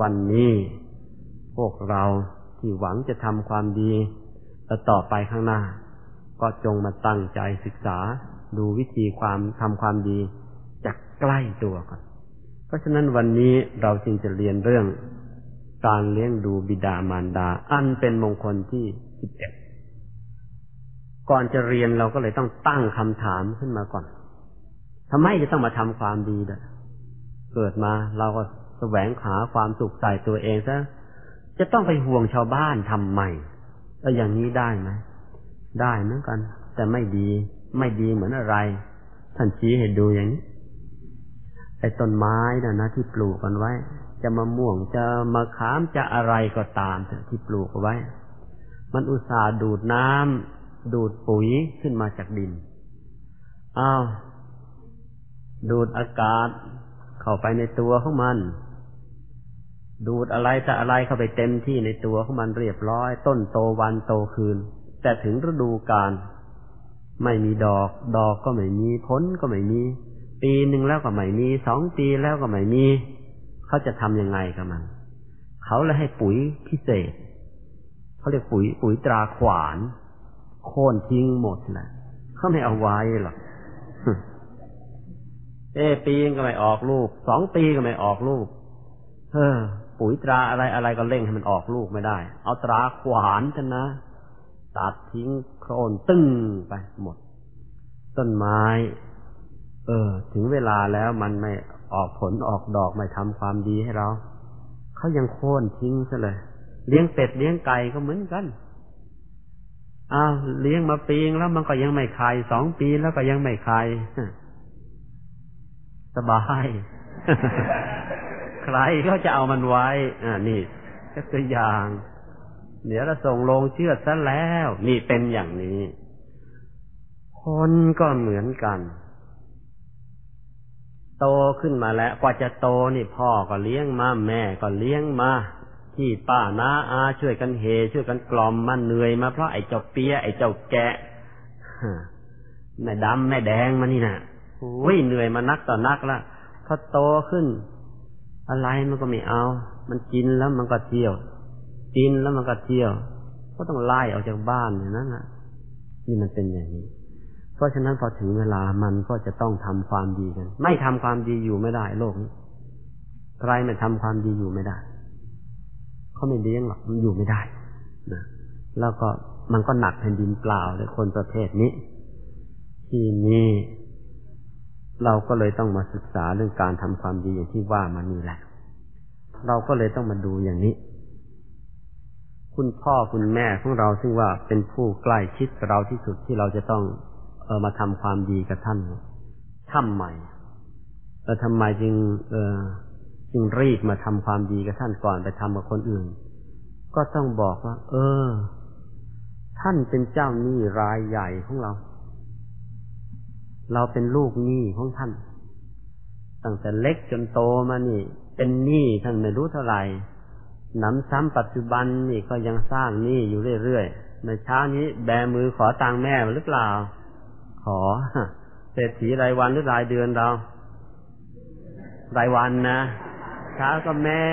วันนี้ พวกเราที่หวังจะทำความดีและต่อไปข้างหน้า ก็จงมาตั้งใจศึกษา ดูวิธีความทำความดีจากใกล้ตัวก่อนเพราะฉะนั้นวันนี้เราจึงจะเรียนเรื่อง การเลี้ยงดูบิดามารดา อันเป็นมงคลที่สิบเอ็ดก่อนจะเรียนเราก็เลยต้องตั้งคำถามขึ้นมาก่อนทำไมจะต้องมาทำความดีด้วยเกิดมาเราก็ สวงหาความสุขใส่ตัวเองซะจะต้องไปห่วงชาวบ้านทำไมแล้วอย่างนี้ได้ไหมได้เหมือนกัน แต่ไม่ดีไม่ดีเหมือนอะไร ท่านชี้ให้ดูอย่างนี้ไอ้ต้นไม้นะ่ะนะที่ปลูกกันไว้ จะมะม่วงจะมะขามจะอะไรก็ตามที่ปลูกไว้ มันอุตส่าห์ดูดน้ำดูดปุ๋ยขึ้นมาจากดินอ้าวดูดอากาศเข้าไปในตัวของมัน ดูดอะไรแต่อะไรเข้าไปเต็มที่ในตัวของมันเรียบร้อย ต้นโตวันโตคืน แต่ถึงฤดูกาลไม่มีดอก ดอกก็ไม่มีผลก็ไม่มี ปีหนึ่งแล้วก็ไม่มีสองปีแล้วก็ไม่มีเขาจะทำยังไงกับมันเขาเลยให้ปุ๋ยพิเศษเขาเรียกปุ๋ยปุ๋ยตราขวาน โค่นทิ้งหมดแหละเขาไม่เอาไว้หรอกเอปีก็ไม่ออกลูกสองปีก็ไม่ออกลูกเฮ้อ ปุ๋ยตราอะไรอะไรก็เร่งให้มันออกลูกไม่ได้ เอาตราขวานกันนะ ตัดทิ้งโครนตึ้งไปหมด ต้นไม้ เออ ถึงเวลาแล้วมันไม่ออกผลออกดอกไม่ทำความดีให้เราเขายังโค่นทิ้งซะเลย เลี้ยงเป็ดเลี้ยงไก่ก็เหมือนกันอ้าวเลี้ยงมาปีงแล้วมันก็ยังไม่ไข่สองปีแล้วก็ยังไม่ไข่สบาย ใครก็จะเอามันไว้ อ่า นี่ก็ตัวอย่าง เดี๋ยวเราส่งลงเชื่อซะแล้ว นี่เป็นอย่างนี้ คนก็เหมือนกัน โตขึ้นมาแล้ว กว่าจะโตนี่พ่อก็เลี้ยงมา แม่ก็เลี้ยงมาที่ป้านาอาช่วยกันเฮ ช่วยกันกล่อมมันเหนื่อยมาเพราะไอ้เจ้าเปียไอ้เจ้าแกะแม่ดำแม่แดงมานี่นะ่ะวิ่เหนื่อยมานักต่อนักละพอโตขึ้น อะไรมันก็ไม่เอา มันกินแล้วมันก็เที่ยว กินแล้วมันก็เที่ยว ก็ต้องไล่ออกจากบ้านอย่างนั้นอะนี่มันเป็นอย่างนี้ เพราะฉะนั้นพอถึงเวลามันก็จะต้องทำความดีกัน ไม่ทำความดีอยู่ไม่ได้โลกนี้ ใครไม่ทำความดีอยู่ไม่ได้ เขาไม่เลี้ยงหรอก มันอยู่ไม่ได้นะ แล้วก็มันก็หนักแผ่นดินเปล่าเลยคนประเภทนี้ ที่นี่ เราก็เลยต้องมาศึกษาเรื่องการทำความดีอย่างที่ว่ามานี่แหละ เราก็เลยต้องมาดูอย่างนี้ คุณพ่อคุณแม่ของเราซึ่งว่าเป็นผู้ใกล้ชิดกับเราที่สุดที่เราจะต้องเออมาทำความดีกับท่านทำไมเออทำไมจึง เออจึงรีบมาทำความดีกับท่านก่อนไปทำกับคนอื่น ก็ต้องบอกว่า เออ ท่านเป็นเจ้าหนี้รายใหญ่ของเรา เราเป็นลูกหนี้ของท่าน ตั้งแต่เล็กจนโตมานี่ เป็นหนี้ท่านไม่รู้เท่าไหร่น้ำซ้ำปัจจุบันนี่ก็ยังสร้างหนี้อยู่เรื่อยๆในเช้านี้แบมือขอตังแม่หรือเปล่า ขอเศรษฐีรายวันหรือรายเดือนเรา รายวันนะเช้าก็แม่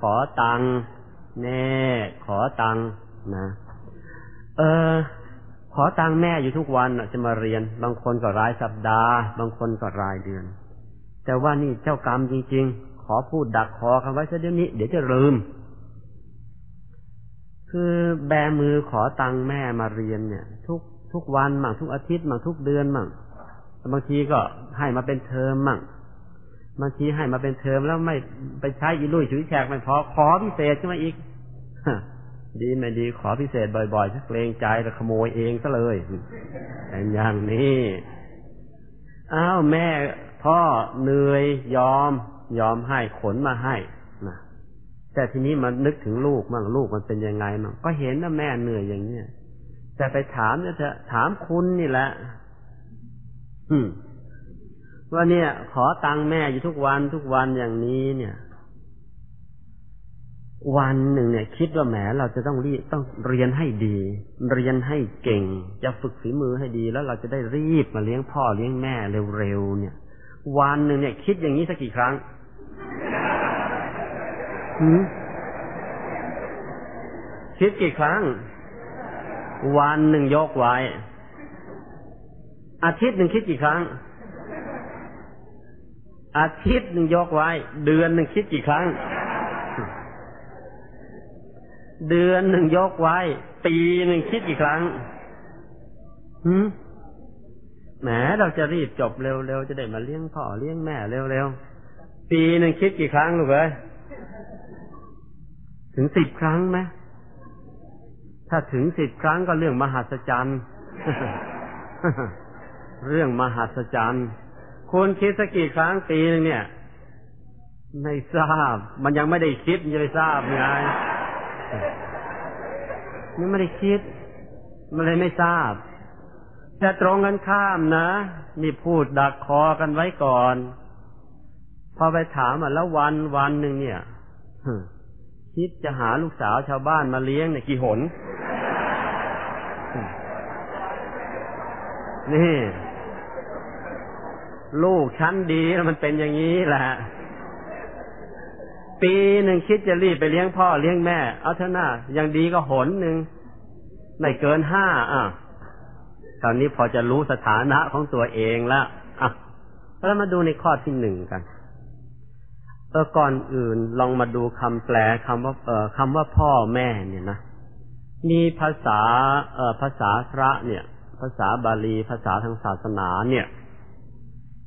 ขอตังแน่ ขอตังนะ เออ ขอตังแม่อยู่ทุกวันจะมาเรียน บางคนก็รายสัปดาห์ บางคนก็รายเดือน แต่ว่านี่เจ้ากรรมจริง ๆ ขอพูดดักคอคำไว้ซะเดี๋ยวนี้ เดี๋ยวจะลืม คือแบมือขอตังแม่มาเรียนเนี่ย ทุกทุกวันมั่งทุกอาทิตย์มั่งทุกเดือนมั่งบางทีก็ให้มาเป็นเทอมมั่งบางทีให้มาเป็นเทอมแล้วไม่ไปใช้อีลุยฉุยแฉกไม่พอขอพิเศษขึ้นมาอีก ดีไม่ดีขอพิเศษบ่อยๆชักเกรงใจแล้วขโมยเองซะเลยแต่อย่างนี้อ้าวแม่พ่อเหนื่อยยอม ยอมให้ขนมาให้นะแต่ทีนี้มันนึกถึงลูกมั่งลูกมันเป็นยังไงมั่งก็เห็นว่าแม่เหนื่อยอย่างเนี้ยแต่ไปถามเนี่ยจะถามคุณนี่แหละว่าเนี่ย ขอตังค์แม่อยู่ทุกวันทุกวันอย่างนี้เนี่ย วันหนึ่งเนี่ยคิดว่าแหมเราจะต้องรีต้องเรียนให้ดี เรียนให้เก่ง จะฝึกฝีมือให้ดี แล้วเราจะได้รีบมาเลี้ยงพ่อเลี้ยงแม่เร็วๆเนี่ย วันหนึ่งเนี่ย คิดอย่างนี้สักกี่ครั้งหืมคิดกี่ครั้ง วันหนึ่งยกไว้ อาทิตย์หนึ่งคิดกี่ครั้ง อาทิตย์หนึ่งยกไว้ เดือนหนึ่งคิดกี่ครั้ง เดือนหนึ่งยกไว้ ปีหนึ่งคิดกี่ครั้งหืมแหมเราจะรีบจบเร็วๆ จะได้มาเลี้ยงพ่อเลี้ยงแม่เร็วๆ ปีหนึ่งคิดกี่ครั้งลูกเอ้ยถึงสิบครั้งไหมถ้าถึงสิบครั้งก็เรื่องมหัศจรรย์เรื่องมหัศจรรย์คุณคิดสักกี่ครั้งปีนึงเนี่ย ไม่ทราบ มันยังไม่ได้คิดมันจะไปทราบไง มันไม่ได้คิด มันเลยไม่ทราบจะตรงกันข้ามนะนี่พูดดักคอกันไว้ก่อน พอไปถามอะแล้ววันวันหนึ่งเนี่ยคิดจะหาลูกสาวชาวบ้านมาเลี้ยงเนี่ยกี่หน นี่ ลูกชั้นดีมันเป็นอย่างนี้แหละ ปีหนึ่งคิดจะรีบไปเลี้ยงพ่อเลี้ยงแม่ เอาเถอะหน้ายังดีก็หนหนึ่งไม่เกินห้าอะตอนนี้พอจะรู้สถานะของตัวเองแล้วอะแล้วมาดูในข้อที่หนึ่งกันเออก่อนอื่นลองมาดูคำแปลคำว่าเออคำว่าพ่อแม่เนี่ยนะมีภาษาเออภาษาพระเนี่ย ภาษาบาลีภาษาทางศาสนาเนี่ย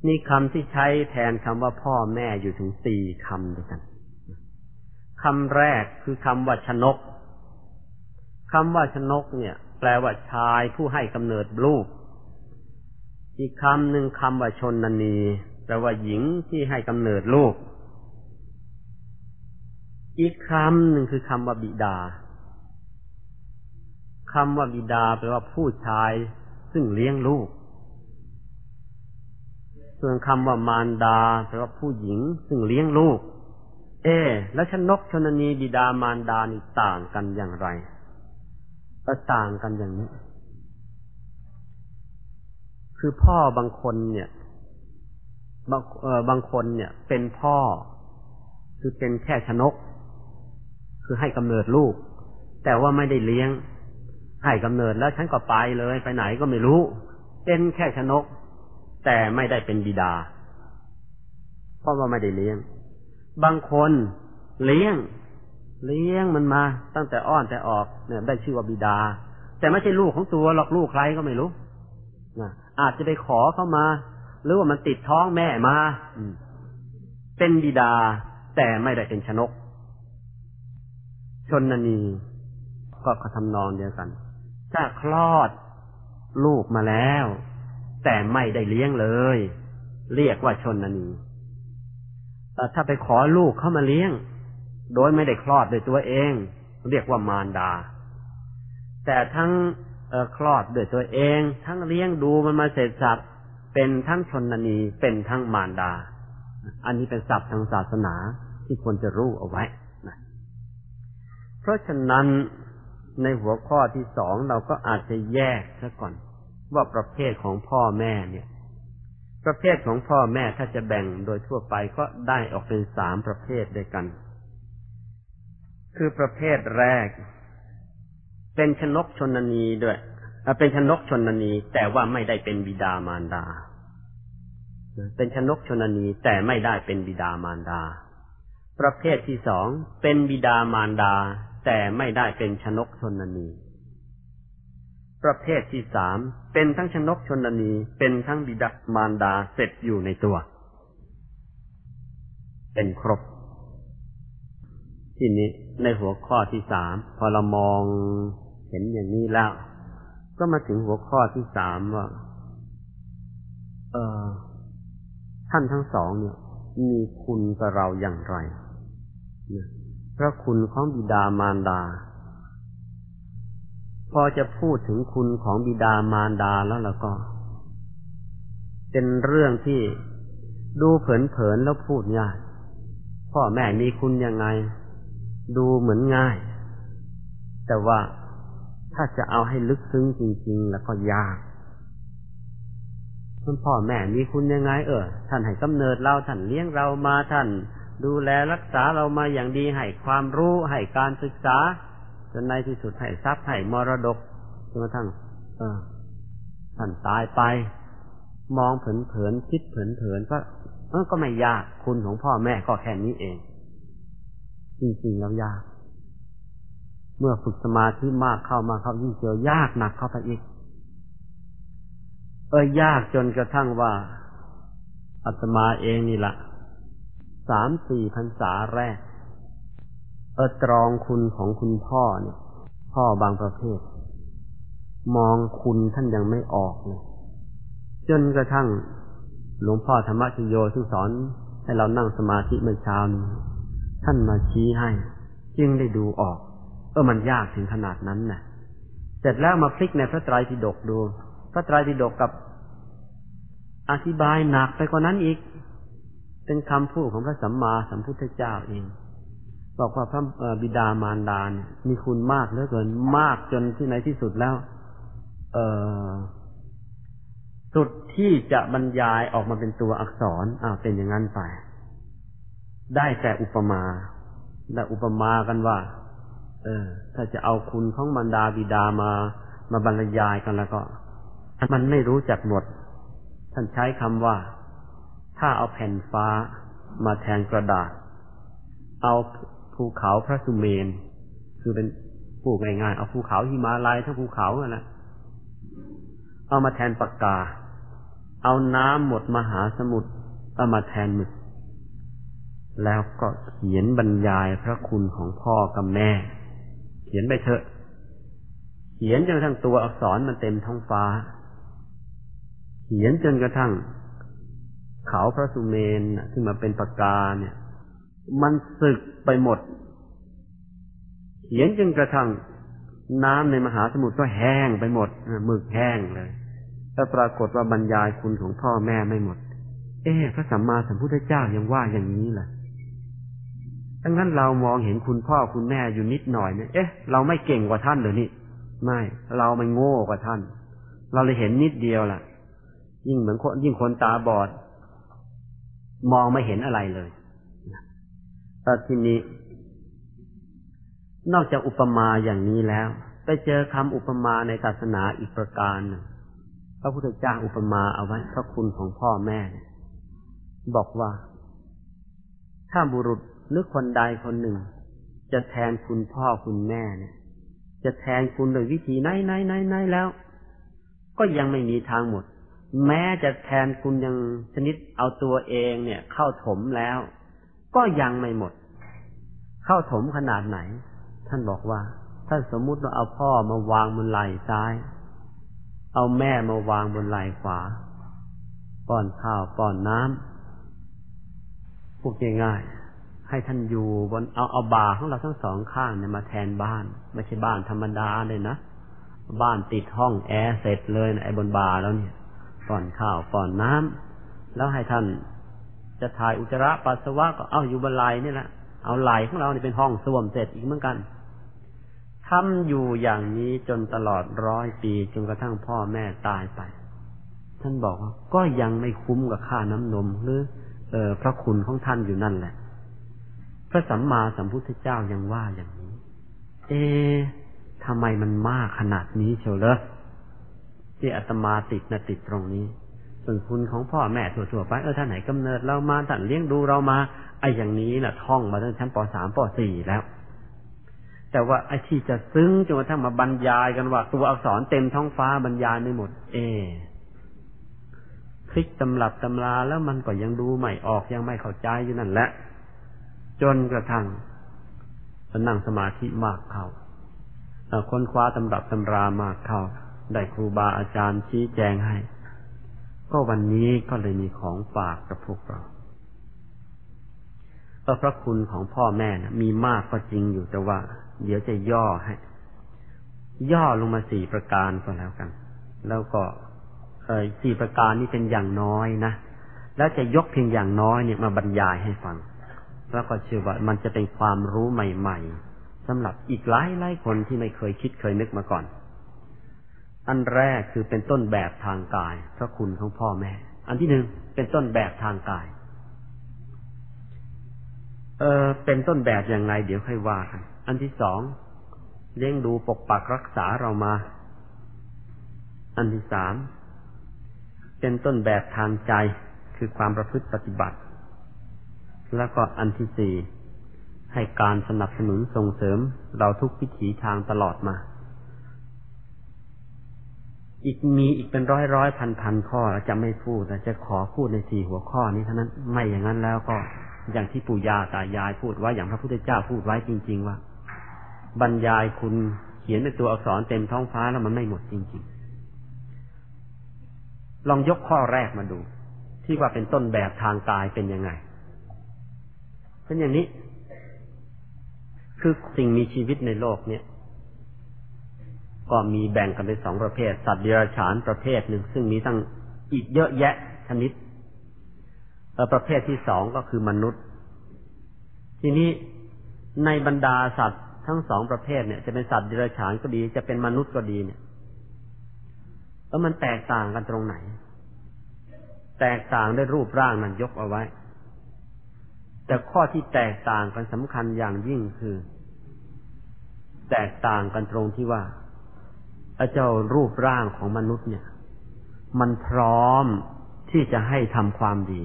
มีคำที่ใช้แทนคำว่าพ่อแม่อยู่ถึงสี่คำด้วยกัน คำแรกคือคำว่าชนกคำว่าชนกเนี่ย แปลว่าชายผู้ให้กำเนิดลูก อีกคำหนึ่งคำว่าชนนนี แปลว่าหญิงที่ให้กำเนิดลูก อีกคำหนึ่งคือคำว่าบิดาคำว่าบิดาแปลว่าผู้ชายซึ่งเลี้ยงลูก ส่วนคำว่ามารดาแปลว่าผู้หญิงซึ่งเลี้ยงลูก เอ แล้วชนกชนนีบิดามารดานี่ต่างกันอย่างไรก็ต่างกันอย่างนี้ คือพ่อบางคนเนี่ย บางเออบางคนเนี่ย เป็นพ่อ คือเป็นแค่ชนก คือให้กำเนิดลูก แต่ว่าไม่ได้เลี้ยง ให้กำเนิดแล้วฉันก็ไปเลยไปไหนก็ไม่รู้ เป็นแค่ชนก แต่ไม่ได้เป็นบิดา เพราะว่าไม่ได้เลี้ยง บางคนเลี้ยง เลี้ยงมันมาตั้งแต่อ้อนแต่ออกเนี่ยได้ชื่อว่าบิดา แต่ไม่ใช่ลูกของตัวหรอกลูกใครก็ไม่รู้นะอาจจะไปขอเข้ามา หรือว่ามันติดท้องแม่มาเป็นบิดา แต่ไม่ได้เป็นชนก ชนนีก็ทำนองเดียวกัน ถ้าคลอดลูกมาแล้ว แต่ไม่ได้เลี้ยงเลย เรียกว่าชนนี ถ้าไปขอลูกเข้ามาเลี้ยง โดยไม่ได้คลอดโดยตัวเอง เรียกว่ามารดา แต่ทั้งคลอดโดยตัวเอง ทั้งเลี้ยงดูมันมาเสร็จสับเป็นทั้งชนนีเป็นทั้งมารดา อันนี้เป็นศัพท์ทางศาสนาที่ควรจะรู้เอาไว้นะเพราะฉะนั้นในหัวข้อที่สองเราก็อาจจะแยกซะก่อน ว่าประเภทของพ่อแม่เนี่ย ประเภทของพ่อแม่ถ้าจะแบ่งโดยทั่วไปก็ได้ออกเป็นสามประเภทด้วยกัน คือประเภทแรก เป็นชนกชนนีด้วยเป็นชนกชนนีแต่ว่าไม่ได้เป็นบิดามารดา เป็นชนกชนนีแต่ไม่ได้เป็นบิดามารดา ประเภทที่สองเป็นบิดามารดา แต่ไม่ได้เป็นชนกชนนี ประเภทที่สามเป็นทั้งชนกชนนี เป็นทั้งบิดามารดาเสร็จอยู่ในตัว เป็นครบ ที่นี้ในหัวข้อที่สามพอเรามองเห็นอย่างนี้แล้ว ก็มาถึงหัวข้อที่สามว่า เออท่านทั้งสองเนี่ย มีคุณกับเราอย่างไรพระคุณของบิดามารดา พอจะพูดถึงคุณของบิดามารดาแล้วแล้วก็ เป็นเรื่องที่ดูเผินๆแล้วพูดยากพ่อแม่มีคุณยังไง ดูเหมือนง่าย แต่ว่าถ้าจะเอาให้ลึกซึ้งจริง ๆ แล้วก็ยากท่านพ่อแม่มีคุณยังไง เออท่านให้กำเนิดเราท่านเลี้ยงเรามาท่าน ดูแลรักษาเรามาอย่างดีให้ความรู้ให้การศึกษา จนในที่สุดให้ทรัพย์ให้มรดกจนกระทั่งเออท่านตายไป มองเผินๆคิดเผินๆก็เออก็ไม่ยากคุณของพ่อแม่ก็แค่นี้เอง จริงๆแล้วยาก เมื่อฝึกสมาธิมากเข้ามาเข้ายิ่งเจอยากหนักเข้าไปอีก เออยากจนกระทั่งว่าอาตมาเองนี่ละสามสี่พรรษาแรก เออตรองคุณของคุณพ่อเนี่ย พ่อบางประเภท มองคุณท่านยังไม่ออกเลยจนกระทั่งหลวงพ่อธรรมชโยซึ่งสอนให้เรานั่งสมาธิเมื่อเช้านี้ท่านมาชี้ให้ จึงได้ดูออก เออมันยากถึงขนาดนั้นนะ่ะ เสร็จแล้วมาพลิกในพระไตรปิฎกดู พระไตรปิฎกกับอธิบายหนักไปกว่านั้นอีก เป็นคำพูดของพระสัมมาสัมพุทธเจ้าเอง บอกว่าพระบิดามารดาเนี่ยมีคุณมากเหลือเกินมากจนที่ในที่สุดแล้ว เออสุดที่จะบรรยายออกมาเป็นตัวอักษรอ้าวเป็นอย่างนั้นไป ได้แต่อุปมาได้อุปมากันว่า เออ ถ้าจะเอาคุณของบรรดาบิดามา มาบรรยายกันแล้วก็ มันไม่รู้จักหมด ท่านใช้คำว่า ถ้าเอาแผ่นฟ้ามาแทนกระดาษ เอา ภูเขาพระสุเมน คือเป็นผูกง่ายๆเอาภูเขาหิมาลัยทั้งภูเขาอะนะเอามาแทนปากกา เอาน้ำหมดมหาสมุทรเอามาแทนหมึก แล้วก็เขียนบรรยายพระคุณของพ่อกับแม่ เขียนไปเถอะ เขียนจนกระทั่งตัวอักษรมันเต็มท้องฟ้า เขียนจนกระทั่ง เขาพระสุเมนซึ่งมาเป็นปากกาเนี่ย มันสึกไปหมด เขียนจนกระทั่งน้ำในมหาสมุทรก็แห้งไปหมดหมึกแห้งเลยแล้วปรากฏว่าบรรยายคุณของพ่อแม่ไม่หมด เอ๊พระสัมมาสัมพุทธเจ้ายังว่าอย่างนี้แหละดังนั้นเรามองเห็นคุณพ่อคุณแม่อยู่นิดหน่อยเนี่ย เอ๊ะ เราไม่เก่งกว่าท่านหรือนี่ ไม่ เราไม่โง่กว่าท่าน เราเลยเห็นนิดเดียวล่ะ ยิ่งเหมือนคนยิ่งคนตาบอด มองไม่เห็นอะไรเลย แต่ทีนี้ นอกจากอุปมาอย่างนี้แล้ว ไปเจอคำอุปมาในศาสนาอีกประการหนึ่งพระพุทธเจ้าอุปมาเอาไว้พระคุณของพ่อแม่ บอกว่า ถ้าบุรุษหรือคนใดคนหนึ่ง จะแทนคุณพ่อคุณแม่เนี่ย จะแทนคุณโดยวิธีไหนไหนไหนไหนแล้ว ก็ยังไม่มีทางหมด แม้จะแทนคุณยังชนิดเอาตัวเองเนี่ย เข้าถมแล้ว ก็ยังไม่หมด เข้าถมขนาดไหน ท่านบอกว่าท่านสมมุติว่าเอาพ่อมาวางบนไหล่ซ้าย เอาแม่มาวางบนไหล่ขวา ป้อนข้าวป้อนน้ำพูดง่ายๆให้ท่านอยู่บนเอาเอาบาของเราทั้งสองข้างเนี่ยมาแทนบ้าน ไม่ใช่บ้านธรรมดาเลยนะบ้านติดห้องแอร์เสร็จเลยนะไอ้บนบาแล้วเนี่ยป้อนข้าวป้อนน้ำแล้วให้ท่านจะถ่ายอุจจาระปัสสาวะก็เอาอยู่บนไหล่นี่แหละ เอาไหลของเราเนี่เป็นห้องส้วมเสร็จอีกเหมือนกันทำอยู่อย่างนี้จนตลอดร้อยปีจนกระทั่งพ่อแม่ตายไป ท่านบอกว่าก็ยังไม่คุ้มกับค่าน้ำนมหรือเออพระคุณของท่านอยู่นั่นแหละ พระสัมมาสัมพุทธเจ้ายังว่าอย่างนี้ เอ๊ทำไมมันมากขนาดนี้เชียวเลยที่อาตมาติดนะติดตรงนี้ ส่วนคุณของพ่อแม่ทั่วๆไปเออท่านไหนกำเนิดเรามาท่านเลี้ยงดูเรามาไอ้อย่างนี้นะ่ะท่องมาตั้งชั้นปสามปสี่แล้ว แต่ว่าไอ้ที่จะซึ้งจนกระทั่งมาบรรยายกันว่า ตัวอักษรเต็มท้องฟ้าบรรยายไม่หมด เอพลิกตำรับตำราแล้วมันก็ยังดูไม่ออกยังไม่เข้าใจอยู่นั่นแหละ จนกระทั่งนั่งสมาธิมากเข้าค้นคว้าตำรับตำรามากเข้าได้ครูบาอาจารย์ชี้แจงให้ ก็วันนี้ก็เลยมีของฝากกับพวกเราพระคุณของพ่อแม่นะมีมากก็จริงอยู่แต่ว่า เดี๋ยวจะย่อให้ ย่อลงมาสี่ประการก็แล้วกัน แล้วก็เออสี่ประการนี้เป็นอย่างน้อยนะแล้วจะยกเพียงอย่างน้อยเนี่ยมาบรรยายให้ฟัง แล้วก็เชื่อว่ามันจะเป็นความรู้ใหม่ ๆสำหรับอีกหลายหลายคนที่ไม่เคยคิดเคยนึกมาก่อน อันแรกคือเป็นต้นแบบทางกาย พระคุณของพ่อแม่ อันที่หนึ่งเป็นต้นแบบทางกาย เออเป็นต้นแบบยังไง เดี๋ยวค่อยว่ากันอันที่สองเลี้ยงดูปกปักรักษาเรามา อันที่สามเป็นต้นแบบทางใจคือความประพฤติปฏิบัติ แล้วก็อันที่สี่ให้การสนับสนุนส่งเสริมเราทุกวิถีทางตลอดมา อีกมีอีกเป็นร้อยร้อยพันพันข้อเราจะไม่พูดแต่จะขอพูดในสี่หัวข้อนี้เท่านั้นไม่อย่างนั้นแล้วก็อย่างที่ปู่ย่าตายายพูดไว้อย่างพระพุทธเจ้าพูดไว้จริง ๆ ว่า บรรยายคุณเขียนในตัวอักษรเต็มท้องฟ้าแล้วมันไม่หมดจริง ๆ ลองยกข้อแรกมาดู ที่ว่าเป็นต้นแบบทางกายเป็นยังไงเป็นอย่างนี้ คือสิ่งมีชีวิตในโลกเนี่ย ก็มีแบ่งกันเป็นสองประเภท สัตว์เดรัจฉานประเภทหนึ่ง ซึ่งมีตั้งอีกเยอะแยะชนิดประเภทที่สองก็คือมนุษย์ ทีนี้ในบรรดาสัตว์ทั้งสองประเภทเนี่ย จะเป็นสัตว์เดรัจฉานก็ดี จะเป็นมนุษย์ก็ดีเนี่ยแล้วมันแตกต่างกันตรงไหน แตกต่างด้วยรูปร่างนั้นยกเอาไว้ แต่ข้อที่แตกต่างกันสำคัญอย่างยิ่งคือ แตกต่างกันตรงที่ว่า เจ้ารูปร่างของมนุษย์เนี่ย มันพร้อมที่จะให้ทำความดี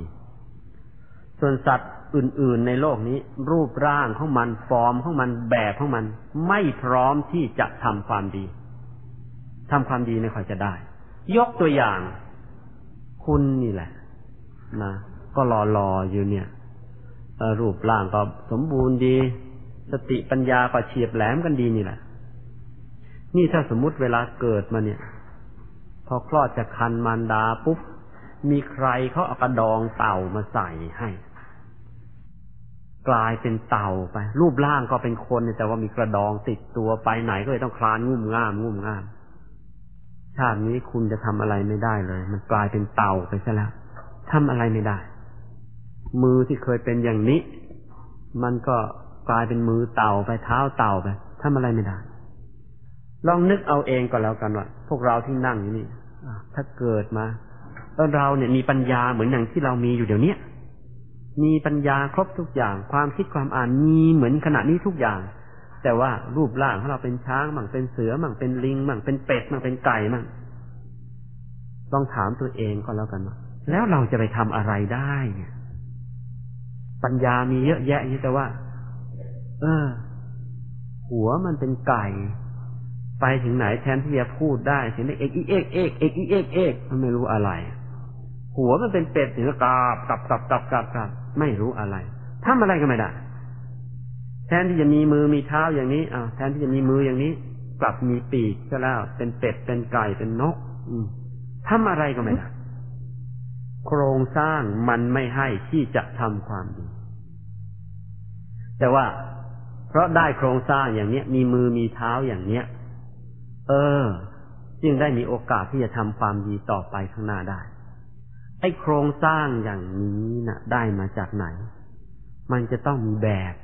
ส่วนสัตว์อื่น ๆ ในโลกนี้ รูปร่างของมันฟอร์มของมันแบบของมัน ไม่พร้อมที่จะทำความดีทำความดีไม่ค่อยจะได้ ยกตัวอย่าง คุณนี่แหละนะก็รอรออยู่เนี่ยรูปร่างก็สมบูรณ์ดี สติปัญญาก็เฉียบแหลมกันดีนี่แหละ นี่ถ้าสมมุติเวลาเกิดมาเนี่ย พอคลอดจากคันมารดาปุ๊บ มีใครเขาเอากระดองเต่ามาใส่ให้ กลายเป็นเต่าไป รูปร่างก็เป็นคนแต่ว่ามีกระดองติดตัวไปไหนก็เลยต้องคลานงุ่มง่ามงุ่มง่าม ชาตินี้คุณจะทำอะไรไม่ได้เลย มันกลายเป็นเต่าไปซะแล้วทำอะไรไม่ได้ มือที่เคยเป็นอย่างนี้ มันก็กลายเป็นมือเต่าไปเท้าเต่าไปทำอะไรไม่ได้ ลองนึกเอาเองก็แล้วกันว่าพวกเราที่นั่งอยู่นี่ถ้าเกิดมาเราเนี่ยมีปัญญาเหมือนอย่างที่เรามีอยู่เดี๋ยวนี้มีปัญญาครบทุกอย่าง ความคิดความอ่านมีเหมือนขณะนี้ทุกอย่าง แต่ว่ารูปร่างของเราเป็นช้างมั่งเป็นเสือมั่งเป็นลิงมั่งเป็นเป็ดมั่งเป็นไก่มั่งต้องถามตัวเองก็แล้วกันว่าแล้วเราจะไปทำอะไรได้เนี่ยปัญญามีเยอะแยะนี่แต่ว่า เออ หัวมันเป็นไก่ ไปถึงไหนแทนที่จะพูดได้ถึงได้เอกอีเอกเอกเอกอีเอกเอกมันไม่รู้อะไร หัวมันเป็นเป็ดถึงกราบกับกลับกลับกลับกับไม่รู้อะไรทำอะไรก็ไม่ได้ แทนที่จะมีมือมีเท้าอย่างนี้อ้าแทนที่จะมีมืออย่างนี้ กลับมีปีกก็แล้ว เป็นเป็ดเป็นไก่เป็นนก อืมทำอะไรก็ไม่ได้โครงสร้างมันไม่ให้ที่จะทำความดี แต่ว่า เพราะได้โครงสร้างอย่างเนี้ย มีมือมีเท้าอย่างเนี้ย เออ จึงได้มีโอกาสที่จะทำความดีต่อไปข้างหน้าได้ ไอ้โครงสร้างอย่างนี้นะ่ะ ได้มาจากไหน มันจะต้องมีแบบ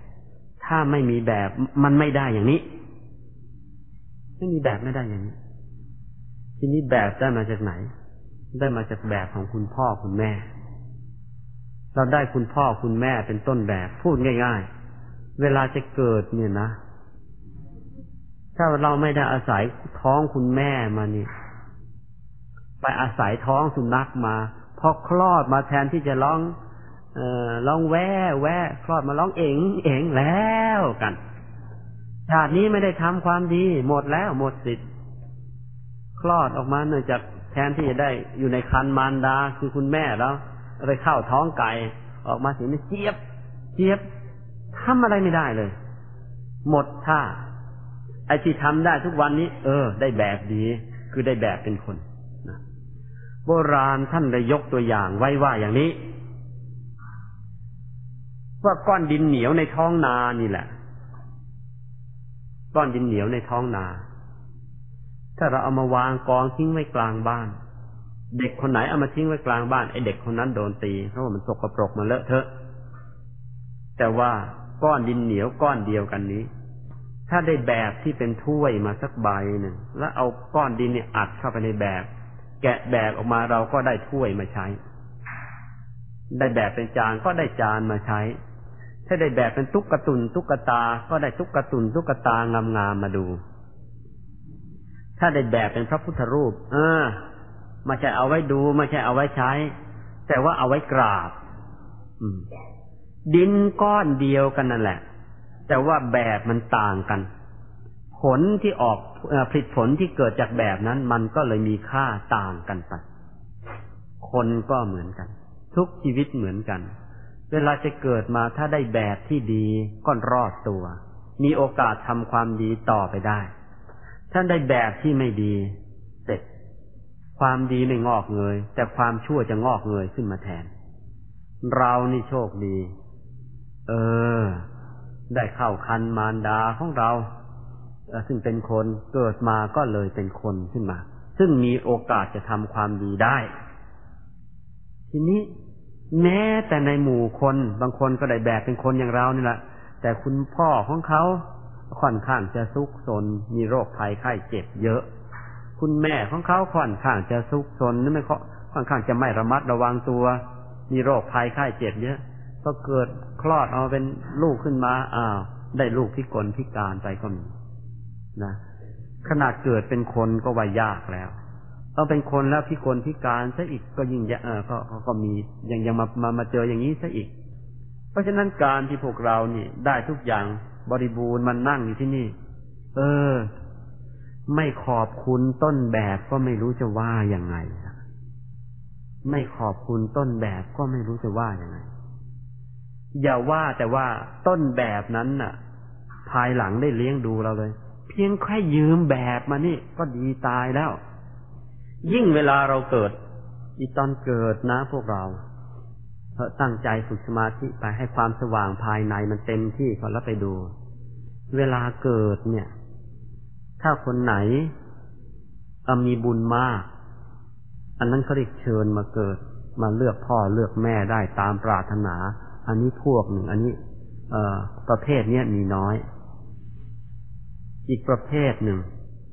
ถ้าไม่มีแบบมันไม่ได้อย่างนี้ ไม่มีแบบไม่ได้อย่างนี้ ทีนี้แบบได้มาจากไหน ได้มาจากแบบของคุณพ่อคุณแม่ เราได้คุณพ่อคุณแม่เป็นต้นแบบ พูดง่าย ๆ เวลาจะเกิดเนี่ยนะ ถ้าเราไม่ได้อาศัยท้องคุณแม่มานี่ ไปอาศัยท้องสุนัขมาพอคลอดมาแทนที่จะร้อง เอ่อร้องแว่แว่คลอดมาร้องเอ๋งเอ๋งแล้วกันชาตินี้ไม่ได้ทำความดี หมดแล้วหมดสิทธิ์คลอดออกมาเนื่องจากแทนที่จะได้อยู่ในคันมารดาคือคุณแม่แล้วไปเข้าท้องไก่ออกมาสินี่เจี๊ยบ เจี๊ยบทำอะไรไม่ได้เลย หมดท่า ไอ้ที่ทำได้ทุกวันนี้ เออ ได้แบบดีคือได้แบบเป็นคนโบราณท่านได้ยกตัวอย่างไว้ว่าอย่างนี้ ว่าก้อนดินเหนียวในท้องนานี่แหละ ก้อนดินเหนียวในท้องนา ถ้าเราเอามาวางกองทิ้งไว้กลางบ้าน เด็กคนไหนเอามาทิ้งไว้กลางบ้านไอ้เด็กคนนั้นโดนตีเพราะว่ามันสกปรกมันเลอะเทอะ แต่ว่าก้อนดินเหนียวก้อนเดียวกันนี้ ถ้าได้แบบที่เป็นถ้วยมาสักใบหนึ่งแล้วเอาก้อนดินเนี่ยอัดเข้าไปในแบบ แกะแบบออกมาเราก็ได้ถ้วยมาใช้ ได้แบบเป็นจานก็ได้จานมาใช้ ถ้าได้แบบเป็นตุ๊กตุนตุ๊กตา ก็ได้ตุ๊กตุนตุ๊กตางามๆมาดู ถ้าได้แบบเป็นพระพุทธรูป เออไม่ใช่เอาไว้ดูไม่ใช่เอาไว้ใช้ แต่ว่าเอาไว้กราบดินก้อนเดียวกันนั่นแหละ แต่ว่าแบบมันต่างกัน ผลที่ออกผลิตผลที่เกิดจากแบบนั้น มันก็เลยมีค่าต่างกันไปคนก็เหมือนกัน ทุกชีวิตเหมือนกัน เวลาจะเกิดมาถ้าได้แบบที่ดีก็รอดตัว มีโอกาสทำความดีต่อไปได้ ถ้าได้แบบที่ไม่ดีเสร็จความดีไม่งอกเงย แต่ความชั่วจะงอกเงยขึ้นมาแทน เรานี่โชคดี เออ ได้เข้าคันมารดาของเรา ซึ่งเป็นคนเกิดมาก็เลยเป็นคนขึ้นมา ซึ่งมีโอกาสจะทำความดีได้ ทีนี้แม้แต่ในหมู่คนบางคนก็ได้แบบเป็นคนอย่างเรานี่แหละแต่คุณพ่อของเขาค่อนข้างจะซุกซนมีโรคภัยไข้เจ็บเยอะ คุณแม่ของเขาค่อนข้างจะซุกซนนั่นไม่ค่อนข้างจะไม่ระมัดระวังตัว มีโรคภัยไข้เจ็บเยอะ พอเกิดคลอดเอาเป็นลูกขึ้นมาอ้าวได้ลูกพิกลพิการไปก็มีนะขนาดเกิดเป็นคนก็ว่ายากแล้วเอาเป็นคนแล้วพิกลพิการซะอีกก็ยิ่งเออก็ก็มียังยังมามามาเจออย่างนี้ซะอีก เพราะฉะนั้นการที่พวกเรานี่ได้ทุกอย่างบริบูรณ์มันนั่งอยู่ที่นี่ เออ ไม่ขอบคุณต้นแบบก็ไม่รู้จะว่ายังไงไม่ขอบคุณต้นแบบก็ไม่รู้จะว่ายังไง อย่าว่าแต่ว่าต้นแบบนั้นน่ะ ภายหลังได้เลี้ยงดูเราเลย เพียงแค่ยืมแบบมานี่ ก็ดีตายแล้ว ยิ่งเวลาเราเกิด อีตอนเกิดนะพวกเราเพราะตั้งใจฝึกสมาธิไปให้ความสว่างภายในมันเต็มที่ก่อนแล้วไปดู เวลาเกิดเนี่ย ถ้าคนไหนมีบุญมาก อันนั้นเขาเรียกเชิญมาเกิด มาเลือกพ่อเลือกแม่ได้ตามปรารถนา อันนี้พวกหนึ่ง อันนี้ เอ่อ ประเภทเนี้ยมีน้อย อีกประเภทหนึ่ง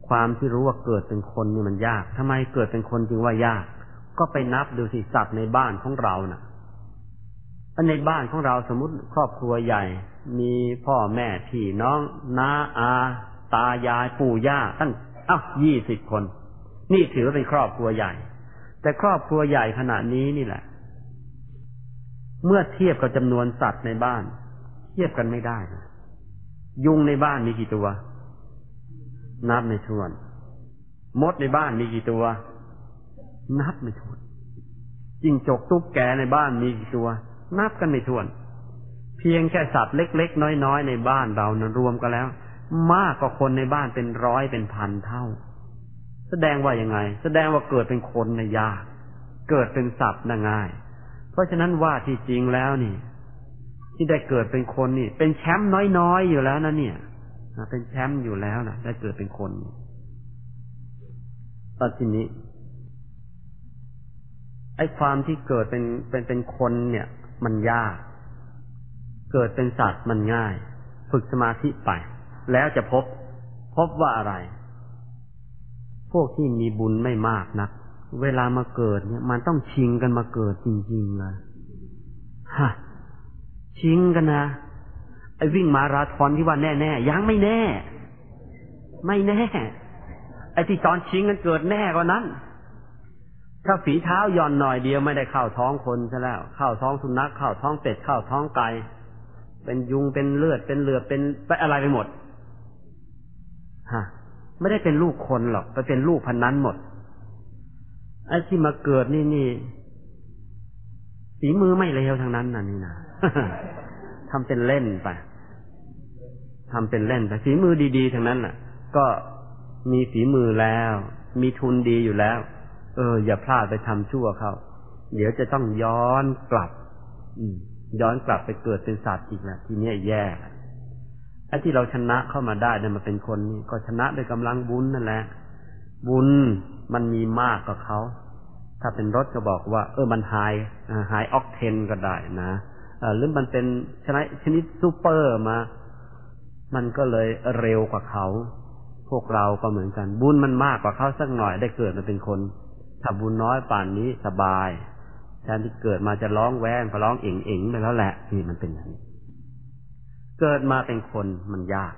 ความที่รู้ว่าเกิดเป็นคนนี่มันยากทำไมเกิดเป็นคนจึงว่ายาก ก็ไปนับดูสิสัตว์ในบ้านของเรานะ่ะในบ้านของเราสมมติครอบครัวใหญ่ มีพ่อแม่พี่น้องน้าอา ตายายปู่ย่าตั้งอ้าวยี่สิบคน นี่ถือว่าเป็นครอบครัวใหญ่ แต่ครอบครัวใหญ่ขนาดนี้นี่แหละ เมื่อเทียบกับจำนวนสัตว์ในบ้าน เทียบกันไม่ได้นะยุงในบ้านมีกี่ตัว นับไม่ถ้วน มดในบ้านมีกี่ตัว นับไม่ถ้วนจิงจกตุ๊กแกในบ้านมีกี่ตัว นับกันไม่ถ้วน เพียงแค่สัตว์เล็ก ๆ น้อย ๆ ในบ้านเรานะรวมกันแล้ว มากกว่าคนในบ้านเป็นร้อยเป็นพันเท่า แสดงว่ายังไง แสดงว่าเกิดเป็นคนนะยาก เกิดเป็นสัตว์นะง่าย ราะฉะนั้นว่าที่จริงแล้วนี่ ที่ได้เกิดเป็นคนนี่ เป็นแชมป์น้อยๆอยู่แล้วนะเนี่ยเป็นแชมป์อยู่แล้วนะได้เกิดเป็นคนตอนทีนี้ไอ้ความที่เกิดเป็นเป็นเป็นคนเนี่ย มันยาก เกิดเป็นสัตว์มันง่าย ฝึกสมาธิไป แล้วจะพบ พบว่าอะไร พวกที่มีบุญไม่มากนัก เวลามาเกิดเนี่ย มันต้องชิงกันมาเกิดจริงๆเลยฮะชิงกันนะไอ้วิ่งมาราธอนที่ว่าแน่ๆยังไม่แน่ ไม่แน่ไอ้ที่ตอนชิงกันเกิดแน่กว่านั้น ถ้าฝีเท้าย่อนหน่อยเดียวไม่ได้เข้าท้องคนซะแล้ว เข้าท้องสุนัขเข้าท้องเป็ดเข้าท้องไก่เป็นยุงเป็นเลือดเป็นเหลือเป็นไปอะไรไปหมดฮะไม่ได้เป็นลูกคนหรอกไปเป็นลูกพันนั้นหมด ไอ้ที่มาเกิดนี่นี่ฝีมือไม่เลวทางนั้นน่ะนี่นะทำเป็นเล่นไปทำเป็นเล่นไปฝีมือดีๆทางนั้นน่ะ ก็มีฝีมือแล้ว มีทุนดีอยู่แล้ว เออ อย่าพลาดไปทำชั่วเขาเดี๋ยวจะต้องย้อนกลับ อืม ย้อนกลับไปเกิดเป็นสัตว์อีกแล้วทีนี้แย่ไอ้ที่เราชนะเข้ามาได้เนี่ยมาเป็นคนนี่ก็ชนะด้วยกำลังบุญนั่นแหละ บุญ มันมีมากกว่าเขา ถ้าเป็นรถก็บอกว่า เออมันหายหายออกเทนก็ได้นะหรือมันเป็นชนิดชนิดซูเปอร์มา มันก็เลยเร็วกว่าเขา พวกเราก็เหมือนกัน บุญมันมากกว่าเขาสักหน่อยได้เกิดมาเป็นคน ถ้าบุญน้อยป่านนี้สบายแทนที่เกิดมาจะร้องแวงก็ร้องเอ่งเอ่งไปแล้วแหละนี่มันเป็นอย่างนี้ เกิดมาเป็นคนมันยาก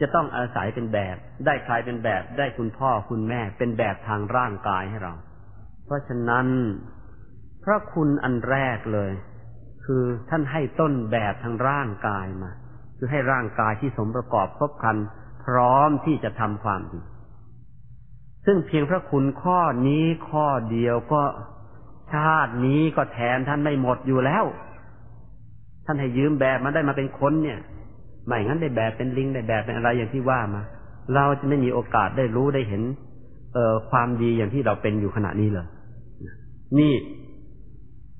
จะต้องอาศัยเป็นแบบ ได้ใครเป็นแบบ ได้คุณพ่อคุณแม่ เป็นแบบทางร่างกายให้เรา เพราะฉะนั้นพระคุณอันแรกเลย คือท่านให้ต้นแบบทางร่างกายมา คือให้ร่างกายที่สมประกอบครบครัน พร้อมที่จะทำความดี ซึ่งเพียงพระคุณข้อนี้ข้อเดียวก็ชาตินี้ก็แทนท่านไม่หมดอยู่แล้ว ท่านให้ยืมแบบมาได้มาเป็นคนเนี่ย ไม่งั้นได้แบบเป็นลิงได้แบบเป็นอะไรอย่างที่ว่ามา เราจะไม่มีโอกาสได้รู้ได้เห็น เอ่อความดีอย่างที่เราเป็นอยู่ขณะนี้เลยนี่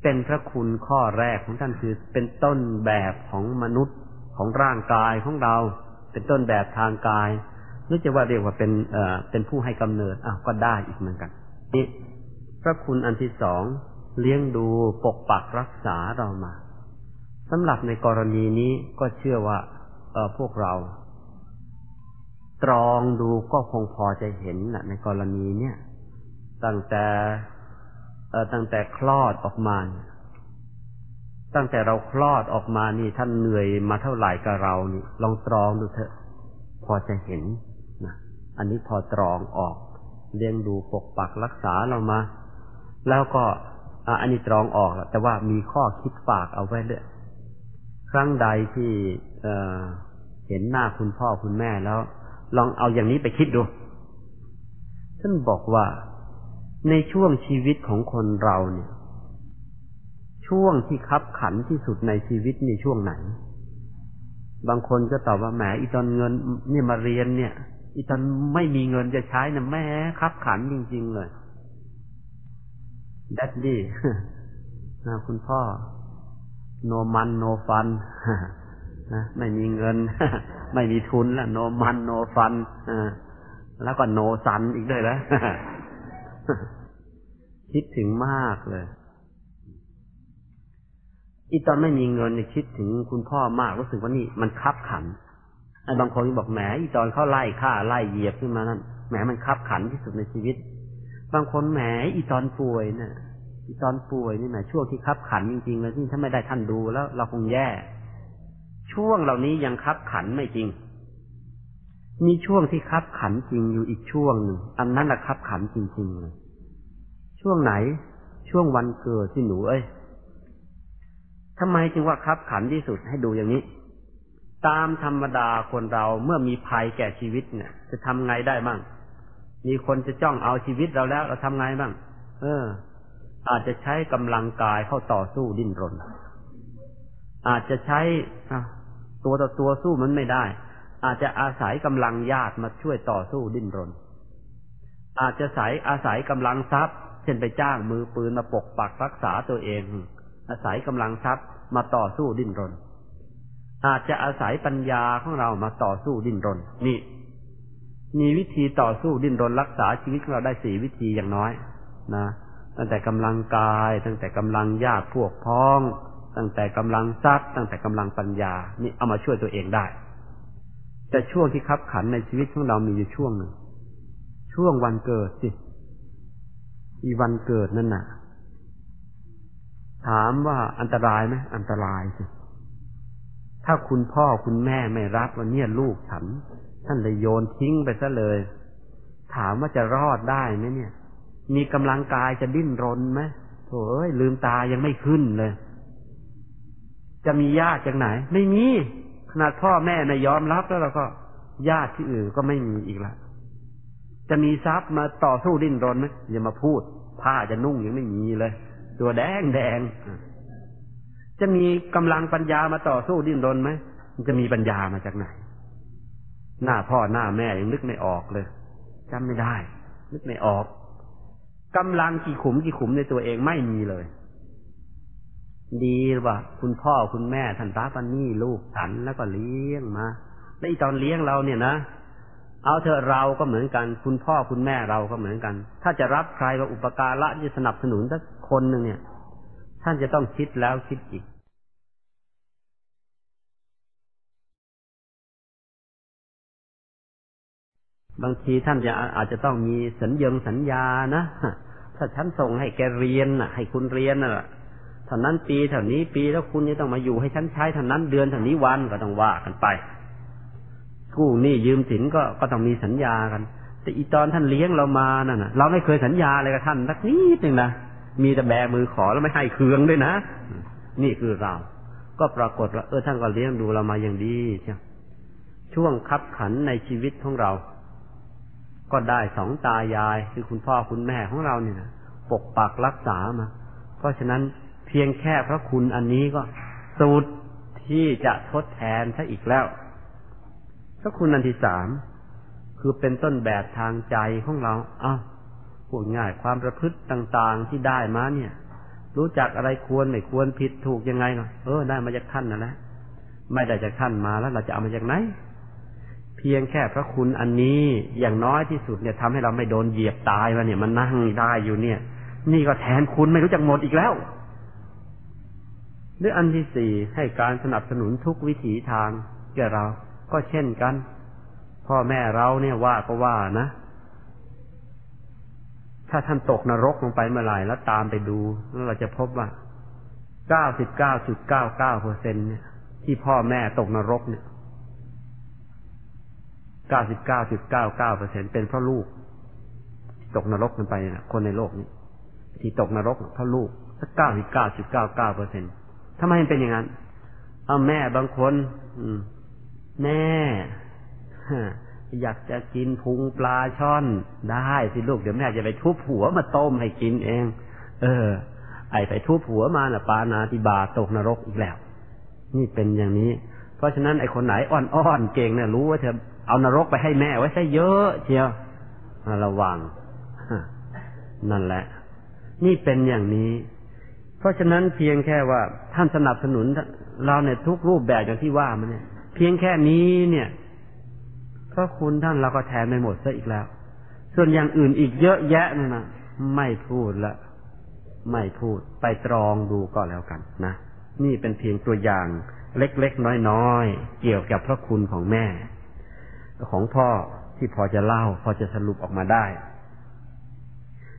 เป็นพระคุณข้อแรกของท่านคือเป็นต้นแบบของมนุษย์ของร่างกายของเรา เป็นต้นแบบทางกายหรือจะว่าเรียกว่าเป็นเอ่อเป็นผู้ให้กำเนิดอะก็ได้อีกเหมือนกัน นี่พระคุณอันที่สองเลี้ยงดูปกปักรักษาเรามาสำหรับในกรณีนี้ก็เชื่อว่า เออพวกเรา ตรองดูก็คงพอจะเห็นนะในกรณีเนี้ยตั้งแต่ตั้งแต่คลอดออกมา ตั้งแต่เราคลอดออกมานี่ท่านเหนื่อยมาเท่าไหร่กับเรานี่ ลองตรองดูเถอะ พอจะเห็นนะอันนี้พอตรองออกเลี้ยงดูปกปักรักษาเรามา แล้วก็อันนี้ตรองออกแต่ว่ามีข้อคิดฝากเอาไว้ด้วยครั้งใดที่ เห็นหน้าคุณพ่อคุณแม่แล้ว ลองเอาอย่างนี้ไปคิดดู ท่านบอกว่าในช่วงชีวิตของคนเราเนี่ย ช่วงที่คับขันที่สุดในชีวิตในช่วงไหน บางคนก็ตอบว่าแหมอีตอนเงินเนี่ยมาเรียนเนี่ย อีตอนไม่มีเงินจะใช้นะแม่คับขันจริง ๆ เลยดัดดี้นะคุณพ่อ โนมันโนฟัน นะไม่มีเงิน ไม่มีทุนแล้วโนมันโนฟันแล้วก็โนซันอีกด้วยแล้วคิดถึงมากเลย อีตอนไม่มีเงินเนี่ยคิดถึงคุณพ่อมากรู้สึกว่านี่มันคับขันไอ้บางคนบอกแหมอีตอนเขาไล่ฆ่าไล่เหยียบขึ้นมานั่นแหมมันคับขันที่สุดในชีวิต บางคนแหมอีตอนป่วยเนี่ยอีตอนป่วยนี่แหมช่วงที่คับขันจริงๆเลยที่ถ้าไม่ได้ท่านดูแล้ว เราคงแย่ ช่วงเหล่านี้ยังคับขันไม่จริง มีช่วงที่คับขันจริงอยู่อีกช่วงหนึ่งอันนั้นแหละคับขันจริงๆเลยช่วงไหนช่วงวันเกิดที่หนูเอ้ยทำไมจึงว่าคับขันที่สุดให้ดูอย่างนี้ ตามธรรมดาคนเราเมื่อมีภัยแก่ชีวิตเนี่ย จะทำไงได้บ้าง มีคนจะจ้องเอาชีวิตเราแล้ว เราทำไงบ้าง เออ อาจจะใช้กำลังกายเข้าต่อสู้ดิ้นรน อาจจะใช้ ตัวต่อตัวสู้มันไม่ได้ อาจจะอาศัยกำลังญาติมาช่วยต่อสู้ดิ้นรน อาจจะสายอาศัยกำลังทรัพย์ เช่นไปจ้างมือปืนมาปกปักรักษาตัวเอง อาศัยกำลังทรัพย์มาต่อสู้ดิ้นรน อาจจะอาศัยปัญญาของเรามาต่อสู้ดิ้นรน นี่ มีวิธีต่อสู้ดิ้นรนรักษาชีวิตของเราได้สี่วิธีอย่างน้อย นะตั้งแต่กำลังกาย ตั้งแต่กำลังญาติพวกพ้อง ตั้งแต่กำลังทรัพย์ตั้งแต่กำลังปัญญา นี่เอามาช่วยตัวเองได้ แต่ช่วงที่คับขันในชีวิตของเรามีอยู่ช่วงหนึ่ง ช่วงวันเกิดสิอีวันเกิดนั่นน่ะ ถามว่าอันตรายไหมอันตรายสิถ้าคุณพ่อคุณแม่ไม่รับว่าเนี่ยลูกฉัน ท่านเลยโยนทิ้งไปซะเลย ถามว่าจะรอดได้ไหมเนี่ย มีกำลังกายจะดิ้นรนไหมโถ่เอ้ยลืมตายังไม่ขึ้นเลย จะมีญาติจากไหน ไม่มีขนาดพ่อแม่ไม่ยอมรับแล้วเราก็ญาติที่อื่นก็ไม่มีอีกแล้วจะมีทรัพย์มาต่อสู้ดิ้นรนไหมอย่ามาพูด ผ้าจะนุ่งยังไม่มีเลย ตัวแดงแดงจะมีกำลังปัญญามาต่อสู้ดิ้นรนไหมมันจะมีปัญญามาจากไหน หน้าพ่อหน้าแม่ยังนึกไม่ออกเลยจำไม่ได้ นึกไม่ออกกำลังกี่ขุมกี่ขุมในตัวเองไม่มีเลย ดีว่าคุณพ่อคุณแม่ท่านตาปันนี่ลูกฉันแล้วก็เลี้ยงมาแล้วตอนเลี้ยงเราเนี่ยนะเอาเถอะเราก็เหมือนกัน คุณพ่อคุณแม่เราก็เหมือนกัน ถ้าจะรับใครมาอุปการะที่สนับสนุนสักคนหนึ่งเนี่ย ท่านจะต้องคิดแล้วคิดอีกบางทีท่านจะอาจจะต้องมีสัญญงสัญญานะถ้าฉันส่งให้แกเรียนน่ะ ให้คุณเรียนน่ะ เท่านั้นปีเท่านี้ปีแล้วคุณจะต้องมาอยู่ให้ฉันใช้เท่านั้นเดือนเท่านี้วันก็ต้องว่ากันไป กู้หนี้ยืมสินก็ก็ต้องมีสัญญากัน แต่อีตอนท่านเลี้ยงเรามานั่นนะเราไม่เคยสัญญาอะไรกับท่านสักนิดหนึ่งนะมีแต่แบมือขอแล้วไม่ให้เคืองด้วยนะนี่คือเรา ก็ปรากฏว่าเออท่านก็เลี้ยงดูเรามาอย่างดีใช่ช่วงคับขันในชีวิตของเรา ก็ได้สองตายายคือคุณพ่อคุณแม่ของเราเนี่ยนะปกปักรักษามา เพราะฉะนั้น พียงแค่พระคุณอันนี้ก็สูตรที่จะทดแทนซะอีกแล้ว พระคุณอันที่สามคือเป็นต้นแบบทางใจของเรา เอา้าพูดง่ายความประพฤติต่างๆที่ได้มาเนี่ย รู้จักอะไรควรไม่ควรผิดถูกยังไงเนาะเออได้มาจากท่านนั่นะไม่ได้จากท่านมาแล้วเราจะเอามาจากไหน เพียงแค่พระคุณอันนี้อย่างน้อยที่สุดเนี่ยทำให้เราไม่โดนเหยียบตายมาเนี่ยมันนั่งได้อยู่เนี่ย นี่ก็แทนคุณไม่รู้จักหมดอีกแล้ว หรืออันที่สี่ให้การสนับสนุนทุกวิถีทางแก่เรา ก็เช่นกัน พ่อแม่เราเนี่ยว่าก็ว่านะ ถ้าท่านตกนรกลงไปเมื่อไหร่แล้วตามไปดูแล้วเราจะพบว่าเก้าสิบเก้าจุดเก้าเก้าเปอร์เซ็นเนี่ย ที่พ่อแม่ตกนรกเนี่ยเก้าสิบเก้าจุดเก้าเก้าเปอร์เซ็นเป็นเพราะลูก ตกนรกกันไปนะคนในโลกนี้ ที่ตกนรกเพราะลูกสักเก้าสิบเก้าจุดเก้าเก้าเปอร์เซ็นต์ ทำไมมันเป็นอย่างนั้น เอาแม่บางคน อืม แม่อยากจะกินพุงปลาช่อน ได้สิลูก เดี๋ยวแม่จะไปทุบหัวมาต้มให้กินเอง เออ ไอไปทุบหัวมาน่ะปานาติบาตกนรกอีกแล้ว นี่เป็นอย่างนี้ เพราะฉะนั้นไอคนไหนอ่อนๆเก่งเนี่ยรู้ว่าเธอเอานรกไปให้แม่ไว้ใช่เยอะเชียวระวังนั่นแหละ นี่เป็นอย่างนี้ ราะฉะนั้นเพียงแค่ว่าท่านสนับสนุนเราในทุกรูปแบบอย่างที่ว่ามันเนี่ย เพียงแค่นี้เนี่ยพระคุณท่านเราก็แทนไม่หมดซะอีกแล้ว ส่วนอย่างอื่นอีกเยอะแยะนี่ยนะไม่พูดละ ไม่พูดไปตรองดูก็แล้วกันนะนี่เป็นเพียงตัวอย่างเล็กๆน้อยๆเกี่ยวกับพระคุณของแม่ ของพ่อที่พอจะเล่า พอจะสรุปออกมาได้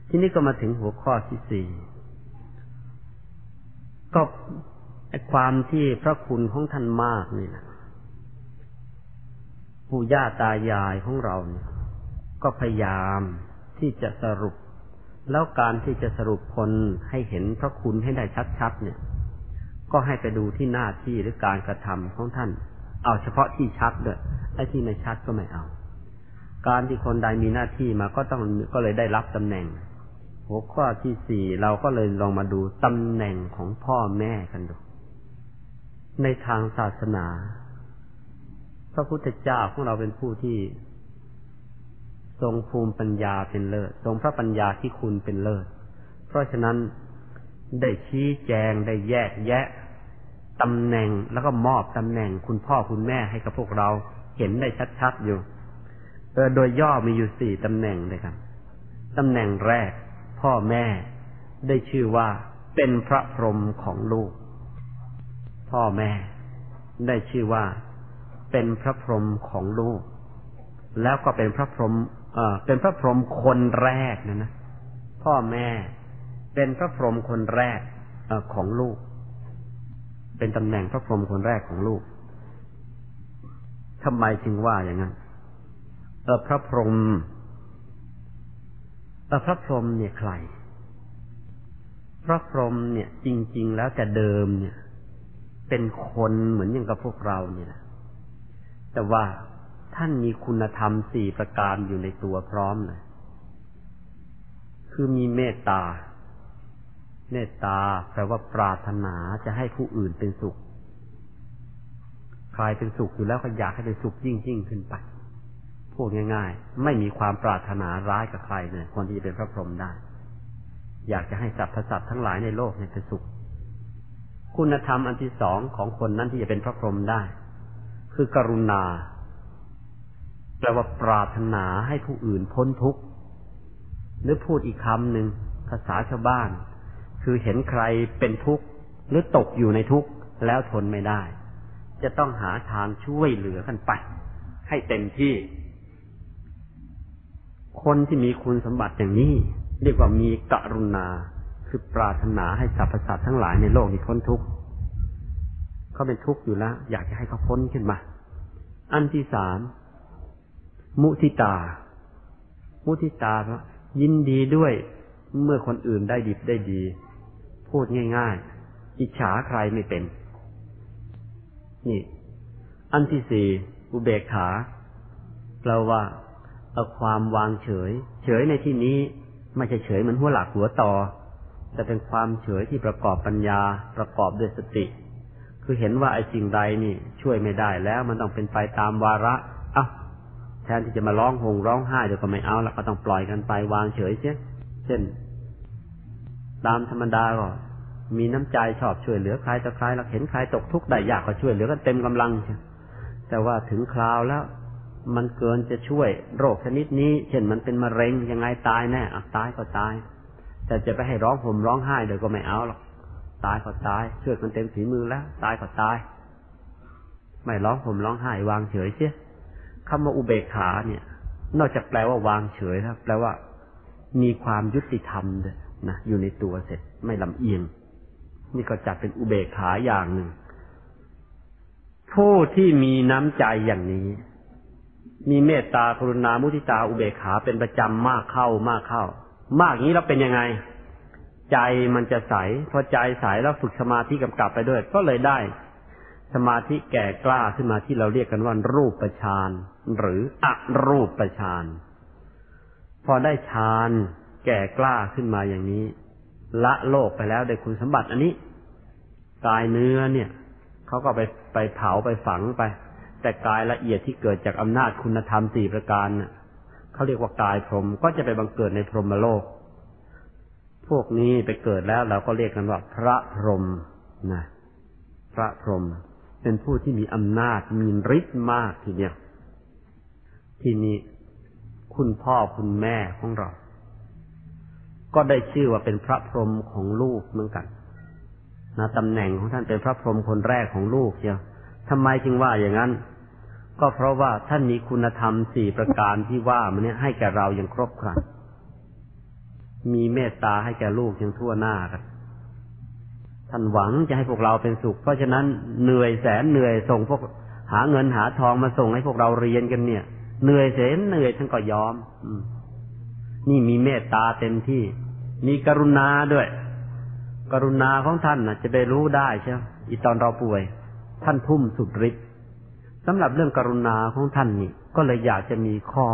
ที่นี้ก็มาถึงหัวข้อที่สี่ ก็ความที่พระคุณของท่านมากนี่นะปู่ย่าตายายของเราเนี่ย ก็พยายามที่จะสรุป แล้วการที่จะสรุปคนให้เห็นพระคุณให้ได้ชัดๆเนี่ย ก็ให้ไปดูที่หน้าที่หรือการกระทำของท่าน เอาเฉพาะที่ชัดเด้อไอ้ที่ไม่ชัดก็ไม่เอา การที่คนใดมีหน้าที่มาก็ต้องก็เลยได้รับตำแหน่ง หัวข้อที่สี่เราก็เลยลองมาดูตำแหน่งของพ่อแม่กันดู ในทางศาสนา พระพุทธเจ้าของเราเป็นผู้ที่ ทรงภูมิปัญญาเป็นเลิศ ทรงพระปัญญาที่คุณเป็นเลิศ เพราะฉะนั้นได้ชี้แจงได้แยกแยะตำแหน่งแล้วก็มอบตำแหน่งคุณพ่อคุณแม่ให้กับพวกเราเห็นได้ชัดๆอยู่ เออโดยย่อมีอยู่สี่ตำแหน่งเลยครับตำแหน่งแรก พ่อแม่ได้ชื่อว่าเป็นพระพรหมของลูก พ่อแม่ได้ชื่อว่าเป็นพระพรหมของลูก แล้วก็เป็นพระพรหมเอ่อเป็นพระพรหมคนแรกนะนะพ่อแม่เป็นพระพรหมคนแรกอของลูก เป็นตำแหน่งพระพรหมคนแรกของลูกทำไมจึงว่าอย่างนั้นเออพระพรหม แต่พระพรหมเนี่ยใคร พระพรหมเนี่ย จริง ๆ แล้วแต่เดิมเนี่ย เป็นคนเหมือนอย่างกับพวกเราเนี่ยนะแต่ว่าท่านมีคุณธรรมสี่ประการอยู่ในตัวพร้อมเลยคือมีเมตตา เมตตาแปลว่าปรารถนาจะให้ผู้อื่นเป็นสุข ใครเป็นสุขอยู่แล้วก็อยากให้เป็นสุขยิ่งยิ่งขึ้นไป พูดง่ายๆ ไม่มีความปรารถนาร้ายกับใครเนี่ยคนที่จะเป็นพระพรหมได้ อยากจะให้สรรพสัตว์ทั้งหลายในโลกนี่ยเป็นสุข คุณธรรมอันที่สองของคนนั้นที่จะเป็นพระพรหมได้ คือกรุณาแปลว่าปรารถนาให้ผู้อื่นพ้นทุกข์หรือพูดอีกคำหนึ่งภาษาชาวบ้าน คือเห็นใครเป็นทุกข์หรือตกอยู่ในทุกข์แล้วทนไม่ได้ จะต้องหาทางช่วยเหลือกันไป ให้เต็มที่ คนที่มีคุณสมบัติอย่างนี้ เรียกว่ามีกรุณา คือปรารถนาให้สรรพสัตว์ทั้งหลายในโลกนี้พ้นทุกข์เขาเป็นทุกข์อยู่แล้ว อยากจะให้เขาพ้นขึ้นมา อันที่สามมุทิตา มุทิตาเพรายินดีด้วยเมื่อคนอื่นได้ดีได้ดี พูดง่าย ๆ อิจฉาใครไม่เป็น นี่ อันที่สี่อุเบกขาแปลว่า เอาความวางเฉย เฉยในที่นี้ไม่ใช่เฉยเหมือนหัวหลักหัวต่อ แต่เป็นความเฉยที่ประกอบปัญญาประกอบด้วยสติ คือเห็นว่าไอ้สิ่งใดนี่ ช่วยไม่ได้แล้วมันต้องเป็นไปตามวาระอะแทนที่จะมาร้องหงร้องไห้เดี๋ยวก็ไม่เอาแล้วก็ต้องปล่อยกันไปวางเฉยเช่เช่น ตามธรรมดาก็มีน้ำใจชอบช่วยเหลือใครต่อใครเราเห็นใครตกทุกข์ได้ยากก็ช่วยเหลือกันเต็มกำลังใช่แต่ว่าถึงคราวแล้ว มันเกินจะช่วยโรคชนิดนี้ เช่นมันเป็นมะเร็งยังไงตายแน่อะตายก็ตาย แต่จะไปให้ร้องผมร้องไห้เดี๋ยวก็ไม่เอาหรอกตายก็ตายช่วยกันเต็มฝีมือแล้ว ตายก็ตาย ไม่ร้องผมร้องไห้วางเฉยเสียคำว่าอุเบกขาเนี่ย นอกจากแปลว่าวางเฉยแล้วแปลว่า มีความยุติธรรมเลยนะอยู่ในตัวเสร็จไม่ลำเอียง นี่ก็จัดเป็นอุเบกขาอย่างหนึ่งผู้ที่มีน้ำใจอย่างนี้ มีเมตตากรุณามุทิตาอุเบกขาเป็นประจำมากเข้ามากเข้า มากนี้แล้วเป็นยังไง ใจมันจะใสพอใจใสแล้วฝึกสมาธิกำกับไปด้วย ก็เลยได้ สมาธิแก่กล้าขึ้นมาที่เราเรียกกันว่ารูปประชานหรืออรูปประชานพอได้ฌานแก่กล้าขึ้นมาอย่างนี้ ละโลกไปแล้วได้คุณสมบัติอันนี้กายเนื้อเนี่ยเขาก็ไปไปเผาไปฝังไป แต่กายละเอียดที่เกิดจากอำนาจคุณธรรมสี่ประการน่ะเขาเรียกว่ากายพรหมก็จะไปบังเกิดในพรหมโลก พวกนี้ไปเกิดแล้วเราก็เรียกกันว่า พระพรหมนะพระพรหมเป็นผู้ที่มีอำนาจมีฤทธิ์มากทีเดียวทีนี้คุณพ่อคุณแม่ของเรา ก็ได้ชื่อว่าเป็นพระพรหมของลูกเหมือนกันนะตำแหน่งของท่านเป็นพระพรหมคนแรกของลูกเชียว ทำไมจึงว่าอย่างนั้น ก็เพราะว่าท่านมีคุณธรรมสี่ประการที่ว่ามันเนี่ยให้แก่เราอย่างครบครัน มีเมตตาให้แก่ลูกอย่างทั่วหน้ากันท่านหวังจะให้พวกเราเป็นสุข เพราะฉะนั้นเหนื่อยแสนเหนื่อยส่งพวกหาเงินหาทองมาส่งให้พวกเราเรียนกันเนี่ย เหนื่อยแสนเหนื่อยท่านก็ยอม อืมนี่มีเมตตาเต็มที่ มีกรุณาด้วย กรุณาของท่านนะจะไปรู้ได้ใช่ไหมอีตอนเราป่วย ท่านทุ่มสุดฤทธิ์สำหรับเรื่องกรุณาของท่านนี่ก็เลยอยากจะมีข้อ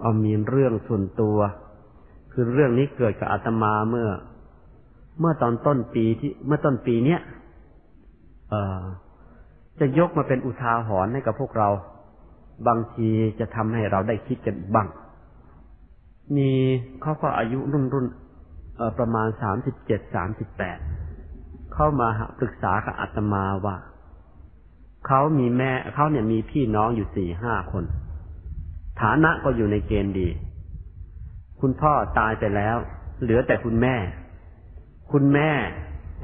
เอามีเรื่องส่วนตัว คือเรื่องนี้เกิดกับอาตมาเมื่อ เมื่อตอนต้นปีที่ เมื่อต้นปีเนี้ยเออจะยกมาเป็นอุทาหรณ์ให้กับพวกเรา บางทีจะทำให้เราได้คิดกันบ้าง มีเขาก็อายุรุ่นรุ่นประมาณสามสิบเจ็ดสามสิบแปดเข้ามาปรึกษากับอาตมาว่า เขามีแม่เขาเนี่ยมีพี่น้องอยู่สี่ห้าคน ฐานะก็อยู่ในเกณฑ์ดี คุณพ่อตายไปแล้ว เหลือแต่คุณแม่ คุณแม่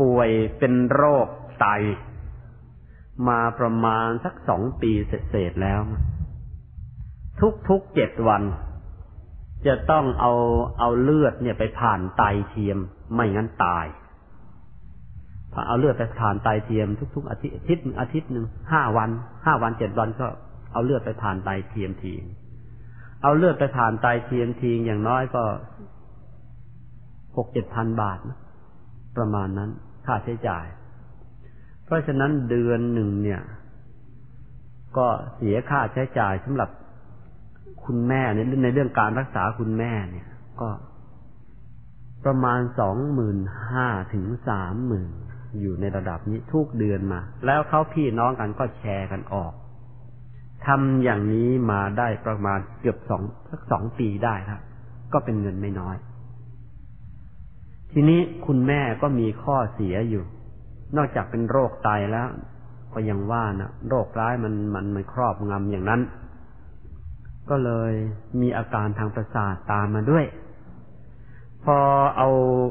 ป่วยเป็นโรคไต มาประมาณสักสองปีเสร็จแล้ว ทุกๆเจ็ดวัน จะต้องเอาเอาเลือดเนี่ยไปผ่านไตเทียมไม่งั้นตาย เอาเลือดไปผ่านไตเทียมทุก ๆ อาทิตย์อาทิตย์อาทิตย์หนึ่งห้าวันห้าวันเจ็ดวันก็เอาเลือดไปผ่านไตเทียมทีเอาเลือดไปผ่านไตเทียมทีอย่างน้อยก็หกเจ็ดพันบาทนะประมาณนั้นค่าใช้จ่าย เพราะฉะนั้นเดือนหนึ่งเนี่ย ก็เสียค่าใช้จ่ายสำหรับคุณแม่ในในเรื่องการรักษาคุณแม่เนี่ย ก็ประมาณสองหมื่นห้าถึงสามหมื่น อยู่ในระดับนี้ทุกเดือนมา แล้วเขาพี่น้องกันก็แชร์กันออกทำอย่างนี้มาได้ประมาณเกือบสองสักสองปีได้ครับ ก็เป็นเงินไม่น้อย ทีนี้คุณแม่ก็มีข้อเสียอยู่ นอกจากเป็นโรคไตแล้ว ก็ยังว่านะโรคร้ายมันมันมันครอบงำอย่างนั้น ก็เลยมีอาการทางประสาทตามมาด้วย อเอา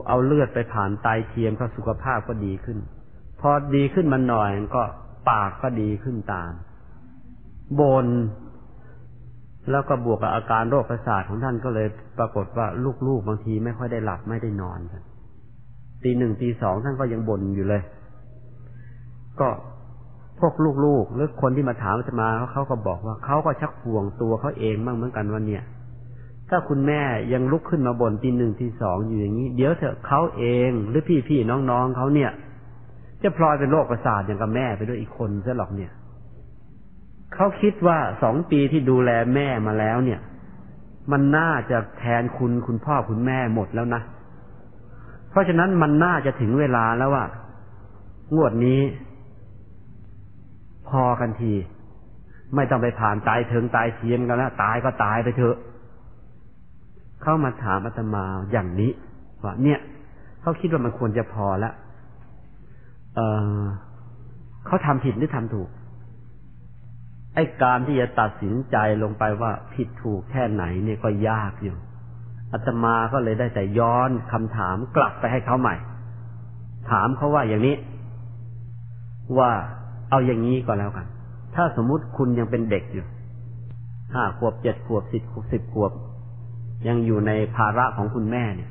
เอาเลือดไปผ่านไตเทียมก็สุขภาพก็ดีขึ้น พอดีขึ้นมาหน่อยก็ปากก็ดีขึ้นตามบน แล้วก็บวกกับอาการโรคประสาทของท่านก็เลยปรากฏว่าลูกๆบางทีไม่ค่อยได้หลับไม่ได้นอนกันตีหนึ่งตีสองท่านก็ยังบ่นอยู่เลย ก็พวกลูกๆหรือคนที่มาถามจะมาเขาก็บอกว่าเขาก็ชักห่วงตัวเขาเองบ้างเหมือนกันว่าเนี่ย ถ้าคุณแม่ยังลุกขึ้นมาบ่นตีหนึ่งตีสองอยู่อย่างนี้ เดี๋ยวเถอะเขาเองหรือพี่ๆน้องๆเขาเนี่ย จะพลอยเป็นโรคประสาทอย่างกับแม่ไปด้วยอีกคนซะหรอกเนี่ยเขาคิดว่าสองปีที่ดูแลแม่มาแล้วเนี่ย มันน่าจะแทนคุณคุณพ่อคุณแม่หมดแล้วนะ เพราะฉะนั้นมันน่าจะถึงเวลาแล้วว่างวดนี้ พอกันที ไม่ต้องไปผ่านตายเถิงตายเทียมกันแล้วตายก็ตายไปเถอะ เข้ามาถามอาตมาอย่างนี้ว่าเนี่ยเขาคิดว่ามันควรจะพอแล้วเออเขาทำผิดหรือทำถูก ไอ้การที่จะตัดสินใจลงไปว่าผิดถูกแค่ไหนเนี่ยก็ยากอยู่อาตมาก็เลยได้แต่ย้อนคำถามกลับไปให้เขาใหม่ ถามเขาว่าอย่างนี้ ว่าเอาอย่างนี้ก็แล้วกัน ถ้าสมมุติคุณยังเป็นเด็กอยู่ห้าขวบเจ็ดขวบสิบขวบสิบขวบ ยังอยู่ในภาระของคุณแม่เนี่ย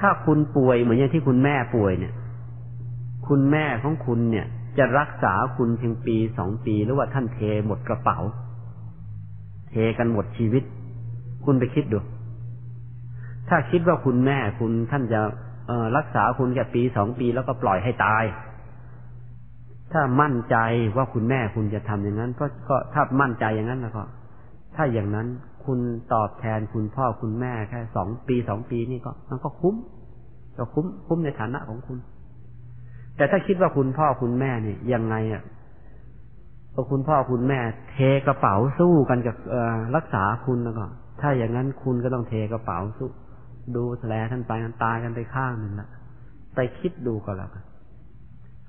ถ้าคุณป่วยเหมือนอย่างที่คุณแม่ป่วยเนี่ย คุณแม่ของคุณเนี่ย จะรักษาคุณเพียงปีสองปีหรือว่าท่านเทหมดกระเป๋า เทกันหมดชีวิต คุณไปคิดดู ถ้าคิดว่าคุณแม่คุณท่านจะเออรักษาคุณแค่ปีสองปีแล้วก็ปล่อยให้ตาย ถ้ามั่นใจว่าคุณแม่คุณจะทำอย่างนั้น ก็ก็ถ้ามั่นใจอย่างนั้นแล้วก็ ถ้าอย่างนั้น คุณตอบแทนคุณพ่อคุณแม่แค่สองปีสองปีนี่ก็ มันก็คุ้มก็คุ้มคุ้มในฐานะของคุณ แต่ถ้าคิดว่าคุณพ่อคุณแม่เนี่ยยังไงอะพอคุณพ่อคุณแม่ เทกระเป๋าสู้กันกับรักษาคุณแล้วก็ ถ้าอย่างนั้นคุณก็ต้องเทกระเป๋าสู้ดูแลท่านไปกันตายกันไปข้างหนึ่งละไปคิดดูก็แล้วกัน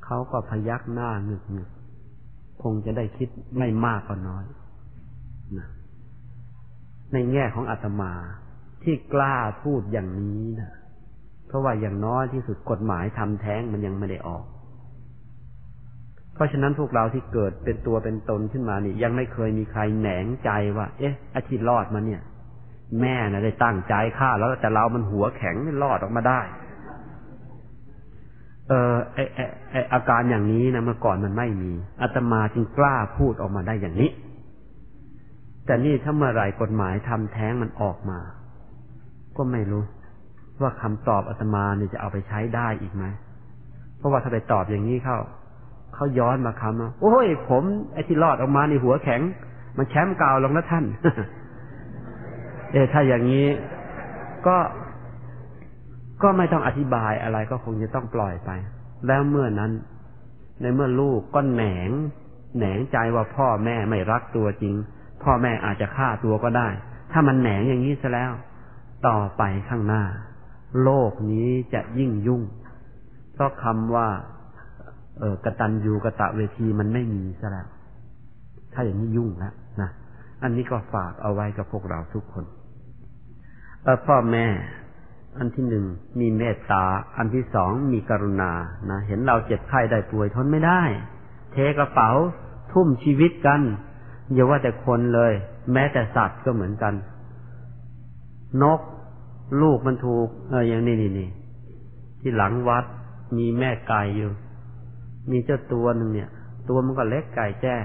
เขาก็พยักหน้าหนึกหนึกคงจะได้คิดไม่มากก็น้อยนะ ในแง่ของอาตมาที่กล้าพูดอย่างนี้นะเพราะว่าอย่างน้อยที่สุดกฎหมายทำแท้งมันยังไม่ได้ออก เพราะฉะนั้นพวกเราที่เกิดเป็นตัวเป็นตนขึ้นมานี่ ยังไม่เคยมีใครแหนงใจว่า เอ๊ะอาทิตย์รอดมาเนี่ย แม่นะได้ตั้งใจฆ่าแล้วแต่เรามันหัวแข็งรอดออกมาได้ เออไอไอไออาการอย่างนี้นะเมื่อก่อนมันไม่มีอาตมาจึงกล้าพูดออกมาได้อย่างนี้ แต่นี่ถ้าเมื่อไรกฎหมายทำแท้งมันออกมา ก็ไม่รู้ ว่าคำตอบอาตมาเนี่ยจะเอาไปใช้ได้อีกไหมเพราะว่าถ้าไปตอบอย่างนี้เข้าเขาย้อนมาคำว่าโอ้ยผมไอ้ที่รอดออกมาในหัวแข็ง มันแชมป์เก่าลงแล้วท่าน เออถ้าอย่างนี้ก็ก็ไม่ต้องอธิบายอะไรก็คงจะต้องปล่อยไป แล้วเมื่อนั้น ในเมื่อลูกก็แหนงแหนงใจว่าพ่อแม่ไม่รักตัวจริง พ่อแม่อาจจะฆ่าตัวก็ได้ ถ้ามันแหนงอย่างนี้ซะแล้ว ต่อไปข้างหน้า โลกนี้จะยิ่งยุ่ง เพราะคำว่า เออกตัญญูกะตะเวทีมันไม่มีซะแล้ว ถ้าอย่างนี้ยุ่งแล้วนะอันนี้ก็ฝากเอาไว้กับพวกเราทุกคน เออพ่อแม่ อันที่หนึ่งมีเมตตา อันที่สองมีกรุณานะเห็นเราเจ็บไข้ได้ป่วยทนไม่ได้ เทกระเป๋าทุ่มชีวิตกัน อย่าว่าแต่คนเลย แม้แต่สัตว์ก็เหมือนกัน นก ลูกมันถูก เอออย่างนี้นี่นี่ที่หลังวัดมีแม่ไก่อยู่ มีเจ้าตัวหนึ่งเนี่ย ตัวมันก็เล็กไก่แจ้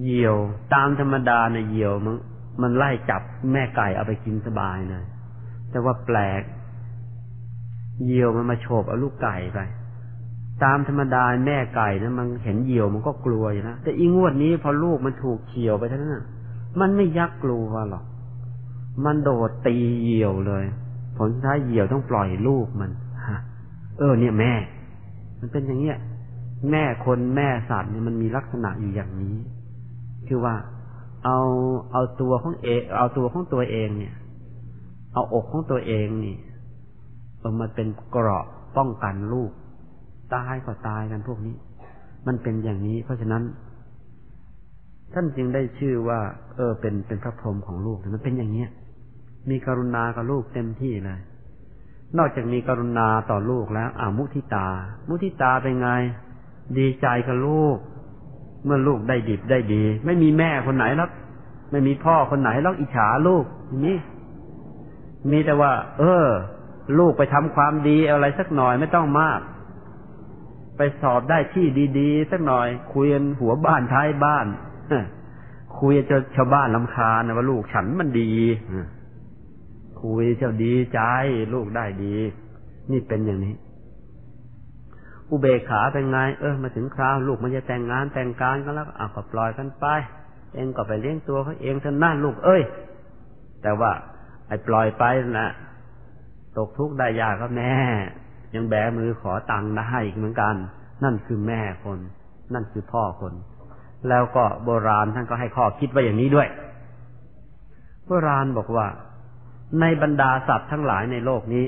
เหยี่ยวตามธรรมดาในเหยี่ยวมันมันไล่จับแม่ไก่เอาไปกินสบายเลยแต่ว่าแปลกเหยี่ยวมันมาโฉบเอาลูกไก่ไป ตามธรรมดาแม่ไก่นะมันเห็นเหยี่ยวมันก็กลัวอยู่นะแต่อีงวดนี้พอลูกมันถูกเฉียวไปทั้งนั้นมันไม่ยักกลัวหรอก มันโดดตีเหยี่ยวเลย ผลท้ายเหยี่ยวต้องปล่อยลูกมันฮะเออ เนี่ยแม่ มันเป็นอย่างเงี้ยแม่คนแม่สัตว์เนี่ยมันมีลักษณะอยู่อย่างนี้ คือว่า เอาเอาตัวของเองเอาตัวของตัวเองเนี่ย เอาอกของตัวเองนี่เออมาเป็นเกราะป้องกันลูก ตายก็ตายกันพวกนี้ มันเป็นอย่างนี้ เพราะฉะนั้น ท่านจึงได้ชื่อว่า เออ เป็นเป็นพระพรหมของลูกมันเป็นอย่างเนี้ยมีกรุณากับลูกเต็มที่เลย นอกจากมีกรุณาต่อลูกแล้วอามุทิตา มุทิตาเป็นไง ดีใจกับลูก เมื่อลูกได้ดิบได้ดี ไม่มีแม่คนไหนแล้วไม่มีพ่อคนไหนแล้วอิจฉาลูกนี่มีแต่ว่า เออ ลูกไปทำความดีอะไรสักหน่อยไม่ต้องมาก ไปสอบได้ที่ดีๆ สักหน่อย คุยกันหัวบ้านท้ายบ้านคุยจนชาวบ้านลำคาญว่าลูกฉันมันดีคุยเจ้าดีใจลูกได้ดี นี่เป็นอย่างนี้ อุเบกขาเป็นไง เออ มาถึงคราวลูกมันจะแต่งงานแต่งการกันแล้วอะก็ปล่อยกันไป เองก็ไปเลี้ยงตัวเขาเองท่านนั่นลูกเอ้ย แต่ว่า ไอ้ปล่อยไปนะตกทุกข์ได้ยากก็แม่ ยังแบมือขอตังค์ได้อีกเหมือนกัน นั่นคือแม่คน นั่นคือพ่อคน แล้วก็โบราณท่านก็ให้ข้อคิดไว้อย่างนี้ด้วย โบราณบอกว่า ในบรรดาสัตว์ทั้งหลายในโลกนี้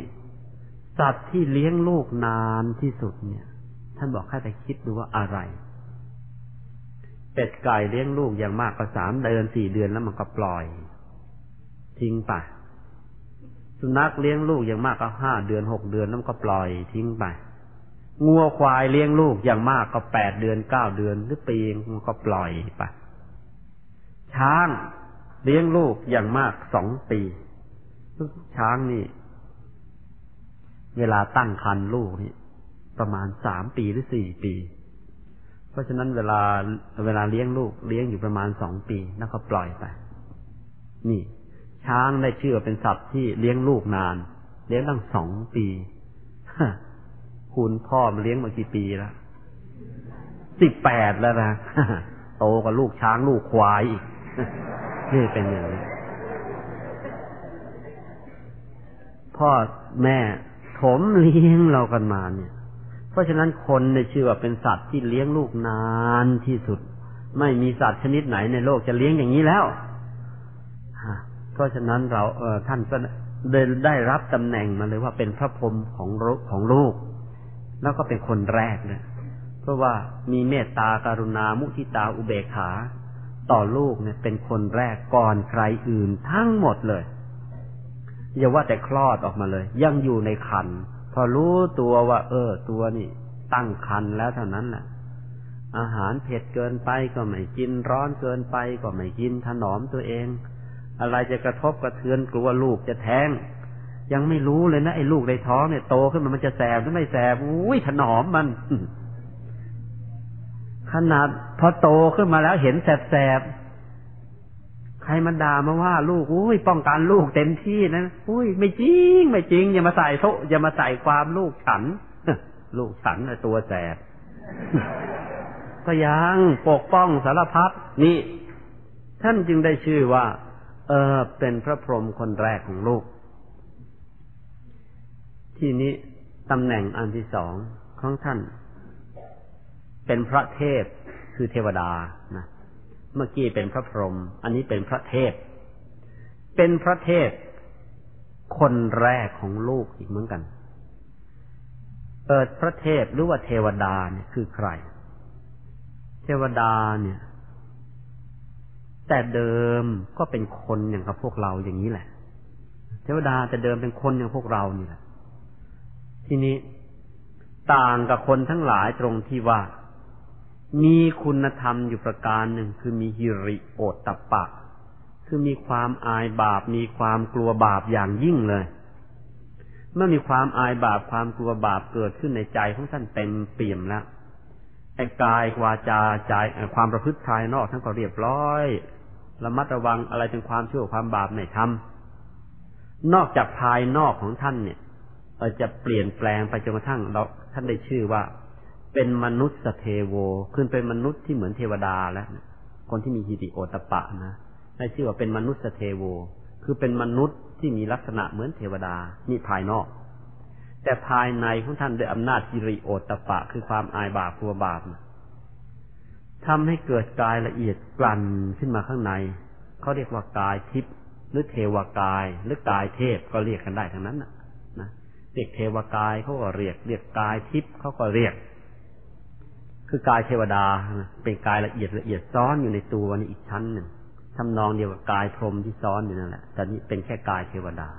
สัตว์ที่เลี้ยงลูกนานที่สุดเนี่ย ท่านบอกให้ไปคิดดูว่าอะไร เป็ดไก่เลี้ยงลูกอย่างมากก็สามเดือนสี่เดือนแล้วมันก็ปล่อย ทิ้งไป สุนัขเลี้ยงลูกอย่างมากก็ห้าเดือนหกเดือนแล้วมันก็ปล่อยทิ้งไปงัวควายเลี้ยงลูกอย่างมากก็แปดเดือนเก้าเดือนหรือปีมันก็ปล่อยไปช้างเลี้ยงลูกอย่างมากสองปีช้างนี่ เวลาตั้งครรภ์ลูกนี่ประมาณสามปีหรือสี่ปี เพราะฉะนั้นเวลาเวลาเลี้ยงลูกเลี้ยงอยู่ประมาณสองปีแล้วก็ปล่อยไป นี่ ช้างได้ชื่อเป็นสัตว์ที่เลี้ยงลูกนาน เลี้ยงตั้งสองปีคุณพ่อมาเลี้ยงมากี่ปีแล้วสิบแปดแล้วนะโตกว่าลูกช้างลูกควายอีกนี่เป็นอย่างนี้พ่อแม่ถมเลี้ยงเรากันมาเนี่ย เพราะฉะนั้นคนในชื่อว่าเป็นสัตว์ที่เลี้ยงลูกนานที่สุด ไม่มีสัตว์ชนิดไหนในโลกจะเลี้ยงอย่างนี้แล้ว เพราะฉะนั้นเราเออท่านก็ได้ได้รับตำแหน่งมาเลยว่าเป็นพระพรหมของของลูก แล้วก็เป็นคนแรกเนี่ยเพราะว่ามีเมตตาการุณามุทิตาอุเบกขา ต่อลูกเนี่ย เป็นคนแรกก่อนใครอื่นทั้งหมดเลยอย่าว่าแต่คลอดออกมาเลย ยังอยู่ในคันพอรู้ตัวว่า เออ ตัวนี่ตั้งคันแล้วเท่านั้นแหละอาหารเผ็ดเกินไปก็ไม่กินร้อนเกินไปก็ไม่กินถนอมตัวเอง อะไรจะกระทบกระเทือนกลัวลูกจะแท้ง ยังไม่รู้เลยนะไอ้ลูกในท้องเนี่ยโตขึ้นมามันจะแสบหรือไม่แสบอุ้ยถนอมมัน ขนาดพอโตขึ้นมาแล้วเห็นแสบแสบใครมันด่ามาว่า ลูกอุ้ยป้องกันลูกเต็มที่นะอุ้ยไม่จริง ไม่จริง อย่ามาใส่โทอย่ามาใส่ความลูกฉันลูกฉันตัวแสบก็ยังปกป้องสารพัดนี่ ท่านจึงได้ชื่อว่า เออเป็นพระพรหมคนแรกของโลก ที่นี้ตำแหน่งอันที่สองของท่าน เป็นพระเทพคือเทวดานะเมื่อกี้เป็นพระพรหมอันนี้เป็นพระเทพ เป็นพระเทพคนแรกของโลกอีกเหมือนกันเปิดพระเทพหรือว่าเทวดาเนี่ยคือใคร เทวดาเนี่ย แต่เดิมก็เป็นคนอย่างกับพวกเราอย่างนี้แหละ เทวดาแต่เดิมเป็นคนอย่างพวกเรานี่แหละ ทีนี้ต่างกับคนทั้งหลายตรงที่ว่า มีคุณธรรมอยู่ประการหนึ่งคือมีฮิริโอตตะปะ คือมีความอายบาป มีความกลัวบาปอย่างยิ่งเลย เมื่อมีความอายบาปความกลัวบาปเกิดขึ้นในใจของท่านเต็มเปี่ยมแล้วไอ้กายวาจาใจความประพฤติภายนอกท่านก็เรียบร้อย ระมัดระวังอะไรเป็นความชั่วความบาปไม่ทำนอกจากภายนอกของท่านเนี่ยจะเปลี่ยนแปลงไปจนกระทั่งเราท่านได้ชื่อว่า เป็นมนุษย์สเทโว ขึ้นเป็นมนุษย์ที่เหมือนเทวดาแล้วคนที่มีฮิติโอตปะนะได้ชื่อว่าเป็นมนุษย์สเทโว คือเป็นมนุษย์ที่มีลักษณะเหมือนเทวดานี่ภายนอก แต่ภายในของท่านด้วยอำนาจฮิริโอตปะ คือความอายบาปกลัวบาป ทำให้เกิดกายละเอียดกลั่นขึ้นมาข้างในเขาเรียกว่ากายทิพย์หรือเทวกายหรือกายเทพก็เรียกกันได้ทั้งนั้นนะนะเรียกเทวกายเขาก็เรียก เรียกกายทิพย์เขาก็เรียก คือกายเทวดาเป็นกายละเอียดละเอียดซ้อนอยู่ในตัวนี่อีกชั้นหนึ่งทำนองเดียวกับกายพรมที่ซ้อนอยู่นั่นแหละแต่นี่เป็นแค่กายเทวดา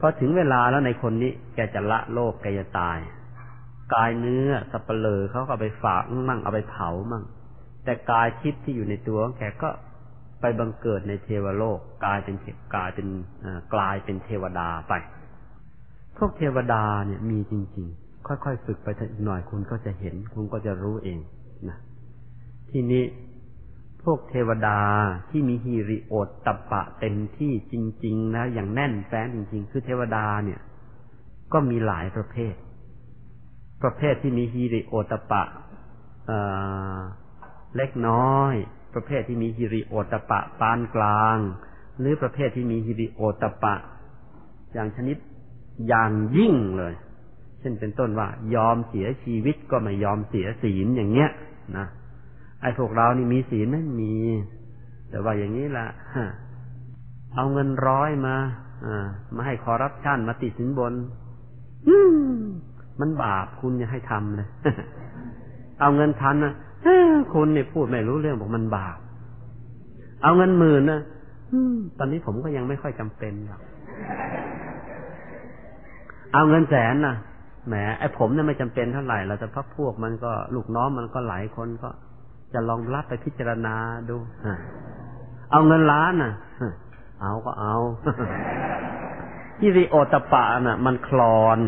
พอถึงเวลาแล้วในคนนี้แกจะละโลกแกจะตาย กายเนื้อสับเปลือเขาก็ไปฝากมั่งเอาไปเผามั่ง แต่กายทิพย์ที่อยู่ในตัวของแกก็ไปบังเกิดในเทวโลกกลายเป็นกลายเป็นกลายเป็นเทวดาไป พวกเทวดาเนี่ยมีจริง ๆ ค่อยๆฝึกไปอีกหน่อยคุณก็จะเห็น คุณก็จะรู้เองนะทีนี้พวกเทวดาที่มีฮิริโอตตะปะเต็มที่จริง ๆ นะ อย่างแน่นแฟ้นจริง ๆ คือเทวดาเนี่ย ก็มีหลายประเภท ประเภทที่มีฮิริโอตปะเล็กน้อย ประเภทที่มีฮิริโอตปะปานกลาง หรือประเภทที่มีฮิริโอตปะ อย่างชนิดอย่างยิ่งเลย เช่นเป็นต้นว่ายอมเสียชีวิตก็ไม่ยอมเสียศีลอย่างเงี้ยนะไอ้พวกเรานี่มีศีลไม่มี แต่ว่าอย่างนี้ละเอาเงินร้อยมา อ่า มาให้คอรับชั่นมาติดสินบน มันบาปคุณอย่าให้ทำเลยเอาเงินพันนะคุณเนี่ยพูดไม่รู้เรื่องบอกมันบาป เอาเงินหมื่นนะตอนนี้ผมก็ยังไม่ค่อยจำเป็นหรอกเอาเงินแสนนะแหมไอ้ผมเนี่ยไม่จำเป็นเท่าไหร่เราจะพักพวกมันก็ลูกน้องมันก็หลายคนก็ จะลองรับไปพิจารณาดูเอาเงินล้านน่ะ เอาก็เอาฮิริโอตปะน่ะ มันคลอน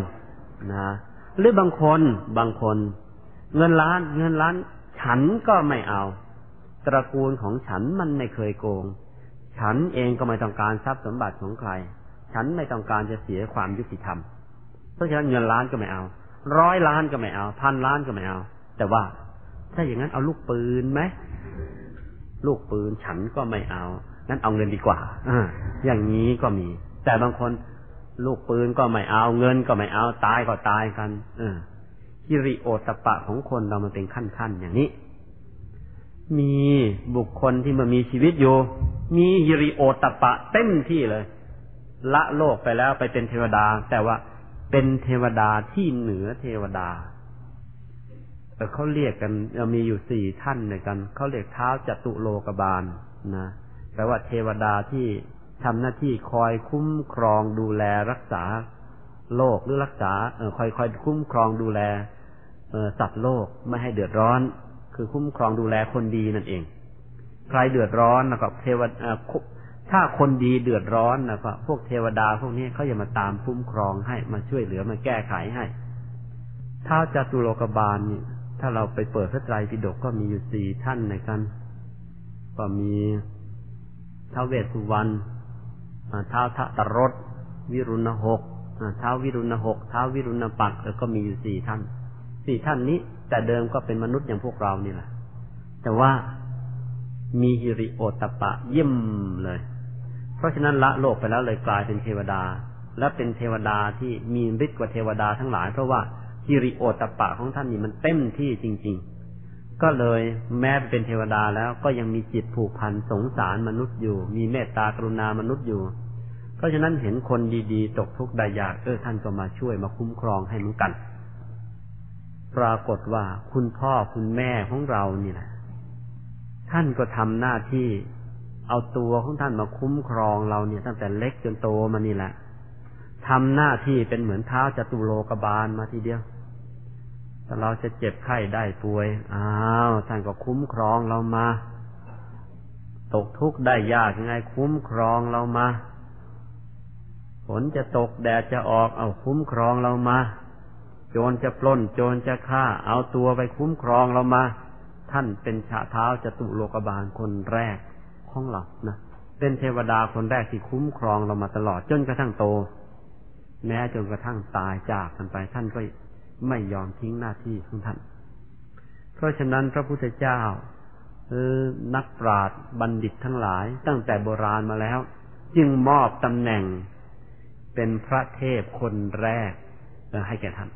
นะ หรือบางคนบางคน เงินล้านเงินล้าน ฉันก็ไม่เอา ตระกูลของฉันมันไม่เคยโกง ฉันเองก็ไม่ต้องการทรัพย์สมบัติของใคร ฉันไม่ต้องการจะเสียความยุติธรรม เพราะฉะนั้นเงินล้านก็ไม่เอา ร้อยล้านก็ไม่เอา พันล้านก็ไม่เอา แต่ว่า ถ้าอย่างนั้นเอาลูกปืนไหมลูกปืนฉันก็ไม่เอางั้นเอาเงินดีกว่าออย่างนี้ก็มี แต่บางคน ลูกปืนก็ไม่เอาเงินก็ไม่เอาตายก็ตายกัน เออฮิริโอตปะของคนเรามันเป็นขั้นๆอย่างนี้ มีบุคคลที่มันมีชีวิตอยู่ มีฮิริโอตปะเต็มที่เลย ละโลกไปแล้วไปเป็นเทวดา แต่ว่าเป็นเทวดาที่เหนือเทวดาเขาเรียกกันมีอยู่สี่ท่านในกันเขาเรียกเท้าจตุโลกบาลนะแปลว่าเทวดาที่ ทำหน้าที่คอยคุ้มครองดูแลรักษาโลกหรือรักษาเอคอยคอยคุ้มครองดูแลเอสัตว์โลกไม่ให้เดือดร้อน คือคุ้มครองดูแลคนดีนั่นเอง ใครเดือดร้อนนะครับเทวดาถ้าคนดีเดือดร้อนนะครับพวกเทวดาพวกนี้เขาจะมาตามคุ้มครองให้มาช่วยเหลือมาแก้ไขให้ท้าจตุโลกบาลนี่ถ้าเราไปเปิดพระไตรปิฎกก็มีอยู่สี่ท่านในกัน ก็มีท้าวเวสสุวรรณ ท้าทะตรสวิรุณหกท้าวิรุณหกท้าววิรุณปักแล้วก็มีอยู่สี่ท่านสี่ท่านนี้ แต่เดิมก็เป็นมนุษย์อย่างพวกเรานี่แหละ แต่ว่ามีฮิริโอตปะเยี่ยมเลย เพราะฉะนั้นละโลกไปแล้วเลยกลายเป็นเทวดา และเป็นเทวดาที่มีฤทธิ์กว่าเทวดาทั้งหลาย เพราะว่าฮิริโอตปะของท่านนี่มันเต็มที่จริง ๆ ก็เลยแม้เป็นเทวดาแล้วก็ยังมีจิตผูกพันสงสารมนุษย์อยู่ มีเมตตากรุณามนุษย์อยู่ เพราะฉะนั้นเห็นคนดีๆ ตกทุกข์ได้ยากเออท่านก็มาช่วยมาคุ้มครองให้เหมือนกัน ปรากฏว่าคุณพ่อคุณแม่ของเรานี่แหละท่านก็ทำหน้าที่เอาตัวของท่านมาคุ้มครองเราเนี่ย ตั้งแต่เล็กจนโตมานี่แหละทำหน้าที่เป็นเหมือนเท้าจตุโลกบาลมาทีเดียว ถ้าเราจะเจ็บไข้ได้ป่วย อ้าวท่านก็คุ้มครองเรามา ตกทุกข์ได้ยากยังไงคุ้มครองเรามาฝนจะตกแดดจะออกเอาคุ้มครองเรามา โจรจะปล้น โจรจะฆ่า เอาตัวไปคุ้มครองเรามา ท่านเป็นชาเท้าจตุโลกบาลคนแรกของเรานะเป็นเทวดาคนแรกที่คุ้มครองเรามาตลอดจนกระทั่งโต แม้จนกระทั่งตายจากกันไปท่านก็ ไม่ยอมทิ้งหน้าที่ของท่าน เพราะฉะนั้นพระพุทธเจ้านักปราชญ์บัณฑิตทั้งหลายตั้งแต่โบราณมาแล้ว จึงมอบตำแหน่งเป็นพระเทพคนแรกให้แก่ท่าน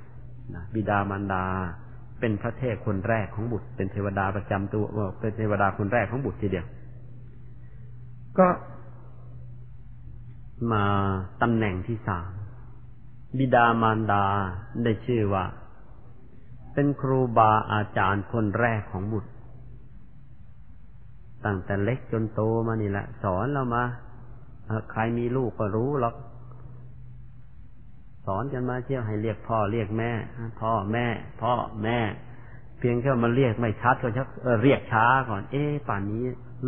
นะบิดามารดา เป็นพระเทพคนแรกของบุตร เป็นเทวดาประจำตัวเป็นเทวดาคนแรกของบุตรทีเดียว ก็มาตำแหน่งที่สาม บิดามารดาได้ชื่อว่า เป็นครูบาอาจารย์คนแรกของบุตร ตั้งแต่เล็กจนโตมานี่แหละ สอนเรามาใครมีลูกก็รู้หรอกสอนกันมาเที่ยวให้เรียกพ่อเรียกแม่ พ่อแม่ พ่อแม่ เพียงแค่มาเรียกไม่ชัดก็ชักเรียกช้าก่อน เอ๊ป่านนี้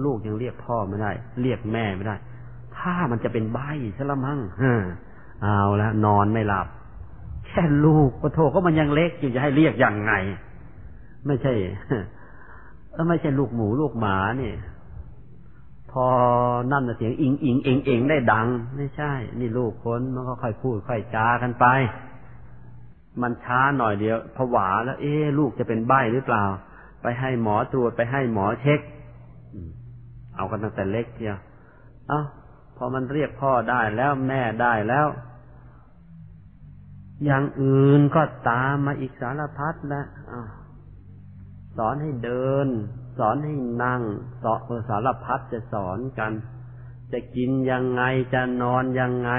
ลูกยังเรียกพ่อไม่ได้ เรียกแม่ไม่ได้ ถ้ามันจะเป็นใบซะละมั้ง เอาแล้วนอนไม่หลับ แค่ลูกปะโถก็มันยังเล็กอยู่จะให้เรียกยังไง ไม่ใช่ไม่ใช่ลูกหมูลูกหมาเนี่ยพอนั่นเสียงอิงอิงเองเองได้ดัง ไม่ใช่ นี่ลูกคนมันก็ค่อยพูดค่อยจากันไป มันช้าหน่อยเดียวผวาแล้ว เอ๊ลูกจะเป็นใบ้หรือเปล่า ไปให้หมอตรวจไปให้หมอเช็คเอากันตั้งแต่เล็กเชียว เอ้าพอมันเรียกพ่อได้แล้วแม่ได้แล้ว อย่างอื่นก็ตามมาอีกสารพัดแล้วสอนให้เดิน สอนให้นั่งสอนสารพัดจะสอนกัน จะกินยังไงจะนอนยังไง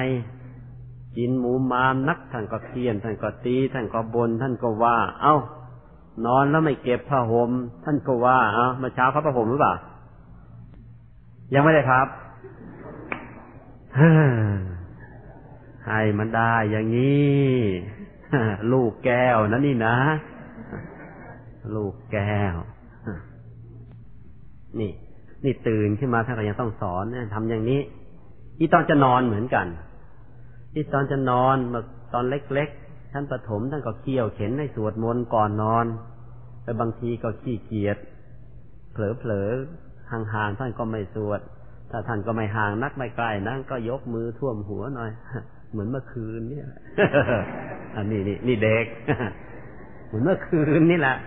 กินหมูมามนักท่านก็เคียนท่านก็ตีท่านก็บนท่านก็ว่า เอ้านอนแล้วไม่เก็บผ้าห่มท่านก็ว่า เอ้ามาเช้าเขาผ้าห่มหรือเปล่ายังไม่ได้ครับ ให้มันได้อย่างนี้ลูกแก้วนั่นนี่นะ ลูกแก้ว นี่ นี่ตื่นขึ้นมาท่านก็ยังต้องสอนเนี่ยทำอย่างนี้อีตอนจะนอนเหมือนกันอีตอนจะนอนเมื่อตอนเล็กๆท่านประถมท่านก็เคี่ยวเข็นให้สวดมนต์ก่อนนอนแต่บางทีก็ขี้เกียจเผลอๆห่างๆท่านก็ไม่สวด ถ้าท่านก็ไม่ห่างนักไม่ใกลนักก็ยกมือท่วมหัวหน่อย เหมือนเมื่อคืนเนี่ยอันนี้นี่นี่เด็ก เหมือนเมื่อคืนนี่แหละ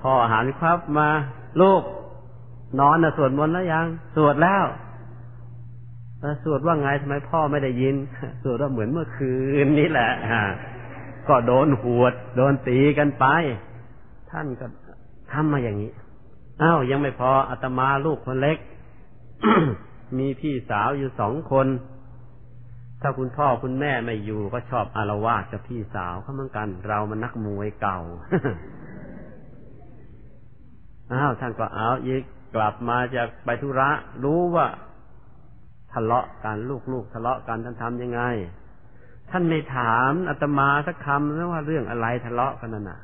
พ่อหันครับมาลูกนอนนะสวดมนต์แล้วยัง สวดแล้วสวดว่าไงทำไมพ่อไม่ได้ยิน สวดว่าเหมือนเมื่อคืนนี่แหละก็โดนหวด โดนตีกันไป ท่านก็ทำมาอย่างนี้อ้าวยังไม่พออาตมาลูกคนเล็ก มีพี่สาวอยู่สองคน ถ้าคุณพ่อคุณแม่ไม่อยู่ก็ชอบอารวาสกับพี่สาวเขาเหมือนกัน เรามันนักมวยเก่าอ้าวท่านก็เอาอีกกลับมาจากไปธุระ รู้ว่าทะเลาะกันลูกๆทะเลาะกันท่านทำยังไง ท่านไม่ถามอาตมาสักคำแล้วว่าเรื่องอะไรทะเลาะกันน่ะ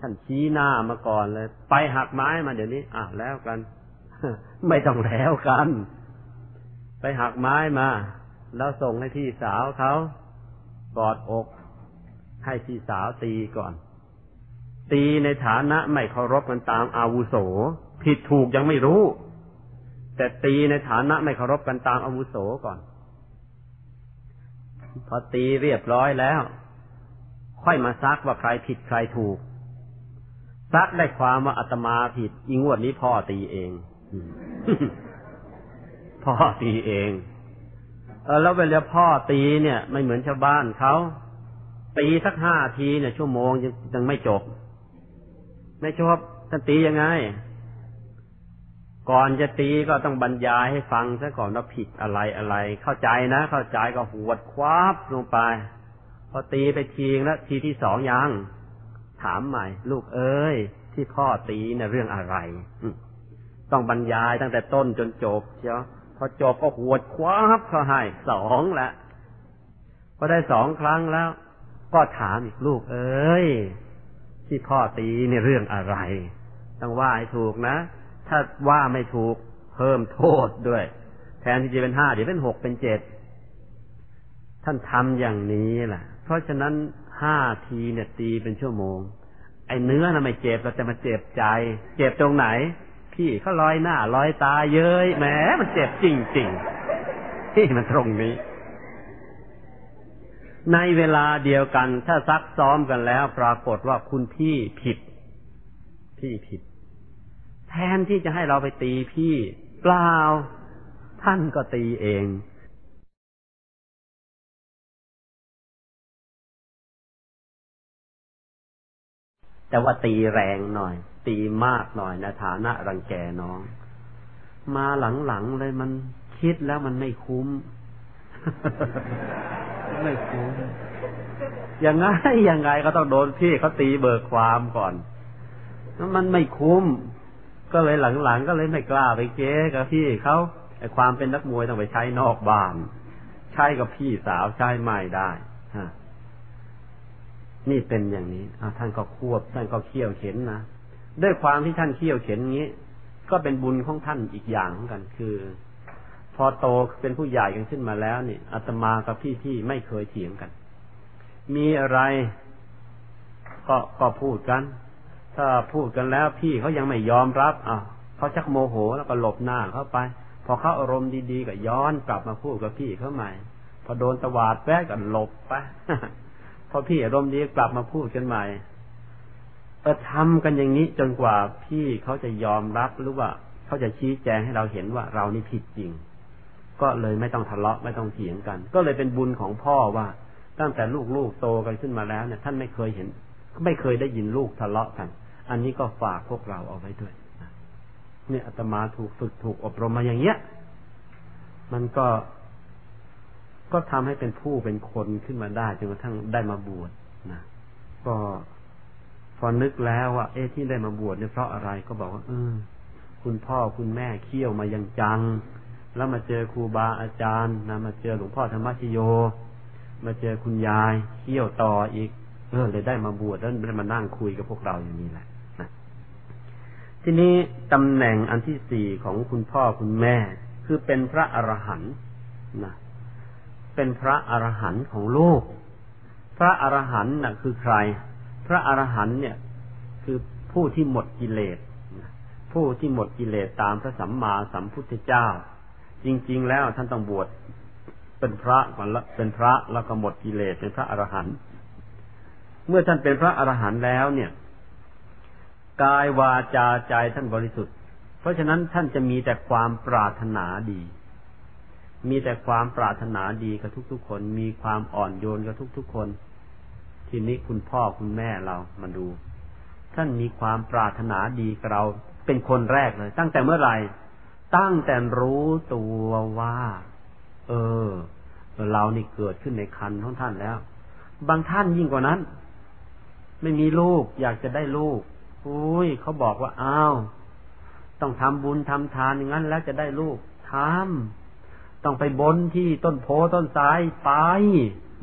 ท่านชี้หน้ามาก่อนเลย ไปหักไม้มาเดี๋ยวนี้อะแล้วกัน ไม่ต้องแล้วกัน ไปหักไม้มา แล้วส่งให้พี่สาวเขากอดอก ให้พี่สาวตีก่อน ตีในฐานะไม่เคารพกันตามอาวุโส ผิดถูกยังไม่รู้ แต่ตีในฐานะไม่เคารพกันตามอาวุโสก่อน พอตีเรียบร้อยแล้ว ค่อยมาซักว่าใครผิดใครถูก ซักได้ความว่าอาตมาผิดอิงวดนี้พ่อตีเองพ่อตีเอง แล้วเวลาพ่อตีเนี่ย ไม่เหมือนชาวบ้านเขาตีสักห้าทีเนี่ยชั่วโมงยังยังไม่จบ ไม่จบท่านตียังไง ก่อนจะตีก็ต้องบรรยายให้ฟังซะก่อนว่าผิดอะไรอะไร เข้าใจนะ เข้าใจก็หวดคว้าบลงไป พอตีไปทีแล้วทีที่สองยัง ถามใหม่ ลูกเอ้ย ที่พ่อตีเนี่ยเรื่องอะไรต้องบรรยายตั้งแต่ต้นจนจบเชียว อจบก็หวดคว้าเขาให้สองละพอได้สองครั้งแล้ว ก็ถามอีกลูกเอ้ย ที่พ่อตีเนี่ยเรื่องอะไร ต้องว่าให้ถูกนะ ถ้าว่าไม่ถูกเพิ่มโทษด้วย แทนที่จะเป็นห้าเดี๋ยวเป็นหกเป็นเจ็ดท่านทำอย่างนี้แหละเพราะฉะนั้นห้าทีเนี่ยตีเป็นชั่วโมง ไอ้เนื้อน่ะไม่เจ็บเราจะมาเจ็บใจ เจ็บตรงไหน พี่เขาลอยหน้าลอยตาเย้ยแหมมันเจ็บจริงๆที่มันตรงนี้ ในเวลาเดียวกัน ถ้าซักซ้อมกันแล้ว ปรากฏว่าคุณพี่ผิด พี่ผิด แทนที่จะให้เราไปตีพี่เปล่า ท่านก็ตีเองแต่ว่าตีแรงหน่อย ตีมากหน่อยนะฐานะรังแกน้อง มาหลังๆเลยมันคิดแล้วมันไม่คุ้ม ไม่คุ้มยังไงยังไงก็ต้องโดนพี่เขาตีเบิกความก่อนแล้วมันไม่คุ้ม ก็เลยหลังๆก็เลยไม่กล้าไปเก๊กับพี่เขาไอความเป็นนักมวยต้องไปใช้นอกบ้าน ใช้กับพี่สาวใช้ไม่ได้ฮะนี่เป็นอย่างนี้ท่านก็ควบท่านก็เคี่ยวเข็นนะ ด้วยความที่ท่านเขี่ยวเข็นงี้ ก็เป็นบุญของท่านอีกอย่างเหมือนกัน คือ พอโตเป็นผู้ใหญ่กันขึ้นมาแล้วนี่อาตมากับพี่ๆไม่เคยเถียงกัน มีอะไรก็ก็พูดกัน ถ้าพูดกันแล้วพี่เขายังไม่ยอมรับอะเขาชักโมโหแล้วก็หลบหน้าเข้าไป พอเขาอารมณ์ดีๆก็ย้อนกลับมาพูดกับพี่เขาใหม่ พอโดนตวาดแวะก็หลบไปพอพี่อารมณ์ดีกลับมาพูดกันใหม่ เออทำกันอย่างนี้จนกว่าพี่เขาจะยอมรับหรือว่าเขาจะชี้แจงให้เราเห็นว่าเรานี่ผิดจริง ก็เลยไม่ต้องทะเลาะไม่ต้องเถียงกัน ก็เลยเป็นบุญของพ่อว่า ตั้งแต่ลูกๆโตกันขึ้นมาแล้วเนี่ยท่านไม่เคยเห็น ไม่เคยได้ยินลูกทะเลาะกัน อันนี้ก็ฝากพวกเราเอาไว้ด้วยเนี่ยอาตมาถูกฝึกถูกอบรมมาอย่างเงี้ย มันก็ก็ทำให้เป็นผู้เป็นคนขึ้นมาได้จนกระทั่งได้มาบวชนะก็ อนึกแล้วว่าเอ๊ะที่ได้มาบวชเนี่ยเพราะอะไรก็บอกว่าเออคุณพ่อคุณแม่เคี่ยวมายังจัง แล้วมาเจอครูบาอาจารย์นะมาเจอหลวงพ่อธรรมชโย มาเจอคุณยายเคี่ยวต่ออีก เออเลยได้มาบวชแล้วได้มานั่งคุยกับพวกเราอย่างนี้แหละทีนี้ตำแหน่งอันที่สี่ของคุณพ่อคุณแม่ คือเป็นพระอรหันต์นะเป็นพระอรหันต์ของโลก พระอรหันต์น่ะคือใคร พระอรหันต์เนี่ย คือผู้ที่หมดกิเลสผู้ที่หมดกิเลสตามพระสัมมาสัมพุทธเจ้า จริง ๆ แล้วท่านต้องบวชเป็นพระก่อนละเป็นพระแล้วก็หมดกิเลสเป็นพระอรหันต์เมื่อท่านเป็นพระอรหันต์แล้วเนี่ย กายวาจาใจท่านบริสุทธิ์ เพราะฉะนั้นท่านจะมีแต่ความปรารถนาดี มีแต่ความปรารถนาดีกับทุกๆคน มีความอ่อนโยนกับทุกๆคน ทีนี้คุณพ่อคุณแม่เรามาดู ท่านมีความปรารถนาดีกับเราเป็นคนแรกเลย ตั้งแต่เมื่อไหร่ ตั้งแต่รู้ตัวว่า เออ เรานี่เกิดขึ้นในคันของท่านแล้ว บางท่านยิ่งกว่านั้น ไม่มีลูก อยากจะได้ลูกอุ้ยเขาบอกว่าอ้าวต้องทำบุญทำทานอย่างนั้น แล้วจะได้ลูกทำต้องไปบนที่ต้นโพต้นสายไป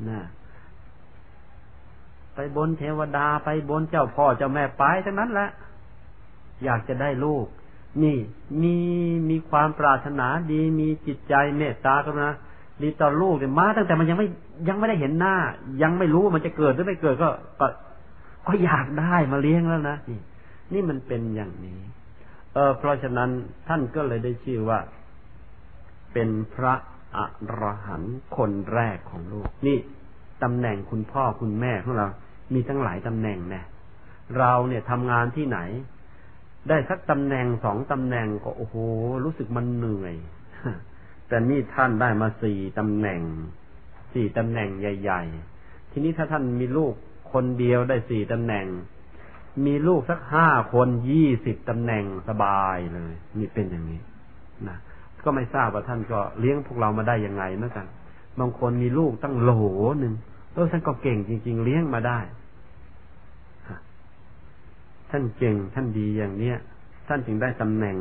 นะ ไปบนเทวดาไปบนเจ้าพ่อเจ้าแม่ไปทั้งนั้นแหละ อยากจะได้ลูก นี่มีมีความปรารถนาดีมีจิตใจเมตตากันนะดีต่อลูกเนี่ยมา ตั้งแต่มันยังไม่ยังไม่ได้เห็นหน้า ยังไม่รู้มันจะเกิดหรือไม่เกิดก็ก็ก็อยากได้มาเลี้ยงแล้วนะนี่นี่มันเป็นอย่างนี้ เออเพราะฉะนั้นท่านก็เลยได้ชื่อว่า เป็นพระอรหันต์คนแรกของโลก นี่ตำแหน่งคุณพ่อคุณแม่ของเรา มีทั้งหลายตำแหน่งนะเราเนี่ยทำงานที่ไหน ได้สักตำแหน่งสองตำแหน่งก็โอ้โหรู้สึกมันเหนื่อย แต่นี่ท่านได้มาสี่ตำแหน่ง สี่ตำแหน่งใหญ่ ๆ ทีนี้ถ้าท่านมีลูกคนเดียวได้สี่ตำแหน่ง มีลูกสักห้าคนยี่สิบตำแหน่งสบายเลยนี่เป็นอย่างนี้นะก็ไม่ทราบว่าท่านก็เลี้ยงพวกเรามาได้ยังไงเหมือนกัน บางคนมีลูกตั้งโหลหนึ่งเออท่านก็เก่งจริง ๆ เลี้ยงมาได้ ท่านเก่งท่านดีอย่างเนี้ยท่านจึงได้ตำแหน่ง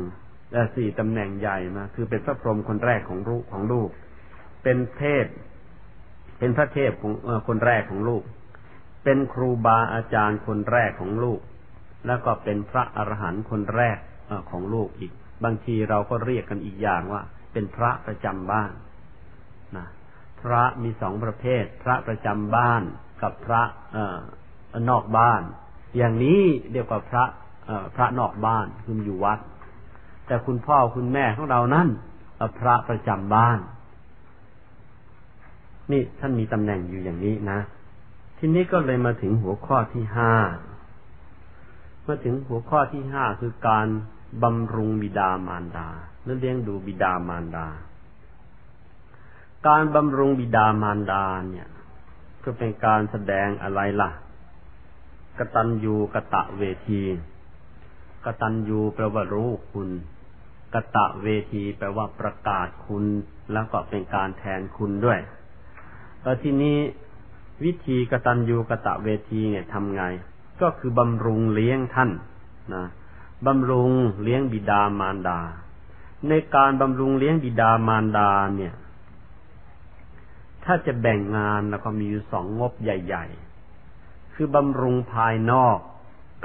แสี่ตำแหน่งใหญ่มา คือเป็นพระพรหมคนแรกของลูกของลูก เป็นเทพ เป็นพระเทพของคนแรกของลูก เป็นครูบาอาจารย์คนแรกของลูก แล้วก็เป็นพระอรหันต์คนแรกของลูกอีก บางทีเราก็เรียกกันอีกอย่างว่า เป็นพระประจำบ้านนะพระมีสองประเภท พระประจำบ้านกับพระเอนอกบ้าน อย่างนี้เรียกว่าพระพระนอกบ้านคืออยู่วัด แต่คุณพ่อคุณแม่ของเรานั่นพระประจำบ้าน นี่ท่านมีตำแหน่งอยู่อย่างนี้นะ ทีนี้ก็เลยมาถึงหัวข้อที่ห้ามาถึงหัวข้อที่ห้าคือการบำรุงบิดามารดาหรือเลี้ยงดูบิดามารดา การบำรุงบิดามารดาเนี่ย ก็เป็นการแสดงอะไรล่ะ กตัญญูกะตะเวทีกตัญญูแปลว่ารู้คุณ กะตะเวทีแปลว่าประกาศคุณ แล้วก็เป็นการแทนคุณด้วยแล้วทีนี้วิธีกตัญญูกะตะเวทีเนี่ยทำไง ก็คือบำรุงเลี้ยงท่านนะบำรุงเลี้ยงบิดามารดา ในการบำรุงเลี้ยงบิดามารดาเนี่ย ถ้าจะแบ่งงานแล้วก็มีอยู่สองงบใหญ่ ๆ คือบำรุงภายนอก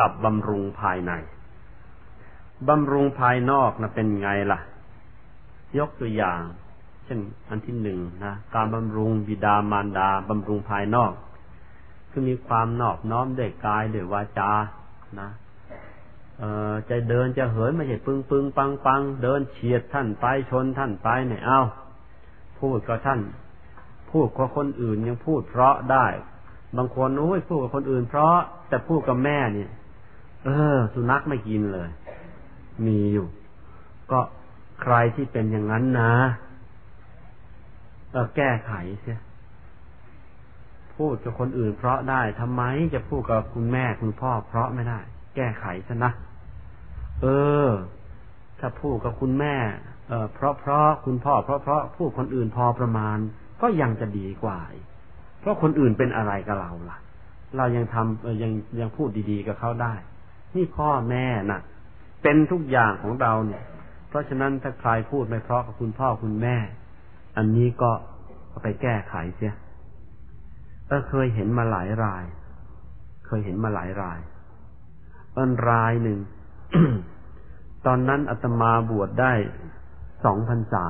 กับบำรุงภายใน บำรุงภายนอกนะเป็นไงล่ะ ยกตัวอย่าง เช่นอันที่หนึ่งนะการบำรุงบิดามารดาบำรุงภายนอก คือมีความนอบน้อมด้วยกายด้วยวาจา นะเออจะเดินจะเหินไม่ใช่ปึงปึงปังปังเดินเฉียดท่านไปชนท่านไปเนี่ยเอาพูดกับท่าน พูดกับคนอื่นยังพูดเพราะได้ บางคนโอ้ยพูดกับคนอื่น เพราะแต่พูดกับแม่เนี่ย เออ สุนัขไม่กินเลย มีอยู่ ก็ใครที่เป็นอย่างนั้นนะเออแก้ไขเสียพูดกับคนอื่นเพราะได้ทำไมจะพูดกับคุณแม่คุณพ่อเพราะไม่ได้ แก้ไขซะนะเออ ถ้าพูดกับคุณแม่ เออเพราะเพราะคุณพ่อเพราะเพราะพูดคนอื่นพอประมาณ ก็ยังจะดีกว่า เพราะคนอื่นเป็นอะไรกับเราล่ะ เรายังทำเออยังยังพูดดีๆกับเขาได้ นี่พ่อแม่น่ะ เป็นทุกอย่างของเราเนี่ย เพราะฉะนั้นถ้าใครพูดไม่เพราะกับคุณพ่อคุณแม่ อันนี้ก็ไปแก้ไขเสียเออเคยเห็นมาหลายราย เคยเห็นมาหลายรายเอินรายหนึ่ง ตอนนั้นอาตมาบวชได้สองพรรษา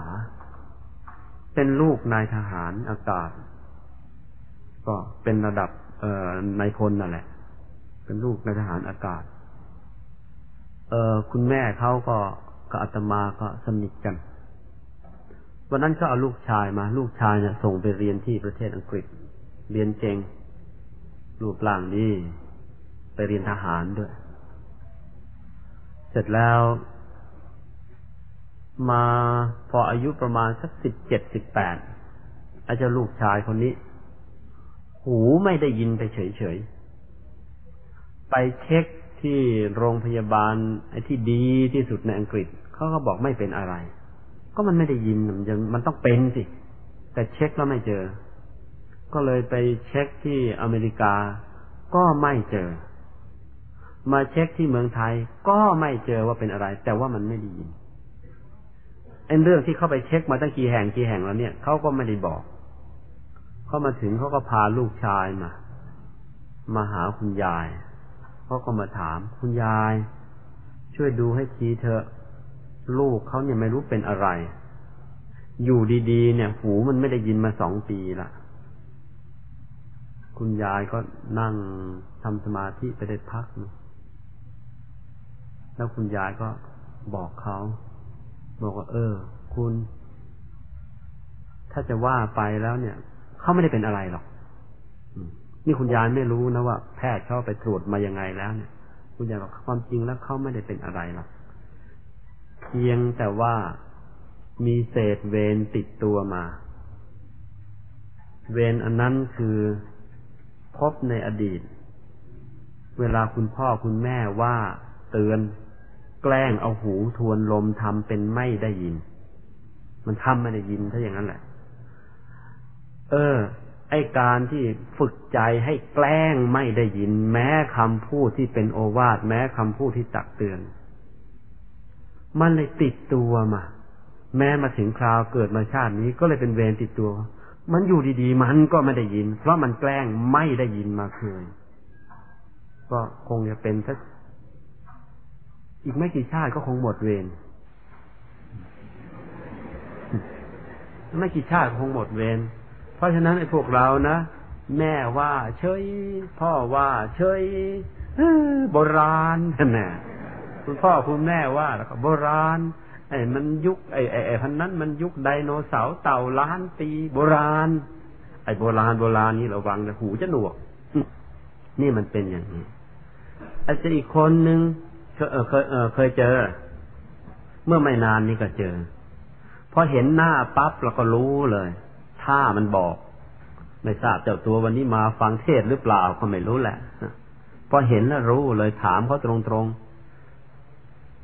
เป็นลูกนายทหารอากาศ ก็เป็นระดับ เอ่อนายพลนั่นแหละ เป็นลูกนายทหารอากาศ เออคุณแม่เขาก็กับอาตมาก็สนิทกันวันนั้นก็เอาลูกชายมา ลูกชายเนี่ยส่งไปเรียนที่ประเทศอังกฤษ เรียนเก่งรูปร่างดีไปเรียนทหารด้วย เสร็จแล้ว มาพออายุประมาณสักสิบเจ็ดสิบแปดอาจจะลูกชายคนนี้ หูไม่ได้ยินไปเฉยๆ ไปเช็คที่โรงพยาบาลไอ้ที่ดีที่สุดในอังกฤษเขาก็บอกไม่เป็นอะไร ก็มันไม่ได้ยินมันยังมันต้องเป็นสิ แต่เช็คแล้วไม่เจอ ก็เลยไปเช็คที่อเมริกา ก็ไม่เจอ มาเช็คที่เมืองไทย ก็ไม่เจอว่าเป็นอะไร แต่ว่ามันไม่ได้ยินไอ้เรื่องที่เขาไปเช็คมาตั้งกี่แห่งกี่แห่งแล้วเนี่ยเขาก็ไม่ได้บอก เขามาถึงเขาก็พาลูกชายมา มาหาคุณยายเขาก็มาถามคุณยาย ช่วยดูให้ทีเถอะ ลูกเขาเนี่ยไม่รู้เป็นอะไร อยู่ดีๆ เนี่ย หูมันไม่ได้ยินมาสองปีละคุณยายก็นั่งทำสมาธิไปได้พักนึงแล้วคุณยายก็บอกเขาบอกว่า เออ คุณ ถ้าจะว่าไปแล้วเนี่ย เขาไม่ได้เป็นอะไรหรอกนี่คุณยายไม่รู้นะว่าแพทย์เขาไปตรวจมายังไงแล้วเนี่ย คุณยายบอกความจริงแล้วเขาไม่ได้เป็นอะไรหรอกเพียงแต่ว่ามีเศษเวรติดตัวมา เวรอันนั้นคือพบในอดีต เวลาคุณพ่อคุณแม่ว่าเตือนแกล้งเอาหูทวนลมทำเป็นไม่ได้ยิน มันทำไม่ได้ยินถ้าอย่างนั้นแหละ เออ ไอการที่ฝึกใจให้แกล้งไม่ได้ยิน แม้คำพูดที่เป็นโอวาทแม้คำพูดที่ตักเตือน มันเลยติดตัวมา แม้มาถึงคราวเกิดมาชาตินี้ก็เลยเป็นเวรติดตัว มันอยู่ดีๆ มันก็ไม่ได้ยิน เพราะมันแกล้งไม่ได้ยินมาเคยก็คงจะเป็นสักอีกไม่กี่ชาติก็คงหมดเวรไม่กี่ชาติคงหมดเวร ราะฉะนั้นไอ้พวกเรานะแม่ว่าเฉย พ่อว่าเฉยโบราณน่ะคุณพ่อคุณแม่ว่าแล้วก็โบราณไอ้มันยุคไอ้ไอ้ไอ้พันนั้นมันยุคไดโนเสาร์เต่าล้านปีโบราณ ไอ้โบราณโบราณนี่ระวังนะหูจะหนวก นี่มันเป็นอย่างนี้อาจจะอีกคนหนึ่งเคยเคยเคยเจอ เมื่อไม่นานนี้ก็เจอพอเห็นหน้าปั๊บเราก็รู้เลย ถ้ามันบอก ไม่ทราบเจ้าตัววันนี้มาฟังเทศหรือเปล่าก็ไม่รู้แหละพอเห็นแล้วรู้เลยถามเขาตรง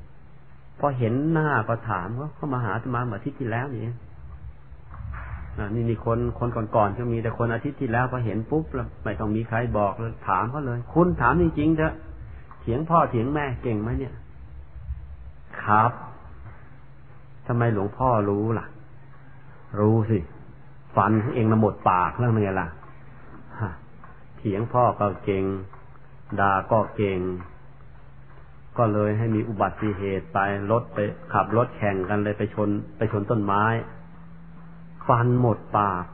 ๆพอเห็นหน้าก็ถามว่าเขามาหาธรรมาเมื่ออาทิตย์ที่แล้วนี่นี่นี่คนคนก่อนๆก็มีแต่คนอาทิตย์ที่แล้วพอเห็นปุ๊บแล้วไม่ต้องมีใครบอกเลยถามเขาเลย คุณถามจริงๆเถอะเถียงพ่อเถียงแม่เก่งไหมเนี่ย ครับทำไมหลวงพ่อรู้ล่ะ รู้สิ ฟันเองละหมดปากแล้วไงล่ะเถียงพ่อก็เก่งด่าก็เก่ง ก็เลยให้มีอุบัติเหตุไปรถไปขับรถแข่งกันเลยไปชน ไปชนต้นไม้ ฟันหมดปาก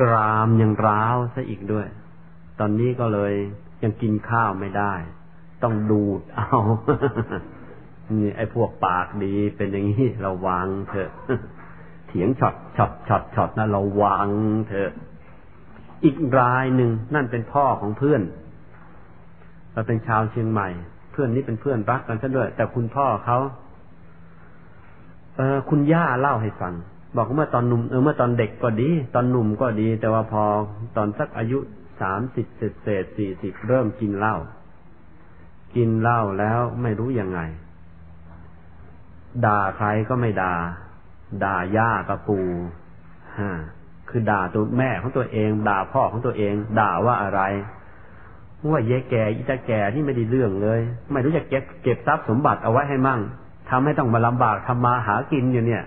กรามยังร้าวซะอีกด้วย ตอนนี้ก็เลยยังกินข้าวไม่ได้ ต้องดูดเอานี่ไอ้พวกปากดีเป็นอย่างนี้ราวางเถอะ เถียงช็อตช็อตช็อตช็อตนะเราวางเถอะอีกรายหนึ่งนั่นเป็นพ่อของเพื่อน เราเป็นชาวเชียงใหม่ เพื่อนนี้เป็นเพื่อนรักกันซะด้วย แต่คุณพ่อเขาเออคุณย่าเล่าให้ฟัง บอกว่าเมื่อตอนหนุ่มเออเมื่อตอนเด็กก็ดี ตอนหนุ่มก็ดี แต่ว่าพอตอนสักอายุสามสิบเศษเศษสี่สิบเริ่มกินเหล้ากินเหล้าแล้วไม่รู้ยังไง ด่าใครก็ไม่ด่า ด่าย่ากับปูฮะคือด่าตัวแม่ของตัวเอง ด่าพ่อของตัวเอง ด่าว่าอะไรว่าเย่แก่อีตาแก่ที่ไม่ได้เรื่องเลย ไม่รู้จะเก็บเก็บทรัพย์สมบัติเอาไว้ให้มั่งทำให้ต้องมาลำบากทำมาหากินอยู่เนี่ย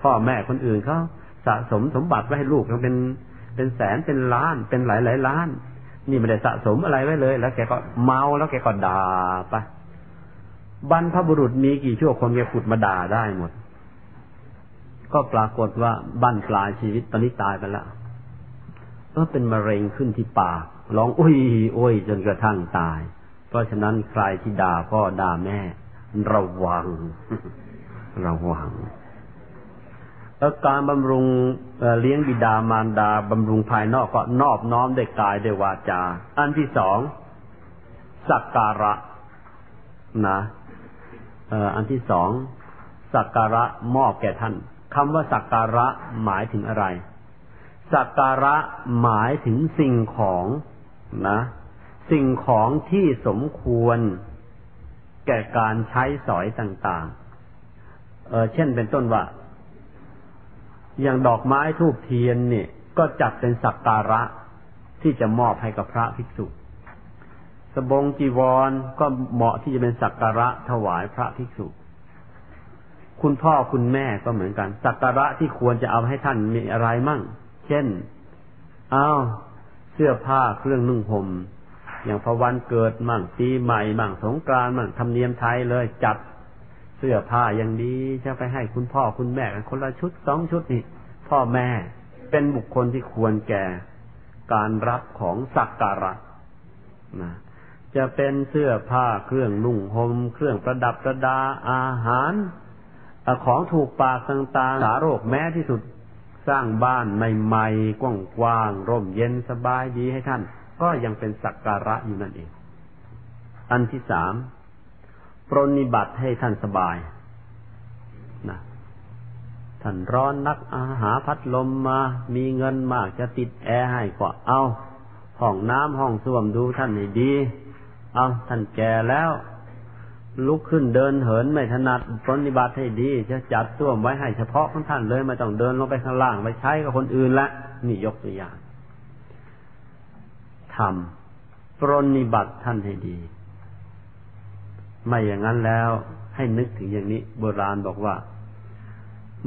พ่อแม่คนอื่นเขาสะสมสมบัติไว้ให้ลูกทั้งเป็นเป็นแสนเป็นล้านเป็นหลายหลายล้าน นี่ไม่ได้สะสมอะไรไว้เลย แล้วแกก็เมาแล้วแกก็ด่าไปบรรพบุรุษมีกี่ชั่วคนแกขุดมาด่าได้หมด ก็ปรากฏว่าบั้นปลายชีวิตตอนนี้ตายไปแล้วก็เป็นมะเร็งขึ้นที่ปากร้องอุ้ยอุ้ยจนกระทั่งตาย เพราะฉะนั้นใครที่ด่าพ่อด่าแม่ ระวัง ระวังแล้วการบำรุงเลี้ยงบิดามารดาบำรุงภายนอกก็นอบน้อมได้กายได้วาจา อันที่สองสักการะนะอันที่สองสักการะมอบแก่ท่าน คำว่าสักการะหมายถึงอะไร สักการะหมายถึงสิ่งของนะ สิ่งของที่สมควร แก่การใช้สอยต่างๆ เออเช่นเป็นต้นว่า อย่างดอกไม้ทูบเทียนเนี่ย ก็จัดเป็นสักการะที่จะมอบให้กับพระภิกษุ สบงจีวรก็เหมาะที่จะเป็นสักการะถวายพระภิกษุ คุณพ่อคุณแม่ก็เหมือนกัน สักการะที่ควรจะเอาให้ท่านมีอะไรมั่ง เช่น เอาเสื้อผ้าเครื่องนุ่งห่มอย่างพอวันเกิดมั่งปีใหม่มั่งสงกรานต์มั่งธรรมเนียมไทยเลยจัดเสื้อผ้าอย่างดีจะไปให้คุณพ่อคุณแม่กันคนละชุดสองชุดนี่พ่อแม่เป็นบุคคลที่ควรแก่การรับของสักการะนะจะเป็นเสื้อผ้าเครื่องนุ่งห่มเครื่องประดับประดาอาหาร ของถูกปากต่างๆสาโรคแม้ที่สุด สร้างบ้านใหม่ๆกว้างๆร่มเย็นสบายดีให้ท่าน ก็ยังเป็นสักการะอยู่นั่นเอง อันที่สามปรนิบัติให้ท่านสบายนะท่านร้อนนักอาหาพัดลมมา มีเงินมากจะติดแอร์ให้ก็เอาห้องน้ำห้องส้วมดูท่านให้ดี เอาท่านแก่แล้ว ลุกขึ้นเดินเหินไม่ถนัดปรนิบัติให้ดี จะจัดส้วมไว้ให้เฉพาะของท่านเลยไม่ต้องเดินลงไปข้างล่างไปใช้กับคนอื่นละนี่ยกตัวอย่างทำปรนิบัติท่านให้ดี ไม่อย่างนั้นแล้วให้นึกถึงอย่างนี้ โบราณบอกว่า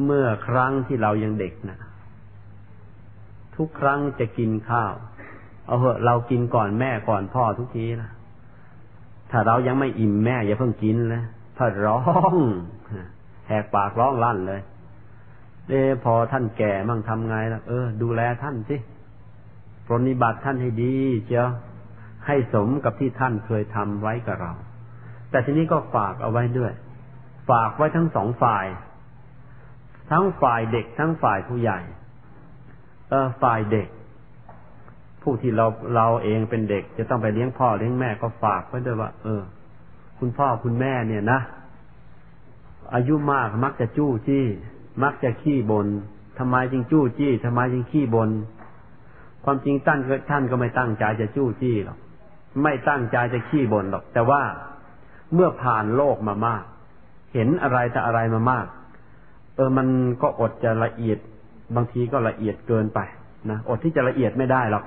เมื่อครั้งที่เรายังเด็กนะทุกครั้งจะกินข้าว เอาเหอะเรากินก่อนแม่ก่อนพ่อทุกทีนะ ถ้าเรายังไม่อิ่มแม่อย่าเพิ่งกินเลยถ้าร้องแหกปากร้องลั่นเลยเอพอท่านแก่มั่งทำไงล่ะ เออ ดูแลท่านสิปรนิบัติท่านให้ดีเจ้าให้สมกับที่ท่านเคยทำไว้กับเรา แต่ทีนี้ก็ฝากเอาไว้ด้วย ฝากไว้ทั้งสองฝ่าย ทั้งฝ่ายเด็กทั้งฝ่ายผู้ใหญ่ เออฝ่ายเด็ก ผู้ที่เราเราเองเป็นเด็ก จะต้องไปเลี้ยงพ่อเลี้ยงแม่ก็ฝากไว้ด้วยว่า เออ คุณพ่อคุณแม่เนี่ยนะอายุมากมักจะจู้จี้ มักจะขี้บนทำไมจึงจู้จี้ทำไมจึงขี้บนความจริงตั้นท่านก็ไม่ตั้งใจจะจู้จี้หรอกไม่ตั้งใจจะขี้บ่นหรอก แต่ว่าเมื่อผ่านโลกมามาก เห็นอะไรแต่อะไรมามาก เออมันก็อดจะละเอียด บางทีก็ละเอียดเกินไปนะอดที่จะละเอียดไม่ได้หรอก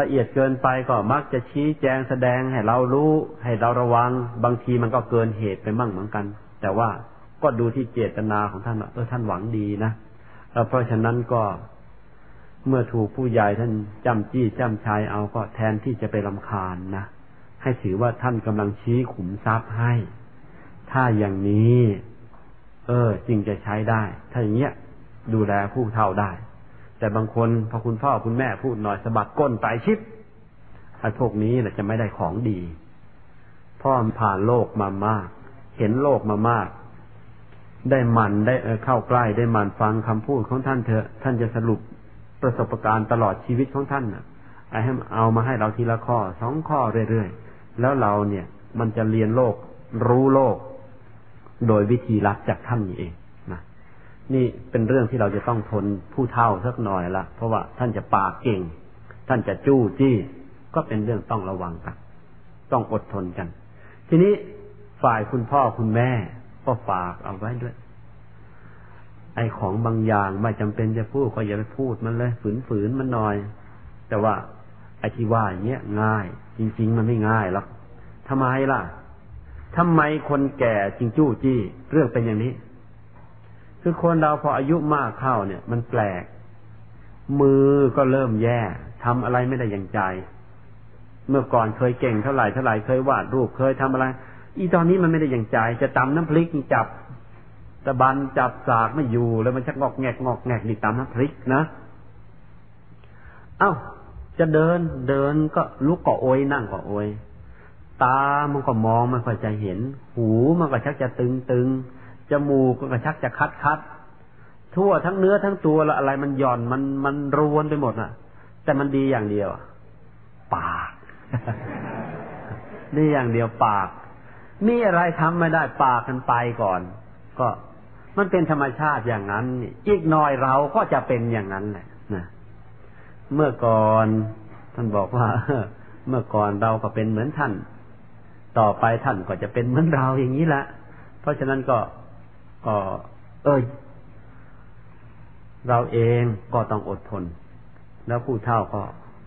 ละเอียดเกินไปก็มักจะชี้แจงแสดงให้เรารู้ให้เราระวัง บางทีมันก็เกินเหตุไปมั่งเหมือนกัน แต่ว่าก็ดูที่เจตนาของท่านเออท่านหวังดีนะเพราะฉะนั้นก็เมื่อถูกผู้ใหญ่ท่านจำจี้จำชายเอาก็แทนที่จะไปลำคาญนะให้ถือว่าท่านกำลังชี้ขุมทรัพย์ให้ ถ้าอย่างนี้ เออจึงจะใช้ได้ ถ้าอย่างเงี้ยดูแลผู้เฒ่าได้ แต่บางคนพอคุณพ่อคุณแม่พูดหน่อยสะบัดก้นไตชิปไอ้พวกนี้แหละจะไม่ได้ของดี พ่อผ่านโลกมามาก เห็นโลกมามาก ได้มันได้เข้าใกล้ได้มันฟังคำพูดของท่านเถอะ ท่านจะสรุปประสบการณ์ตลอดชีวิตของท่านนะไอ้ให้เอามาให้เราทีละข้อสองข้อเรื่อยๆแล้วเราเนี่ย มันจะเรียนโลกรู้โลก โดยวิธีรักจากท่านนี่เอง นี่เป็นเรื่องที่เราจะต้องทนผู้เท่าสักหน่อยละเพราะว่าท่านจะปากเก่ง ท่านจะจู้จี้ ก็เป็นเรื่องต้องระวังกัน ต้องอดทนกัน ทีนี้ฝ่ายคุณพ่อคุณแม่ก็ฝากเอาไว้ด้วย ไอ้ของบางอย่างไม่จำเป็นจะพูดก็อย่าไปพูดมันเลย ฝืนๆมันหน่อย แต่ว่าไอ้ที่ว่าอย่างเงี้ยง่าย จริง ๆ มันไม่ง่ายหรอกทำไมล่ะทำไมคนแก่จริงจู้จี้ เรื่องเป็นอย่างนี้ คือคนเราพออายุมากเข้าเนี่ย มันแปลก มือก็เริ่มแย่ทำอะไรไม่ได้อย่างใจ เมื่อก่อนเคยเก่งเท่าไหร่เท่าไหร่เคยวาดรูปเคยทำอะไร อีตอนนี้มันไม่ได้อย่างใจ จะตำน้ำพริกจับตะบันจับสากไม่อยู่แล้วมันชักงอกแงกงอกแงกนี่ตำน้ำพริกนะเอ้า จะเดินเดินก็ลุกก็โอยนั่งก็โอยตามันก็มองไม่ค่อยจะเห็น หูมันก็ชักจะตึงตึง จมูกก็ชักจะคัดคัดทั่วทั้งเนื้อทั้งตัวแล้วอะไรมันหย่อนมันมันรวนไปหมดอะ แต่มันดีอย่างเดียวปากดีอย่างเดียวปาก มีอะไรทำไม่ได้ปากกันไปก่อน ก็มันเป็นธรรมชาติอย่างนั้น อีกหน่อยเราก็จะเป็นอย่างนั้นแหละนะเมื่อก่อนท่านบอกว่าเมื่อก่อนเราก็เป็นเหมือนท่าน ต่อไปท่านก็จะเป็นเหมือนเราอย่างนี้แหละเพราะฉะนั้นก็ เออเราเองก็ต้องอดทน แล้วผู้เฒ่าก็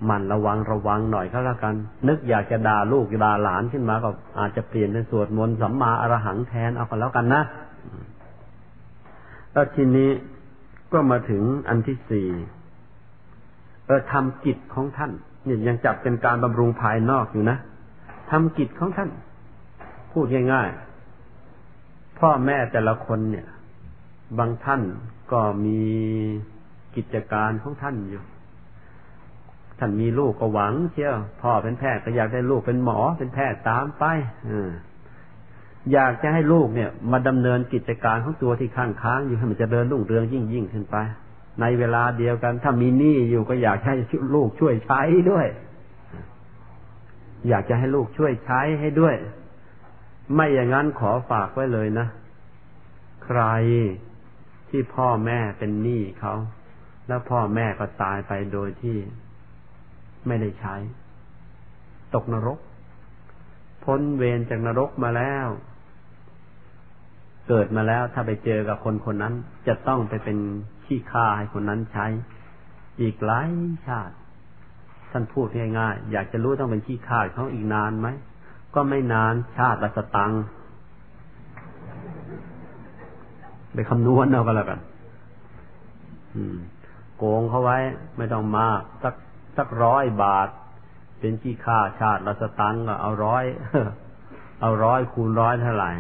มันระวังระวังหน่อยก็แล้วกัน นึกอยากจะด่าลูกด่าหลานขึ้นมาก็อาจจะเปลี่ยนเป็นสวดมนต์สัมมาอรหังแทนเอากันแล้วกันนะแล้วทีนี้ก็มาถึงอันที่สี่เออทำกิจของท่านเนี่ยยังจับเป็นการบำรุงภายนอกอยู่นะทำกิจของท่าน พูดง่ายๆ พ่อแม่แต่ละคนเนี่ย บางท่านก็มีกิจการของท่านอยู่ท่านมีลูกก็หวัง เชียวพ่อเป็นแพทย์ก็อยากได้ลูกเป็นหมอเป็นแพทย์ตามไปอยากจะให้ลูกเนี่ย มาดำเนินกิจการของตัวที่ข้างค้างอยู่ให้มันจะเดินรุ่งเรืองยิ่งยิ่งขึ้นไป ในเวลาเดียวกัน ถ้ามีหนี้อยู่ก็อยากให้ลูกช่วยใช้ด้วย อยากจะให้ลูกช่วยใช้ให้ด้วย ไม่อย่างนั้นขอฝากไว้เลยนะ ใครที่พ่อแม่เป็นหนี้เขา แล้วพ่อแม่ก็ตายไปโดยที่ไม่ได้ใช้ ตกนรก พ้นเวรจากนรกมาแล้ว เกิดมาแล้วถ้าไปเจอกับคนคนนั้น จะต้องไปเป็นขี้ข้าให้คนนั้นใช้ อีกหลายชาติ ท่านพูดง่ายๆอยากจะรู้ต้องเป็นขี้ข้าเขาอีกนานไหม ก็ไม่นานชาติละสตังไปคำนวณเอาก็แล้วกันโกงเขาไว้ ไม่ต้องมากสักสักร้อยบาท เป็นที่ค่าชาติละสตังก็เอาร้อยเอาร้อยคูณร้อยเท่าไหร่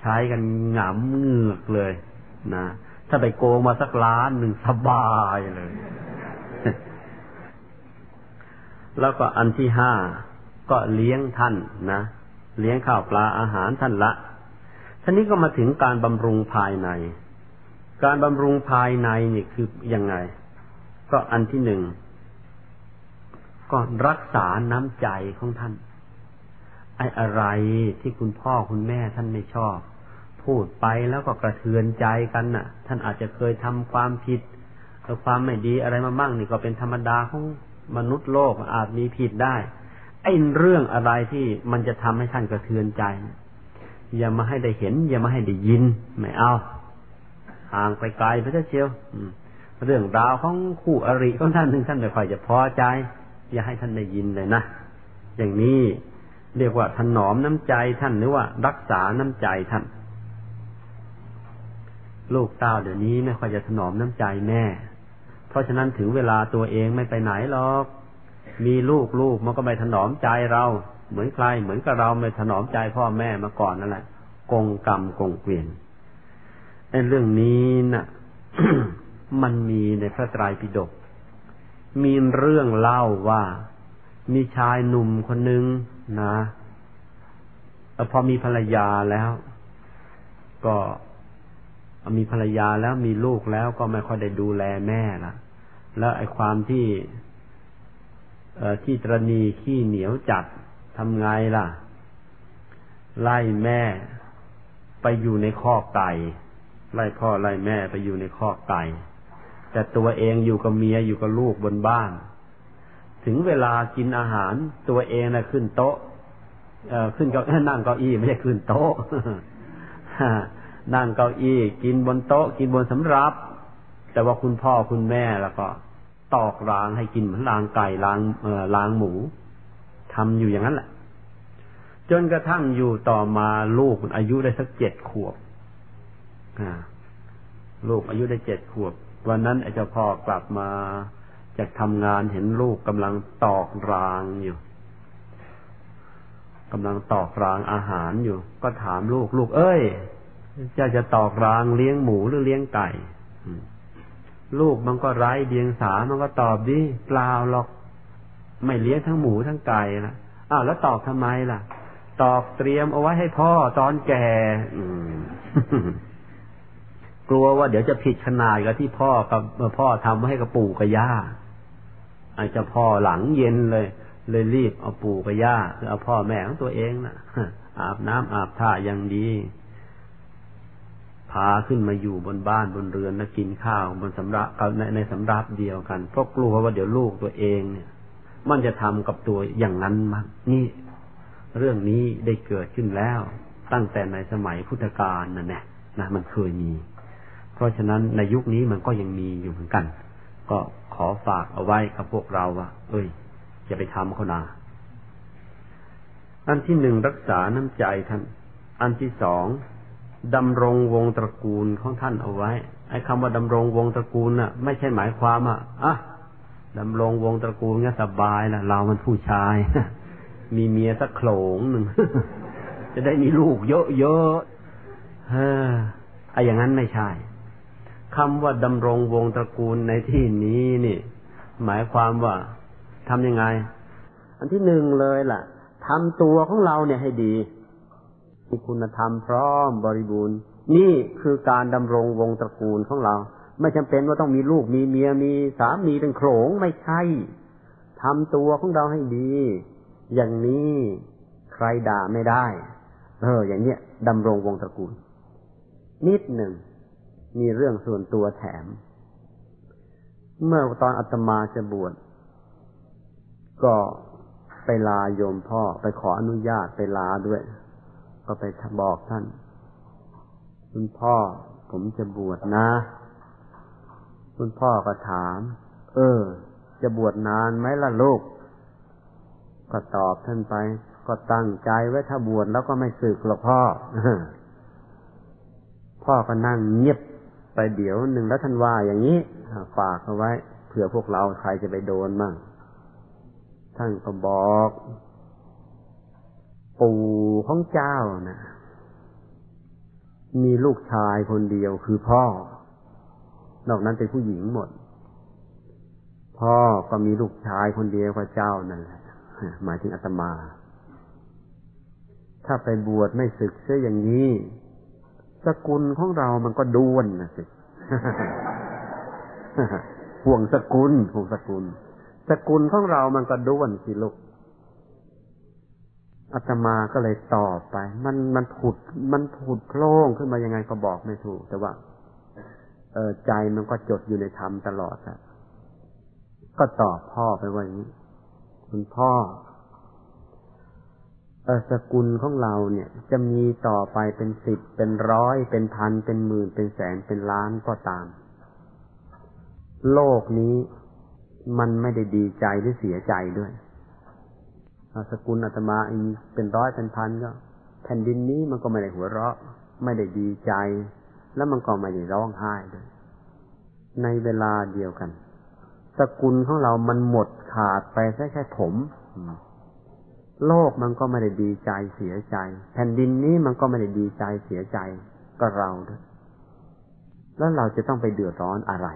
ใช้กันหงำเงือกเลย นะ ถ้าไปโกงมาสักล้านหนึ่งสบายเลย แล้วก็อันที่ห้าก็เลี้ยงท่านนะ เลี้ยงข้าวปลาอาหารท่านละท่านี้ก็มาถึงการบำรุงภายใน การบำรุงภายในนี่คือยังไง ก็อันที่หนึ่งก็รักษาน้ำใจของท่าน ไอ้อะไรที่คุณพ่อคุณแม่ท่านไม่ชอบ พูดไปแล้วก็กระเทือนใจกันน่ะ ท่านอาจจะเคยทำความผิดความไม่ดีอะไรมาบ้างนี่ก็เป็นธรรมดาของ มนุษย์โลกอาจมีผิดได้ไอ้เรื่องอะไรที่มันจะทำให้ท่านกระเทือนใจ อย่ามาให้ได้เห็น อย่ามาให้ได้ยิน ไม่เอาห่างไปไกลไปเชียวเรื่องราวของคู่อริของท่านหนึ่งท่านไม่ค่อยจะพอใจ อย่าให้ท่านได้ยินเลยนะอย่างนี้เรียกว่าถนอมน้ำใจท่านหรือว่า รักษาน้ำใจท่าน ลูกเต้าเดี๋ยวนี้ไม่ค่อยจะถนอมน้ำใจแม่ เพราะฉะนั้นถึงเวลาตัวเองไม่ไปไหนหรอก มีลูกลูกมันก็ไม่ถนอมใจเรา เหมือนใครเหมือนกับเราไม่ถนอมใจพ่อแม่มาก่อนนั่นแหละกงกรรมกงเกวียนไอ้เรื่องนี้นะ่ะ มันมีในพระไตรปิฎกมีเรื่องเล่าว่ามีชายหนุ่มคนหนึ่งนะพอมีภรรยาแล้ว ก็มีภรรยาแล้วมีลูกแล้วก็ไม่ค่อยได้ดูแลแม่ละ แล้วไอ้ความที่เอที่ตรณีขี้เหนียวจัดทำไงล่ะ ไล่แม่ไปอยู่ในข้อไก่ ไล่พ่อไล่แม่ไปอยู่ในข้อไก่ แต่ตัวเองอยู่กับเมียอยู่กับลูกบนบ้าน ถึงเวลากินอาหาร ตัวเองนะ่ะขึ้นโต๊ะเออขึ้นเก้านั่งเก้าอี้ไม่ใช่ขึ้นโต๊ะนั่งเก้าอี้ กินบนโต๊ะ กินบนสำรับ แต่ว่าคุณพ่อคุณแม่แล้วก็ ตอกรางให้กินเหมือนรางไก่รางเอ่อรางหมูทำอยู่อย่างนั้นแหละ จนกระทั่งอยู่ต่อมาลูกอายุได้สักเจ็ดขวบลูกอายุได้เจ็ดขวบ วันนั้นไอ้เจ้าพ่อกลับมาจากทำงานเห็นลูกกำลังตอกรางอยู่กำลังตอกรางอาหารอยู่ ก็ถามลูกลูก เอ้ยเจ้าจะตอกรางเลี้ยงหมูหรือเลี้ยงไก่ ลูกมันก็ไร้เดียงสา มันก็ตอบดิเปล่าหรอก ไม่เลี้ยงทั้งหมูทั้งไก่ละอ้าวแล้วตอกทำไมล่ะ ตอกเตรียมเอาไว้ให้พ่อตอนแก่กลัวว่าเดี๋ยวจะผิดขนาดกับที่พ่อกับพ่อทำให้กับปู่กับย่าอาจจะพ่อหลังเย็นเลย เลยรีบเอาปู่กับย่าคือเอาพ่อแม่ของตัวเองนะ่ะอาบน้ำอาบท่าอย่างดี พาขึ้นมาอยู่บนบ้านบนเรือนแล้วกินข้าวบนสำรับในในสำรับเดียวกัน เพราะกลัวว่าเดี๋ยวลูกตัวเองเนี่ย มันจะทำกับตัวอย่างนั้นมั้งนี่ เรื่องนี้ได้เกิดขึ้นแล้ว ตั้งแต่ในสมัยพุทธกาลนั่นแหละนะมันเคยมี เพราะฉะนั้นในยุคนี้มันก็ยังมีอยู่เหมือนกัน ก็ขอฝากเอาไว้กับพวกเราว่า เอ้ยอย่าไปทำเขานาอันที่หนึ่งรักษาน้ำใจท่าน อันที่สอง ดำรงวงตระกูลของท่านเอาไว้ ไอ้คำว่าดำรงวงตระกูลน่ะ ไม่ใช่หมายความอะอะดำรงวงตระกูลเงี้ยสบายละเรามันผู้ชาย มีเมียสักโขลงหนึ่งจะได้มีลูกเยอะๆเฮ้อไอ้อย่างนั้นไม่ใช่คำว่าดำรงวงตระกูลในที่นี้นี่ หมายความว่าทำยังไง อันที่หนึ่งเลยล่ะทำตัวของเราเนี่ยให้ดี มีคุณธรรมพร้อมบริบูรณ์ นี่คือการดำรงวงตระกูลของเรา ไม่จำเป็นว่าต้องมีลูกมีเมียมีสามีเป็นโขงไม่ใช่ทำตัวของเราให้ดี อย่างนี้ใครด่าไม่ได้ เออ อย่างเนี้ยดำรงวงตระกูล นิดหนึ่งมีเรื่องส่วนตัวแถม เมื่อตอนอาตมาจะบวชก็ไปลาโยมพ่อไปขออนุญาตไปลาด้วย ก็ไปบอกท่าน คุณพ่อ ผมจะบวชนะ คุณพ่อก็ถาม เออ จะบวชนานไหมล่ะลูก ก็ตอบท่านไป ก็ตั้งใจไว้ถ้าบวชแล้วก็ไม่สึกหรอกพ่อ พ่อก็นั่งเงียบไปเดี๋ยวหนึ่งแล้วท่านว่าอย่างนี้ฝากเอาไว้เผื่อพวกเราใครจะไปโดนมั่งท่านก็บอก ปู่ของเจ้านะมีลูกชายคนเดียวคือพ่อ นอกนั้นเป็นผู้หญิงหมด พ่อก็มีลูกชายคนเดียวกับเจ้านั่นแหละหมายถึงอาตมา ถ้าไปบวชไม่ศึกเสียอย่างนี้ สกุลของเรามันก็ด้วนนะสิห่วงสกุลห่วงสกุล สกุลของเรามันก็ด้วนสิลูก อาตมาก็เลยตอบไป มันมันผุดมันผุดโพล่งขึ้นมายังไงก็บอกไม่ถูก แต่ว่า เออใจมันก็จดอยู่ในธรรมตลอดอะก็ตอบพ่อไปว่าอย่างนี้ คุณพ่อเออสกุลของเราเนี่ย จะมีต่อไปเป็นสิบเป็นร้อยเป็นพันเป็นหมื่นเป็นแสนเป็นล้านก็ตาม โลกนี้มันไม่ได้ดีใจหรือเสียใจด้วย สกุลอาตมาอีกเป็นร้อยเป็นพันก็ แผ่นดินนี้มันก็ไม่ได้หัวเราะ ไม่ได้ดีใจ แล้วมันก็ไม่ได้ร้องไห้ด้วย ในเวลาเดียวกัน สกุลของเรามันหมดขาดไปแค่แค่ผมโลกมันก็ไม่ได้ดีใจเสียใจ แผ่นดินนี้มันก็ไม่ได้ดีใจเสียใจก็เราด้วยแล้วเราจะต้องไปเดือดร้อนอะไร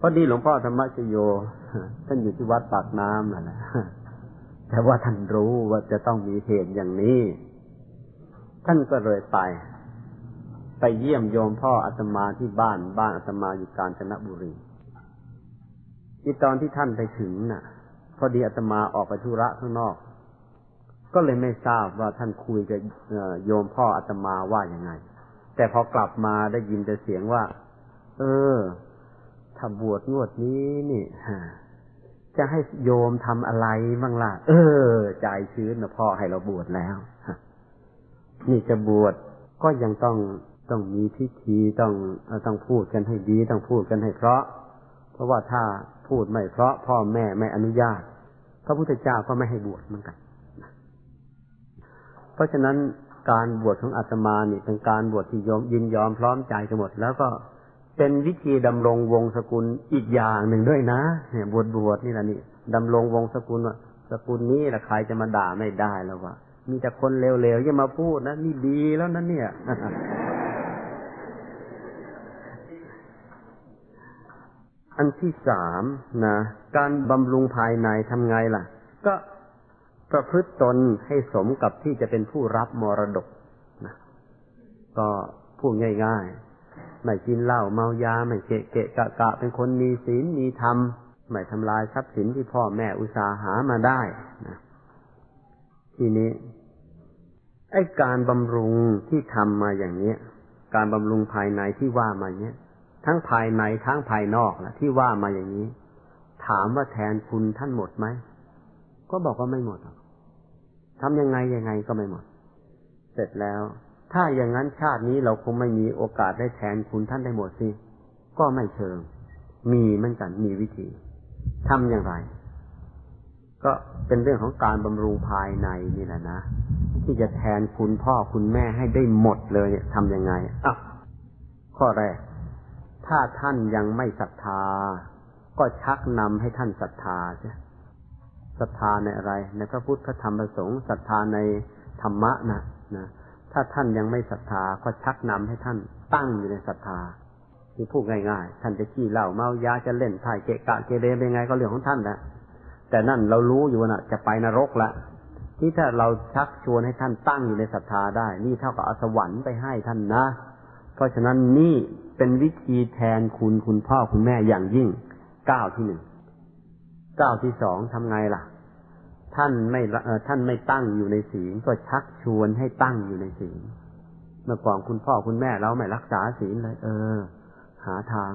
พอดีหลวงพ่อธรรมชโย ท่านอยู่ที่วัดปากน้ำนั่นแหละแต่ว่าท่านรู้ว่าจะต้องมีเหตุอย่างนี้ ท่านก็เลยไป ไปเยี่ยมโยมพ่ออาตมาที่บ้านบ้านอาตมาอยู่กาญจนบุรีที่ตอนที่ท่านไปถึงน่ะ พอดีอาตมาออกไปธุระข้างนอก ก็เลยไม่ทราบว่าท่านคุยกับโยมพ่ออาตมาว่ายังไง แต่พอกลับมาได้ยินแต่เสียงว่า เออ ถ้าบวชงวดนี้นี่จะให้โยมทำอะไรบ้างล่ะ เออ ใจชื้นนะพ่อให้เราบวชแล้วนี่จะบวชก็ยังต้องต้องมีพิธีต้องต้องพูดกันให้ดี ต้องพูดกันให้เพราะ เพราะว่าถ้าพูดไม่เพราะ พ่อแม่ไม่อนุญาต พระพุทธเจ้าก็ไม่ให้บวชเหมือนกันเพราะฉะนั้นการบวชของอาตมานี่เป็นการบวชที่ยอมยินยอมพร้อมใจกันหมด แล้วก็ เป็นวิธีดำรงวงศกุลอีกอย่างหนึ่งด้วยนะเนี่ยบวชบวชนี่แหละนี่ดำรงวงศกุลว่าสกุลนี้แหละใครจะมาด่าไม่ได้แล้ววะมีแต่คนเลวๆอย่ามาพูดนะนี่ดีแล้วนะเนี่ยอันที่สามนะการบำรุงภายในทำไงล่ะ ก็ประพฤติตนให้สมกับที่จะเป็นผู้รับมรดกนะก็พูดง่าย ๆ ไม่กินเหล้าเมายาไม่เกะเกะกะกะ เป็นคนมีศีลมีธรรมไม่ทำลายทรัพย์สินที่พ่อแม่อุตสาหามาได้นะทีนี้ไอ้การบำรุงที่ทำมาอย่างนี้การบำรุงภายในที่ว่ามาเนี้ย ทั้งภายในทั้งภายนอกแหละที่ว่ามาอย่างนี้ ถามว่าแทนคุณท่านหมดไหมก็บอกว่าไม่หมดทำยังไงยังไงก็ไม่หมด เสร็จแล้ว ถ้าอย่างนั้นชาตินี้เราคงไม่มีโอกาสได้แทนคุณท่านได้หมดสิ ก็ไม่เชิง มีเหมือนกันมีวิธีทำอย่างไร ก็เป็นเรื่องของการบำรุงภายในนี่แหละนะ ที่จะแทนคุณพ่อคุณแม่ให้ได้หมดเลยทำยังไงอะข้อแรก ถ้าท่านยังไม่ศรัทธา ก็ชักนำให้ท่านศรัทธาใช่ศรัทธาในอะไร ในพระพุทธพระธรรมพระสงฆ์ศรัทธาในธรรมะนะนะ ถ้าท่านยังไม่ศรัทธาก็ชักนำให้ท่านตั้งอยู่ในศรัทธาที่พูดง่ายๆ ท่านจะขี้เหล้าเมายาจะเล่นไพ่เกะกะเกเรเป็นไงก็เรื่องของท่านนะแต่นั่นเรารู้อยู่นะจะไปนรกละที่ถ้าเราชักชวนให้ท่านตั้งอยู่ในศรัทธาได้ นี่เท่ากับเอาสวรรค์ไปให้ท่านนะ เพราะฉะนั้นนี่เป็นวิธีแทนคุณคุณพ่อคุณแม่อย่างยิ่งก้าวที่หนึ่งก้าวที่สองทำไงล่ะ ท่านไม่ท่านไม่ตั้งอยู่ในศีลก็ชักชวนให้ตั้งอยู่ในศีลเมื่อก่อนคุณพ่อคุณแม่เราไม่รักษาศีลเลย เออ หาทาง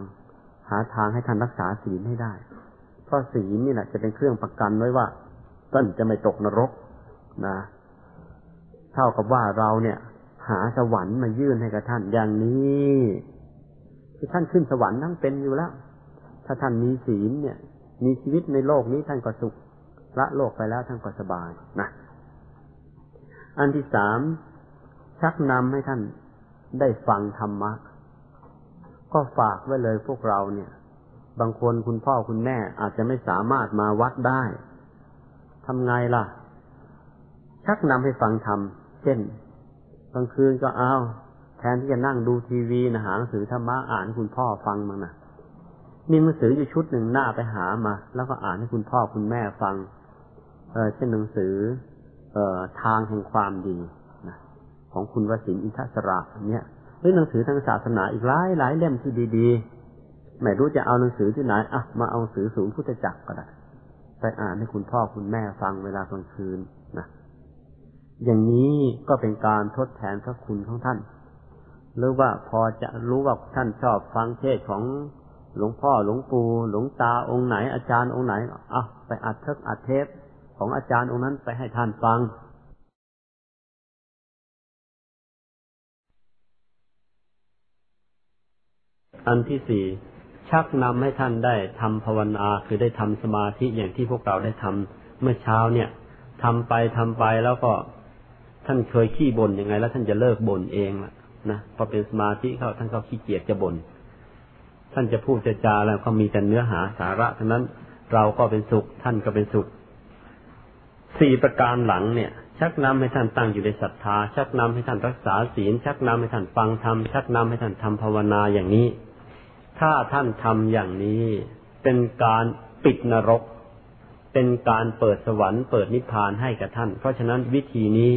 หาทางให้ท่านรักษาศีลให้ได้ เพราะศีลนี่แหละจะเป็นเครื่องประกันไว้ว่าท่านจะไม่ตกนรกนะ เท่ากับว่าเราเนี่ย หาสวรรค์มายื่นให้กับท่านอย่างนี้คือท่านขึ้นสวรรค์ทั้งเป็นอยู่แล้ว ถ้าท่านมีศีลเนี่ย มีชีวิตในโลกนี้ท่านก็สุข ละโลกไปแล้วท่านก็สบายนะอันที่สามชักนำให้ท่านได้ฟังธรรมะก็ฝากไว้เลยพวกเราเนี่ย บางคนคุณพ่อคุณแม่อาจจะไม่สามารถมาวัดได้ทำไงล่ะ ชักนำให้ฟังธรรมเช่นกลางคืนก็เอาแทนที่จะนั่งดูทีวีนะหาหนังสือธรรมะอ่านคุณพ่อฟังมั้งนะมีหนังสืออยู่ชุดหนึ่งหน้าไปหามา แล้วก็อ่านให้คุณพ่อคุณแม่ฟัง เช่นหนังสือเอทางแห่งความดีนะของคุณวสินอินทศระเนี่ยหรือหนังสือทางศาสนาอีกหลายหลายเล่มที่ดีๆไม่รู้จะเอาหนังสือที่ไหนอะมาเอาหนังสือสูงพุทธจักรก็ได้ไปอ่านให้คุณพ่อคุณแม่ฟังเวลากลางคืนนะอย่างนี้ก็เป็นการทดแทนพระคุณของท่าน หรือว่าพอจะรู้ว่าท่านชอบฟังเทศของหลวงพ่อหลวงปู่หลวงตาองค์ไหนอาจารย์องค์ไหนอะไปอัดเทปอัดเทป ของอาจารย์องค์นั้นไปให้ท่านฟัง อันที่สี่ชักนำให้ท่านได้ทำภาวนาคือได้ทำสมาธิอย่างที่พวกเราได้ทำเมื่อเช้าเนี่ยทำไปทำไปแล้วก็ท่านเคยขี้บ่นยังไง แล้วท่านจะเลิกบ่นเองล่ะนะพอเป็นสมาธิเขาท่านก็ขี้เกียจจะบน่นท่านจะพูดจะจาแล้วก็มีแต่เนื้อหาสาระทั้งนั้น เราก็เป็นสุข ท่านก็เป็นสุข สี่ประการหลังเนี่ย ชักนำให้ท่านตั้งอยู่ในศรัทธา ชักนำให้ท่านรักษาศีล ชักนำให้ท่านฟังธรรมชักนำให้ท่านทำภาวนาอย่างนี้ ถ้าท่านทำอย่างนี้ เป็นการปิดนรก เป็นการเปิดสวรรค์ เปิดนิพพานให้กับท่าน เพราะฉะนั้นวิธีนี้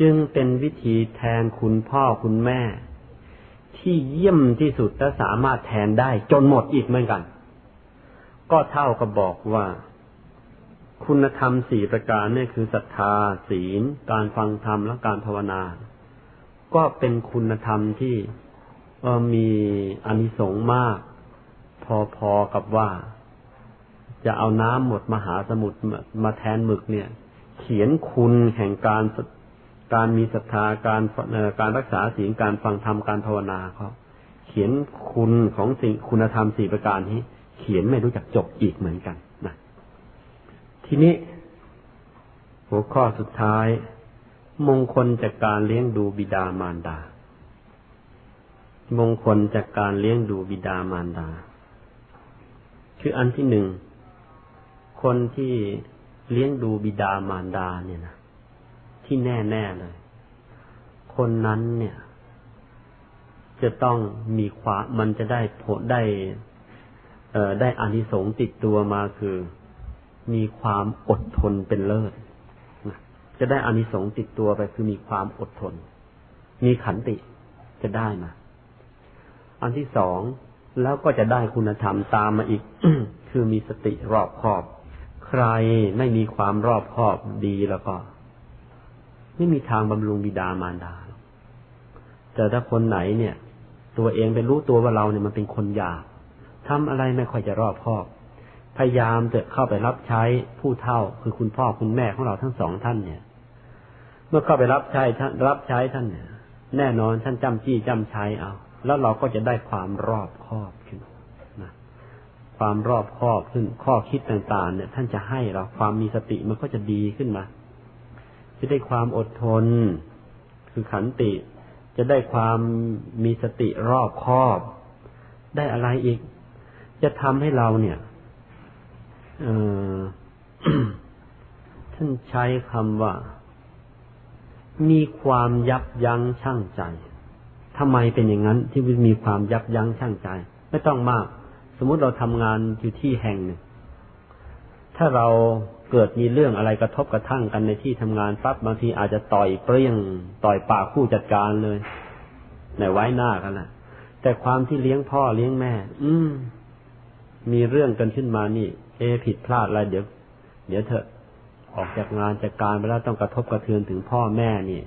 จึงเป็นวิธีแทนคุณพ่อคุณแม่ ที่เยี่ยมที่สุดและสามารถแทนได้จนหมดอีกเหมือนกัน ก็เท่ากับบอกว่า คุณธรรมสี่ประการนี่คือศรัทธา ศีล การฟังธรรมและการภาวนา ก็เป็นคุณธรรมที่มีอานิสงส์มาก พอๆกับว่า จะเอาน้ำหมดมหาสมุทรมาแทนหมึกเนี่ย เขียนคุณแห่งการการมีศรัทธาการการรักษาศีลการฟังธรรมการภาวนาเขาเขียนคุณของสิ่งคุณธรรมสี่ประการนี้ เขียนไม่รู้จักจบอีกเหมือนกัน ทีนี้ หัวข้อสุดท้าย มงคลจากการเลี้ยงดูบิดามารดา มงคลจากการเลี้ยงดูบิดามารดา คืออันที่หนึ่ง คนที่เลี้ยงดูบิดามารดาเนี่ยนะที่แน่ๆเลย คนนั้นเนี่ย จะต้องมีความมันจะได้ผลได้ เอ่อได้อานิสงส์ติดตัวมาคือ มีความอดทนเป็นเลิศจะได้อานิสงส์ติดตัวไปคือมีความอดทน มีขันติจะได้มา อันที่สองแล้วก็จะได้คุณธรรมตามมาอีก คือมีสติรอบคอบ ใครไม่มีความรอบคอบดีแล้วก็ ไม่มีทางบำรุงบิดามารดา แต่ถ้าคนไหนเนี่ย ตัวเองไปรู้ตัวว่าเราเนี่ยมันเป็นคนหยาบทำอะไรไม่ค่อยจะรอบคอบ พยายามจะเข้าไปรับใช้ผู้เท่า คือคุณพ่อคุณแม่ของเราทั้งสองท่านเนี่ย เมื่อเข้าไปรับใช้ท่านรับใช้ท่านเนี่ย แน่นอนท่านจำจี้จำใช้เอา แล้วเราก็จะได้ความรอบคอบขึ้นนะความรอบคอบขึ้นข้อคิดต่างๆ เนี่ย ท่านจะให้เราความมีสติมันก็จะดีขึ้นมา จะได้ความอดทน คือขันติ จะได้ความมีสติรอบคอบ ได้อะไรอีก จะทำให้เราเนี่ย ท่านใช้คำว่า มีความยับยั้งชั่งใจทำไมเป็นอย่างนั้นที่มีความยับยั้งชั่งใจ ไม่ต้องมาก สมมติเราทำงานอยู่ที่แห่งหนึ่ง ถ้าเราเกิดมีเรื่องอะไรกระทบกระทั่งกันในที่ทำงานปั๊บบางทีอาจจะต่อยเปรี้ยง ต่อยปากผู้จัดการเลยในไว้หน้ากันแหละแต่ความที่เลี้ยงพ่อเลี้ยงแม่ อืม มีเรื่องกันขึ้นมานี่ เอผิดพลาดอะไรเดี๋ยว เดี๋ยวเถอะออกจากงานจากการไปแล้วต้องกระทบกระเทือนถึงพ่อแม่นี่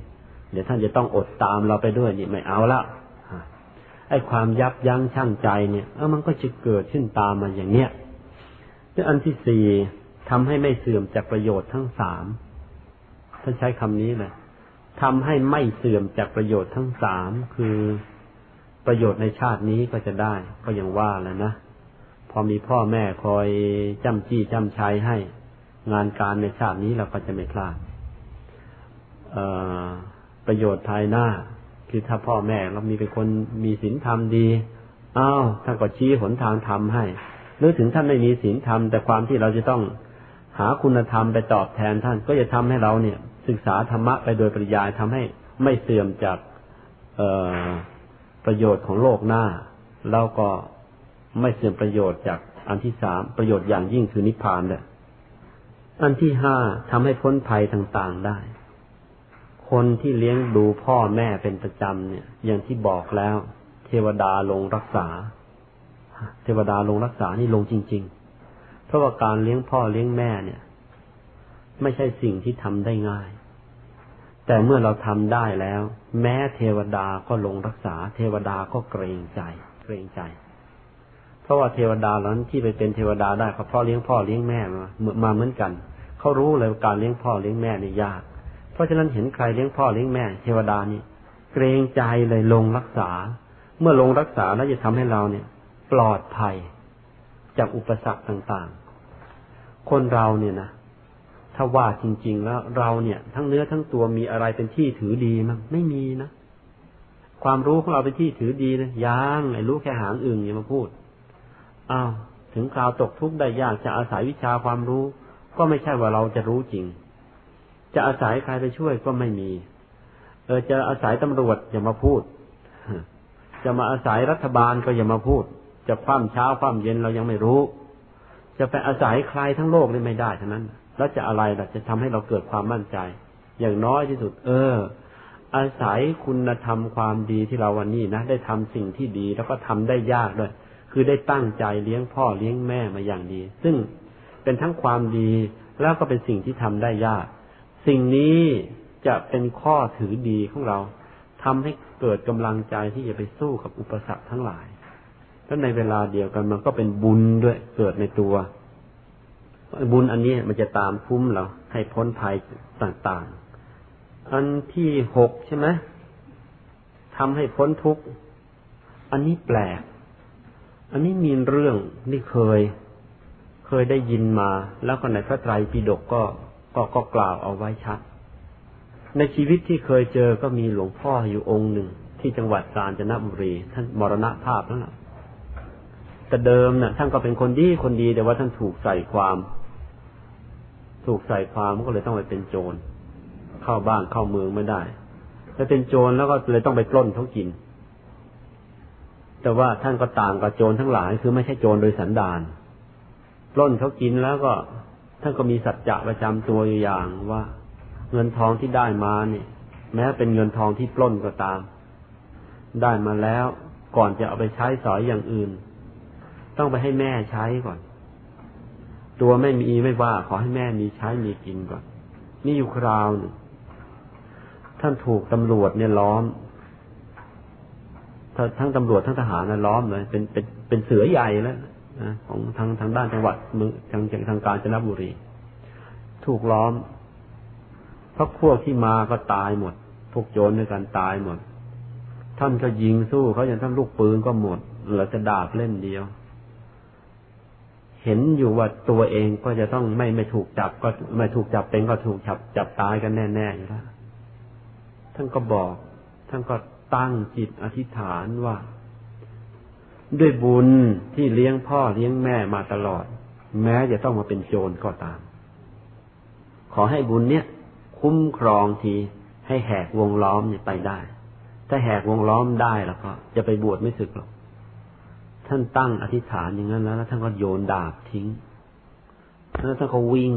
เดี๋ยวท่านจะต้องอดตามเราไปด้วยนี่ไม่เอาละไอ้ความยับยั้งชั่งใจเนี่ยเออมันก็จะเกิดขึ้นตามมาอย่างเนี้ยและอันที่สี่ทำให้ไม่เสื่อมจากประโยชน์ทั้งสามท่านใช้คำนี้เลยทำให้ไม่เสื่อมจากประโยชน์ทั้งสามคือประโยชน์ในชาตินี้ก็จะได้ ก็ยังว่าแล้วนะ พอมีพ่อแม่คอยจำจี้จำชัยให้ งานการในชาตินี้เราก็จะไม่พลาดประโยชน์ภายหน้า คือถ้าพ่อแม่เรามีเป็นคนมีศีลธรรมดีอ้าวท่านก็ชี้หนทางทำให้ หรือถึงท่านไม่มีศีลธรรม แต่ความที่เราจะต้องหาคุณธรรมไปตอบแทนท่าน ก็จะทำให้เราเนี่ย ศึกษาธรรมะไปโดยปริยายทำให้ไม่เสื่อมจากประโยชน์ของโลกหน้าแล้วก็ ไม่เสื่อมประโยชน์จากอันที่สามประโยชน์อย่างยิ่งคือนิพพานเลยอันที่ห้าทำให้พ้นภัยต่างๆได้ คนที่เลี้ยงดูพ่อแม่เป็นประจำเนี่ย อย่างที่บอกแล้ว เทวดาลงรักษา เทวดาลงรักษานี่ลงจริง ๆ เพราะว่าการเลี้ยงพ่อเลี้ยงแม่เนี่ย ไม่ใช่สิ่งที่ทำได้ง่าย แต่เมื่อเราทำได้แล้ว แม้เทวดาก็ลงรักษา เทวดาก็เกรงใจ เกรงใจ เพราะว่าเทวดาเหล่านั้นที่ไปเป็นเทวดาได้เขาพราะเลี้ยงพ่อเลี้ยงแม่มามาเหมือนกันเขารู้เลยการเลี้ยงพ่อเลี้ยงแม่นี่ยาก เพราะฉะนั้นเห็นใครเลี้ยงพ่อเลี้ยงแม่ เทวดานี่เกรงใจเลยลงรักษา เมื่อลงรักษาแล้วจะทำให้เราเนี่ย ปลอดภัยจากอุปสรรคต่างๆ คนเราเนี่ยนะถ้าว่าจริง ๆ แล้วเราเนี่ย ทั้งเนื้อทั้งตัวมีอะไรเป็นที่ถือดีมั้งไม่มีนะความรู้ของเราเป็นที่ถือดีนะยังไอ้รู้แค่หางอึ่งอย่ามาพูด อ้าวถึงคราวตกทุกข์ได้ยากจะอาศัยวิชาความรู้ ก็ไม่ใช่ว่าเราจะรู้จริง จะอาศัยใครไปช่วยก็ไม่มี เออจะอาศัยตำรวจอย่ามาพูด จะมาอาศัยรัฐบาลก็อย่ามาพูด จะคว่ำเช้าคว่ำเย็นเรายังไม่รู้ จะไปอาศัยใครทั้งโลกนี่ไม่ได้ทั้งนั้น แล้วจะอะไรล่ะจะทำให้เราเกิดความมั่นใจ อย่างน้อยที่สุด เออ อาศัยคุณธรรมความดีที่เราวันนี้นะได้ทำสิ่งที่ดีแล้วก็ทำได้ยากด้วย คือได้ตั้งใจเลี้ยงพ่อเลี้ยงแม่มาอย่างดี ซึ่งเป็นทั้งความดีแล้วก็เป็นสิ่งที่ทำได้ยาก สิ่งนี้จะเป็นข้อถือดีของเราทำให้เกิดกำลังใจที่จะไปสู้กับอุปสรรคทั้งหลายแล้วในเวลาเดียวกันมันก็เป็นบุญด้วยเกิดในตัว บุญอันนี้มันจะตามคุ้มเราให้พ้นภัยต่างๆ อันที่หกใช่ไหมทำให้พ้นทุกข์ อันนี้แปลก อันนี้มีเรื่องที่เคยเคยได้ยินมา แล้วก็ในพระไตรปิฎกก็ก็ก็กล่าวเอาไว้ชัด ในชีวิตที่เคยเจอก็มีหลวงพ่ออยู่องค์หนึ่งที่จังหวัดกาญจนบุรี ท่านมรณภาพแล้วนะแต่เดิมนะ่ะ ท่านก็เป็นคนดีคนดี แต่ว่าท่านถูกใส่ความ ถูกใส่ความก็เลยต้องไปเป็นโจร เข้าบ้านเข้าเมืองไม่ได้แล้วเป็นโจรแล้วก็เลยต้องไปปล้นเขากิน แต่ว่าท่านก็ต่างกับโจรทั้งหลาย คือไม่ใช่โจรโดยสันดานปล้นเขากินแล้วก็ ท่านก็มีสัจจะประจำตัวอยู่อย่างว่า เงินทองที่ได้มาเนี่ยแม้เป็นเงินทองที่ปล้นก็ตาม ได้มาแล้วก่อนจะเอาไปใช้สอยอย่างอื่น ต้องไปให้แม่ใช้ก่อน ตัวไม่มีไม่ว่า ขอให้แม่มีใช้มีกินก่อน นี่อยู่คราวหนึ่งท่านถูกตำรวจเนี่ยล้อม ทั้งตำรวจทั้งทหารนะล้อมเลยเป็นเป็นเป็นเสือใหญ่แล้วนะของทางทางด้านจังหวัดเมืองทางทางการจนบุรี ถูกล้อมพราะพวกที่มาก็ตายหมด พวกโจรด้วยกันตายหมด ท่านก็ยิงสู้เขาอย่างท่านลูกปืนก็หมดเหลือจะดาบเล่นเดียว เห็นอยู่ว่าตัวเองก็จะต้องไม่ไม่ถูกจับก็ไม่ถูกจับเป็นก็ถูกจับจับตายกันแน่ๆอยู่แล้วท่านก็บอก ท่านก็ ตั้งจิตอธิษฐานว่า ด้วยบุญที่เลี้ยงพ่อเลี้ยงแม่มาตลอด แม้จะต้องมาเป็นโจรก็ตาม ขอให้บุญเนี้ยคุ้มครองทีให้แหกวงล้อมเนี่ยไปได้ ถ้าแหกวงล้อมได้แล้วก็ จะไปบวชไม่สึกหรอก ท่านตั้งอธิษฐานอย่างนั้นแล้วท่านก็โยนดาบทิ้งแล้วท่านก็วิ่ง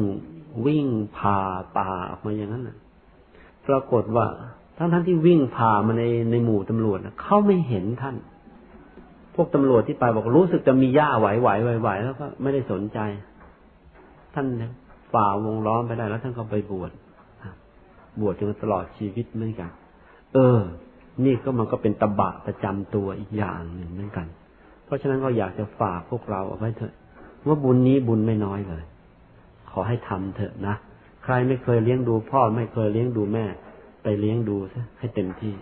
วิ่งผ่าป่าออกมาอย่างนั้นนะปรากฏว่า ทั้งท่านที่วิ่งผ่ามาในในหมู่ตำรวจเขาไม่เห็นท่าน พวกตำรวจที่ไปบอกรู้สึกจะมีหญ้าไหวไหวไหวไหวแล้วก็ไม่ได้สนใจ ท่านฝ่าวงล้อมไปได้แล้วท่านก็ไปบวชบวชจนตลอดชีวิตเหมือนกัน เออ นี่ก็มันก็เป็นตบะประจำตัวอีกอย่างหนึ่งเหมือนกัน เพราะฉะนั้นก็อยากจะฝากพวกเราเอาไว้เถอะ ว่าบุญนี้บุญไม่น้อยเลย ขอให้ทำเถอะนะ ใครไม่เคยเลี้ยงดูพ่อไม่เคยเลี้ยงดูแม่ ไปเลี้ยงดูซะให้เต็มที่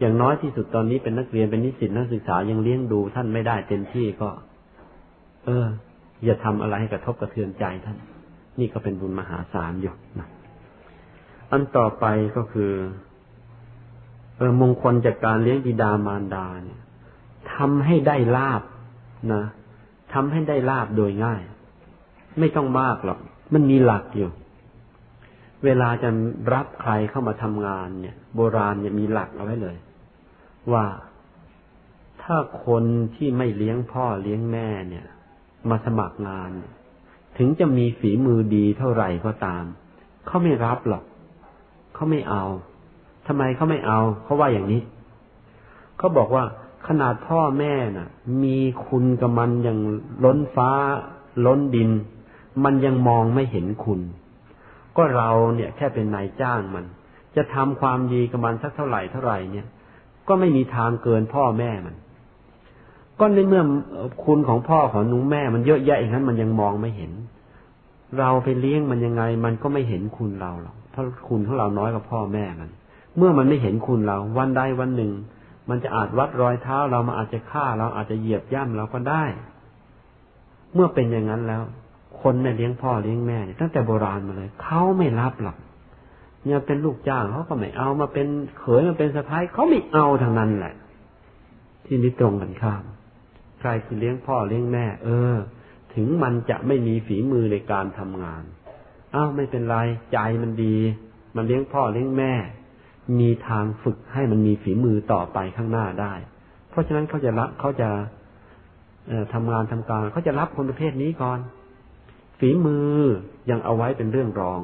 อย่างน้อยที่สุดตอนนี้เป็นนักเรียนเป็นนิสิตนักศึกษายังเลี้ยงดูท่านไม่ได้เต็มที่ก็ เออ อย่าทำอะไรให้กระทบกระเทือนใจท่าน นี่ก็เป็นบุญมหาศาลอยู่นะอันต่อไปก็คือเออมงคลจากการเลี้ยงบิดามารดาเนี่ยทำให้ได้ลาบนะทำให้ได้ลาบโดยง่าย ไม่ต้องมากหรอก มันมีหลักอยู่ เวลาจะรับใครเข้ามาทำงานเนี่ย โบราณเนี่ยมีหลักเอาไว้เลย ว่าถ้าคนที่ไม่เลี้ยงพ่อเลี้ยงแม่เนี่ย มาสมัครงาน ถึงจะมีฝีมือดีเท่าไหร่ก็ตาม เขาไม่รับหรอก เขาไม่เอาทำไมเขาไม่เอา เขาว่าอย่างนี้ เขาบอกว่าขนาดพ่อแม่น่ะ มีคุณกับมันอย่างล้นฟ้า ล้นดิน มันยังมองไม่เห็นคุณ ก็เราเนี่ยแค่เป็นนายจ้างมัน จะทำความดีกับมันสักเท่าไหร่เท่าไหร่เนี่ย ก็ไม่มีทางเกินพ่อแม่มัน ก็ในเมื่อคุณของพ่อของนุ้งแม่มันเยอะแยะอย่างนั้นมันยังมองไม่เห็น เราไปเลี้ยงมันยังไง มันก็ไม่เห็นคุณเราหรอกเพราะคุณของเราน้อยกว่าพ่อแม่มัน เมื่อมันไม่เห็นคุณเรา วันใดวันหนึ่ง มันจะอาจวัดรอยเท้าเรามาอาจจะฆ่าเราอาจจะเหยียบย่ำเราก็ได้ เมื่อเป็นอย่างนั้นแล้ว คนเนี่ยเลี้ยงพ่อเลี้ยงแม่เนี่ยตั้งแต่โบราณมาเลยเขาไม่รับหรอกเนี่ยเป็นลูกจ้างเขาก็ไม่เอามาเป็นเขยมาเป็นสะพ้ายเขาไม่เอาทางนั้นแหละ ที่นี้ตรงกันข้าม ใครคือเลี้ยงพ่อเลี้ยงแม่ เออ ถึงมันจะไม่มีฝีมือในการทำงานอ้าวไม่เป็นไรใจมันดี มันเลี้ยงพ่อเลี้ยงแม่ มีทางฝึกให้มันมีฝีมือต่อไปข้างหน้าได้ เพราะฉะนั้นเขาจะรับเขาจะทำงานทำการเขาจะรับคนประเภทนี้ก่อน ฝีมือยังเอาไว้เป็นเรื่องรอง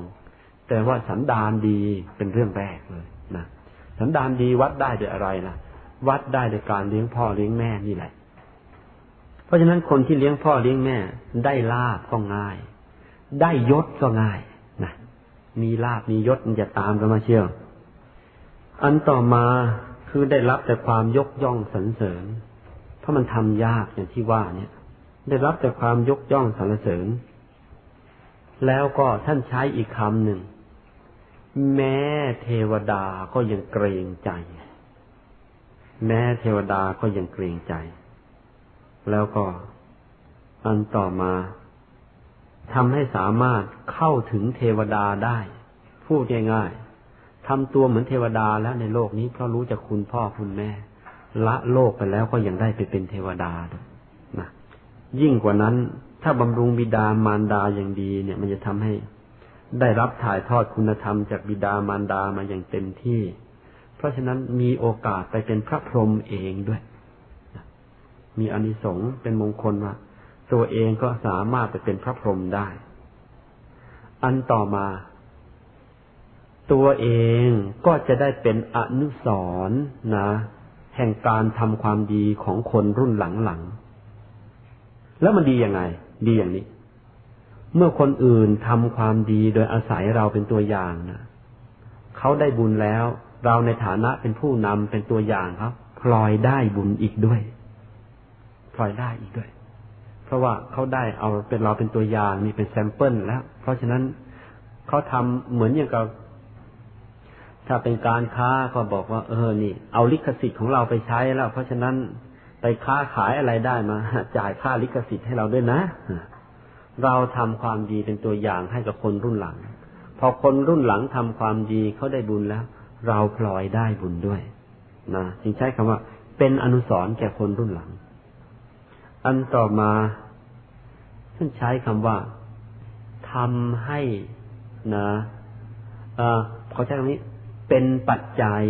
แต่ว่าสันดานดีเป็นเรื่องแรกเลยนะสันดานดีวัดได้ด้วยอะไรนะวัดได้ด้วยการเลี้ยงพ่อเลี้ยงแม่นี่แหละ เพราะฉะนั้นคนที่เลี้ยงพ่อเลี้ยงแม่ ได้ลาบก็ง่าย ได้ยศก็ง่ายนะมีลาบมียศมันจะตามกันมาเชื่ออันต่อมาคือได้รับแต่ความยกย่องสรรเสริญ เพราะมันทำยากอย่างที่ว่าเนี่ย ได้รับแต่ความยกย่องสรรเสริญ แล้วก็ท่านใช้อีกคำหนึ่ง แม้เทวดาก็ยังเกรงใจ แม้เทวดาก็ยังเกรงใจ แล้วก็อันต่อมาทำให้สามารถเข้าถึงเทวดาได้ พูดง่ายๆทำตัวเหมือนเทวดาแล้วในโลกนี้เพราะรู้จักคุณพ่อคุณแม่ ละโลกไปแล้วก็ยังได้ไปเป็นเทวดานะยิ่งกว่านั้น ถ้าบำรุงบิดามารดาอย่างดี เนี่ย มันจะทำให้ได้รับถ่ายทอดคุณธรรมจากบิดามารดามาอย่างเต็มที่ เพราะฉะนั้นมีโอกาสไปเป็นพระพรหมเองด้วย มีอนิสงส์เป็นมงคลว่าตัวเองก็สามารถไปเป็นพระพรหมได้ อันต่อมา ตัวเองก็จะได้เป็นอนุสรนะ แห่งการทำความดีของคนรุ่นหลังๆแล้วมันดียังไง ดีอย่างนี้ เมื่อคนอื่นทำความดีโดยอาศัยเราเป็นตัวอย่างนะเขาได้บุญแล้ว เราในฐานะเป็นผู้นำเป็นตัวอย่างครับพลอยได้บุญอีกด้วยพลอยได้อีกด้วย เพราะว่าเขาได้เอาเป็นเราเป็นตัวอย่างนี่เป็น sample แล้ว เพราะฉะนั้นเขาทำเหมือนอย่างกับถ้าเป็นการค้าก็บอกว่า เออ นี่ เอาลิขสิทธิ์ของเราไปใช้แล้ว เพราะฉะนั้น ไปค้าขายอะไรได้มา จ่ายค่าลิขสิทธิ์ให้เราด้วยนะ เราทำความดีเป็นตัวอย่างให้กับคนรุ่นหลัง พอคนรุ่นหลังทำความดีเขาได้บุญแล้ว เราพลอยได้บุญด้วยนะจึงใช้คำว่า เป็นอนุสรณ์แก่คนรุ่นหลัง อันต่อมาท่านใช้คำว่าทำให้นะเขาใช้คำนี้ เป็นปัจจัย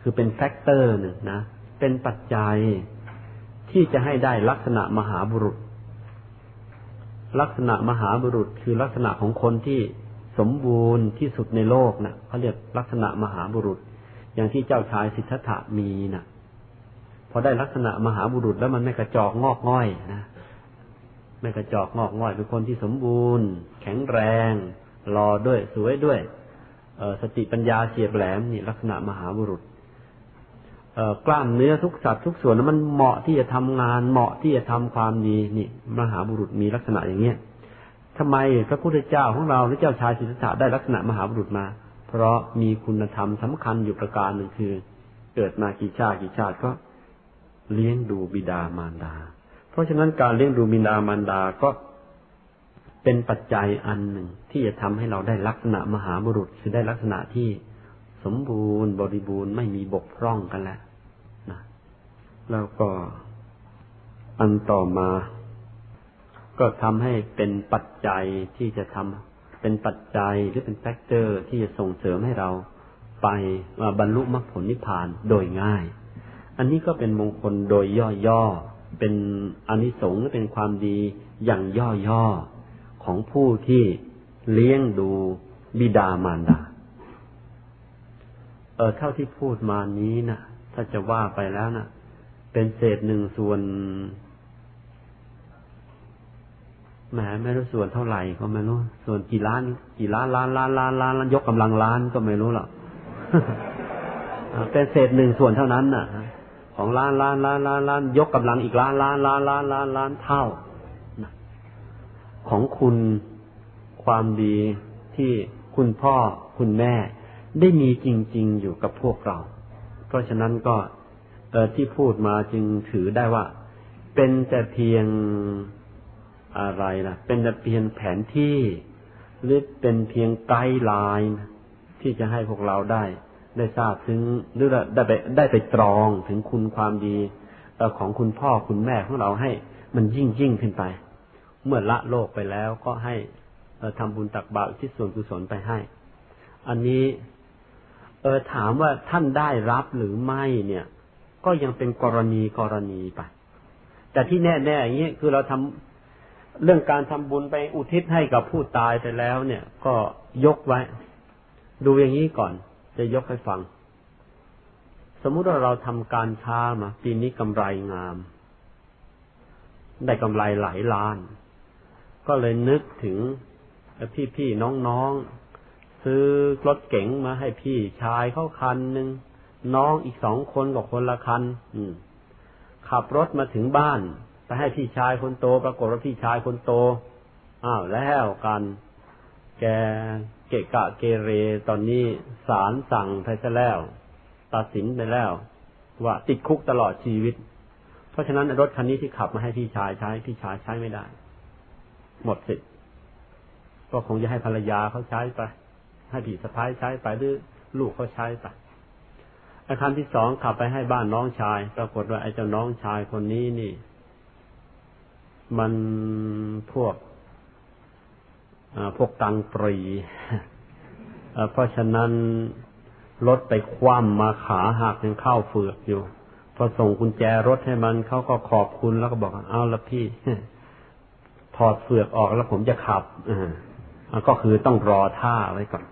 คือเป็นแฟกเตอร์หนึ่งนะ เป็นปัจจัย ที่จะให้ได้ลักษณะมหาบุรุษ ลักษณะมหาบุรุษคือลักษณะของคนที่สมบูรณ์ที่สุดในโลกนะ่ะเขาเรียกลักษณะมหาบุรุษ อย่างที่เจ้าชายสิทธัตถะมีนะ่ะพอได้ลักษณะมหาบุรุษแล้วมันไม่กระจอกงอกง่อยนะไม่กระจอกงอกง่อยเป็นคนที่สมบูรณ์ แข็งแรงรอด้วยสวยด้วยสติปัญญาเฉียบแหลมนี่ลักษณะมหาบุรุษ กล้ามเนื้อทุกสัตว์ทุกส่วนมันเหมาะที่จะทำงานเหมาะที่จะทำความดีนี่ มหาบุรุษมีลักษณะอย่างเนี้ยทำไมพระพุทธเจ้าของเราหรือเจ้าชายสิทธัตถะได้ลักษณะมหาบุรุษมา เพราะมีคุณธรรมสำคัญอยู่ประการหนึ่งคือ เกิดมากี่ชาติกี่ชาติก็เลี้ยงดูบิดามารดา เพราะฉะนั้นการเลี้ยงดูบิดามารดาก็เป็นปัจจัยอันหนึ่งที่จะทำให้เราได้ลักษณะมหาบุรุษคือได้ลักษณะที่ สมบูรณ์บริบูรณ์ไม่มีบกพร่องกันแล้วนะแล้วก็อันต่อมา ก็ทำให้เป็นปัจจัยที่จะทำเป็นปัจจัยหรือเป็น factor ที่จะส่งเสริมให้เราไปบรรลุมรรคผลนิพพานโดยง่าย อันนี้ก็เป็นมงคลโดยย่อๆ เป็นอานิสงส์เป็นความดีอย่างย่อๆ ของผู้ที่เลี้ยงดูบิดามารดา เออเท่าที่พูดมานี้นะถ้าจะว่าไปแล้วนะเป็นเศษหนึ่งส่วนแหมไม่รู้ส่วนเท่าไหร่ก็ไม่รู้ ส่วนกี่ล้าน กี่ล้านล้านล้านล้านล้านยกกำลังล้านก็ไม่รู้หรอกเป็นเศษหนึ่งส่วนเท่านั้นน่ะของล้านล้านล้านล้านล้านยกกำลังอีกล้านล้านล้านล้านล้านล้านเท่าของคุณความดีที่คุณพ่อคุณแม่ ได้มีจริง ๆ อยู่กับพวกเรา เพราะฉะนั้นก็ที่พูดมาจึงถือได้ว่า เป็นแต่เพียงอะไรนะเป็นแต่เพียงแผนที่ หรือเป็นเพียงไกด์ไลน์ที่จะให้พวกเราได้ ได้ทราบถึงหรือได้ไปได้ไปตรองถึงคุณความดีของคุณพ่อคุณแม่ของเราให้ มันยิ่งยิ่งขึ้นไป เมื่อละโลกไปแล้วก็ให้ทำบุญตักบาตรที่ส่วนกุศลไปให้ อันนี้ เออถามว่าท่านได้รับหรือไม่เนี่ย ก็ยังเป็นกรณีกรณีไป แต่ที่แน่ๆอย่างนี้คือเราทำเรื่องการทำบุญไปอุทิศให้กับผู้ตายไปแล้ว เนี่ย ก็ยกไว้ ดูอย่างนี้ก่อน จะยกให้ฟัง สมมุติว่าเราทำการค้ามา ปีนี้กำไรงาม ได้กำไรหลายล้าน ก็เลยนึกถึงพี่ๆน้องๆ ซื้อรถเก๋งมาให้พี่ชายเขาคันหนึ่งน้องอีกสองคนกับคนละคัน อืม ขับรถมาถึงบ้านไปให้พี่ชายคนโต ปรากฏว่าพี่ชายคนโตอ้าวแล้วกัน แกเกะกะเกเรตอนนี้ศาลสั่งไปซะแล้ว ตัดสินไปแล้ว ว่าติดคุกตลอดชีวิต เพราะฉะนั้นรถคันนี้ที่ขับมาให้พี่ชายใช้ พี่ชายใช้ไม่ได้ หมดสิทธิ์ก็คงจะให้ภรรยาเขาใช้ไป ให้ผีสะพ้ายใช้ไปหรือลูกเขาใช้ไปอาคารที่สองขับไปให้บ้านน้องชาย ปรากฏว่าไอ้เจ้าน้องชายคนนี้นี่ มันพวกพวกตังปรีเพราะฉะนั้นรถไปคว่ำมาขาหักยังเข้าเฟือกอยู่ พอส่งกุญแจรถให้มันเขาก็ขอบคุณแล้วก็บอกเอาละพี่ ถอดเฟือกออกแล้วผมจะขับอ่าก็คือต้องรอท่าไว้ก่อน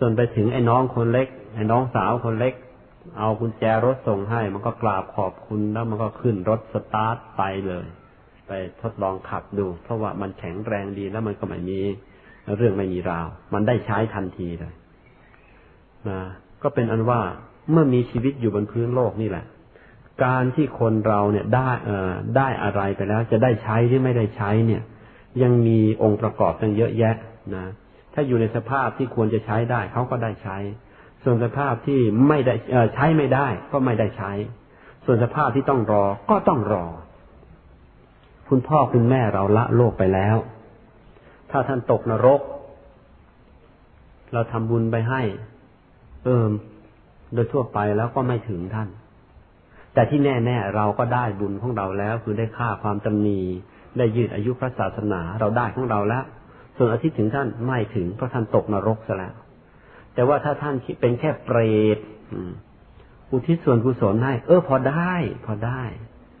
จนไปถึงไอ้น้องคนเล็ก ไอ้น้องสาวคนเล็ก เอากุญแจรถส่งให้ มันก็กราบขอบคุณแล้วมันก็ขึ้นรถสตาร์ทไปเลย ไปทดลองขับดู เพราะว่ามันแข็งแรงดีแล้วมันก็ไม่มีเรื่องไม่มีราว มันได้ใช้ทันทีเลยนะก็เป็นอันว่าเมื่อมีชีวิตอยู่บนพื้นโลกนี่แหละ การที่คนเราเนี่ยได้เอ่อได้อะไรไปแล้ว จะได้ใช้หรือไม่ได้ใช้เนี่ย ยังมีองค์ประกอบตั้งเยอะแยะนะ ถ้าอยู่ในสภาพที่ควรจะใช้ได้เขาก็ได้ใช้ ส่วนสภาพที่ไม่ได้ใช้ไม่ได้ ก็ไม่ได้ใช้ ส่วนสภาพที่ต้องรอก็ต้องรอ คุณพ่อคุณแม่เราละโลกไปแล้ว ถ้าท่านตกนรก เราทำบุญไปให้ เอิมโดยทั่วไปแล้วก็ไม่ถึงท่าน แต่ที่แน่ ๆ เราก็ได้บุญของเราแล้ว คือได้ค่าความจำนีได้ยืดอายุพระศาสนาเราได้ของเราแล้ว ส่วนอาทิตย์ถึงท่านไม่ถึงเพราะท่านตกนรกซะแล้ว แต่ว่าถ้าท่านเป็นแค่เปรตอุทิศส่วนกุศลให้ เออ พอได้ พอได้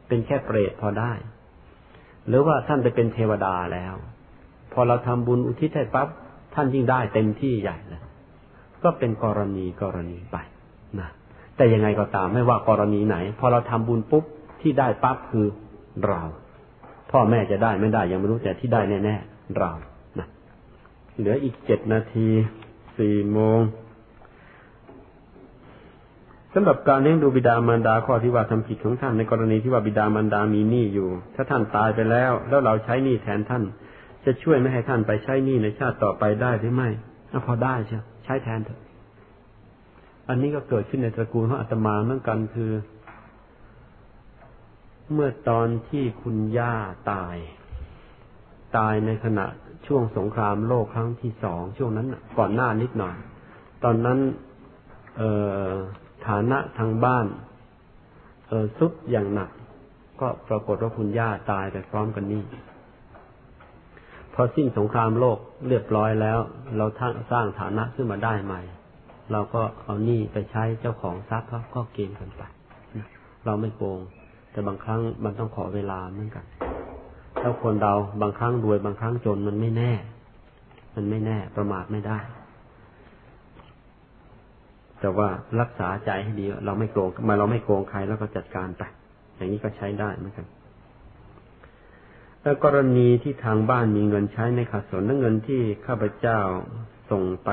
เป็นแค่เปรตพอได้ หรือว่าท่านไปเป็นเทวดาแล้ว พอเราทำบุญอุทิศให้ปั๊บท่านยิ่งได้เต็มที่ใหญ่เลยก็เป็นกรณีกรณีไปนะแต่ยังไงก็ตามไม่ว่ากรณีไหน พอเราทำบุญปุ๊บที่ได้ปั๊บคือเรา พ่อแม่จะได้ไม่ได้ยังไม่รู้แต่ที่ได้แน่ๆเรา เหลืออีกเจ็ดนาทีสี่โมงสำหรับการเลี้ยงดูบิดามารดาข้อที่ว่าทำผิดของท่านในกรณีที่ว่าบิดามารดามีหนี้อยู่ ถ้าท่านตายไปแล้ว แล้วเราใช้หนี้แทนท่าน จะช่วยไม่ให้ท่านไปใช้หนี้ในชาติต่อไปได้หรือไม่พอได้ใช่ใช้แทนเถอะอันนี้ก็เกิดขึ้นในตระกูลของอาตมาเหมือนกันคือ เมื่อตอนที่คุณย่าตาย ตายในขณะ ช่วงสงครามโลกครั้งที่สองช่วงนั้นก่อนหน้านิดหน่อย ตอนนั้น เออฐานะทางบ้าน เออซุดอย่างหนัก ก็ปรากฏว่าคุณย่าตายไปพร้อมกันนี่พอสิ้นสงครามโลกเรียบร้อยแล้ว เราทั้งสร้างฐานะขึ้นมาได้ใหม่ เราก็เอานี่ไปใช้เจ้าของทรัพย์เขาก็เกณฑ์กันไปเราไม่โกงแต่บางครั้งมันต้องขอเวลาเหมือนกัน ถ้าคนเราบางครั้งรวยบางครั้งจนมันไม่แน่ มันไม่แน่ ประมาทไม่ได้ แต่ว่ารักษาใจให้ดี เราไม่โกงมาเราไม่โกงใครแล้วก็จัดการไปอย่างนี้ก็ใช้ได้เหมือนกันแล้วกรณีที่ทางบ้านมีเงินใช้ในขาดสนและเงินที่ข้าพเจ้าส่งไป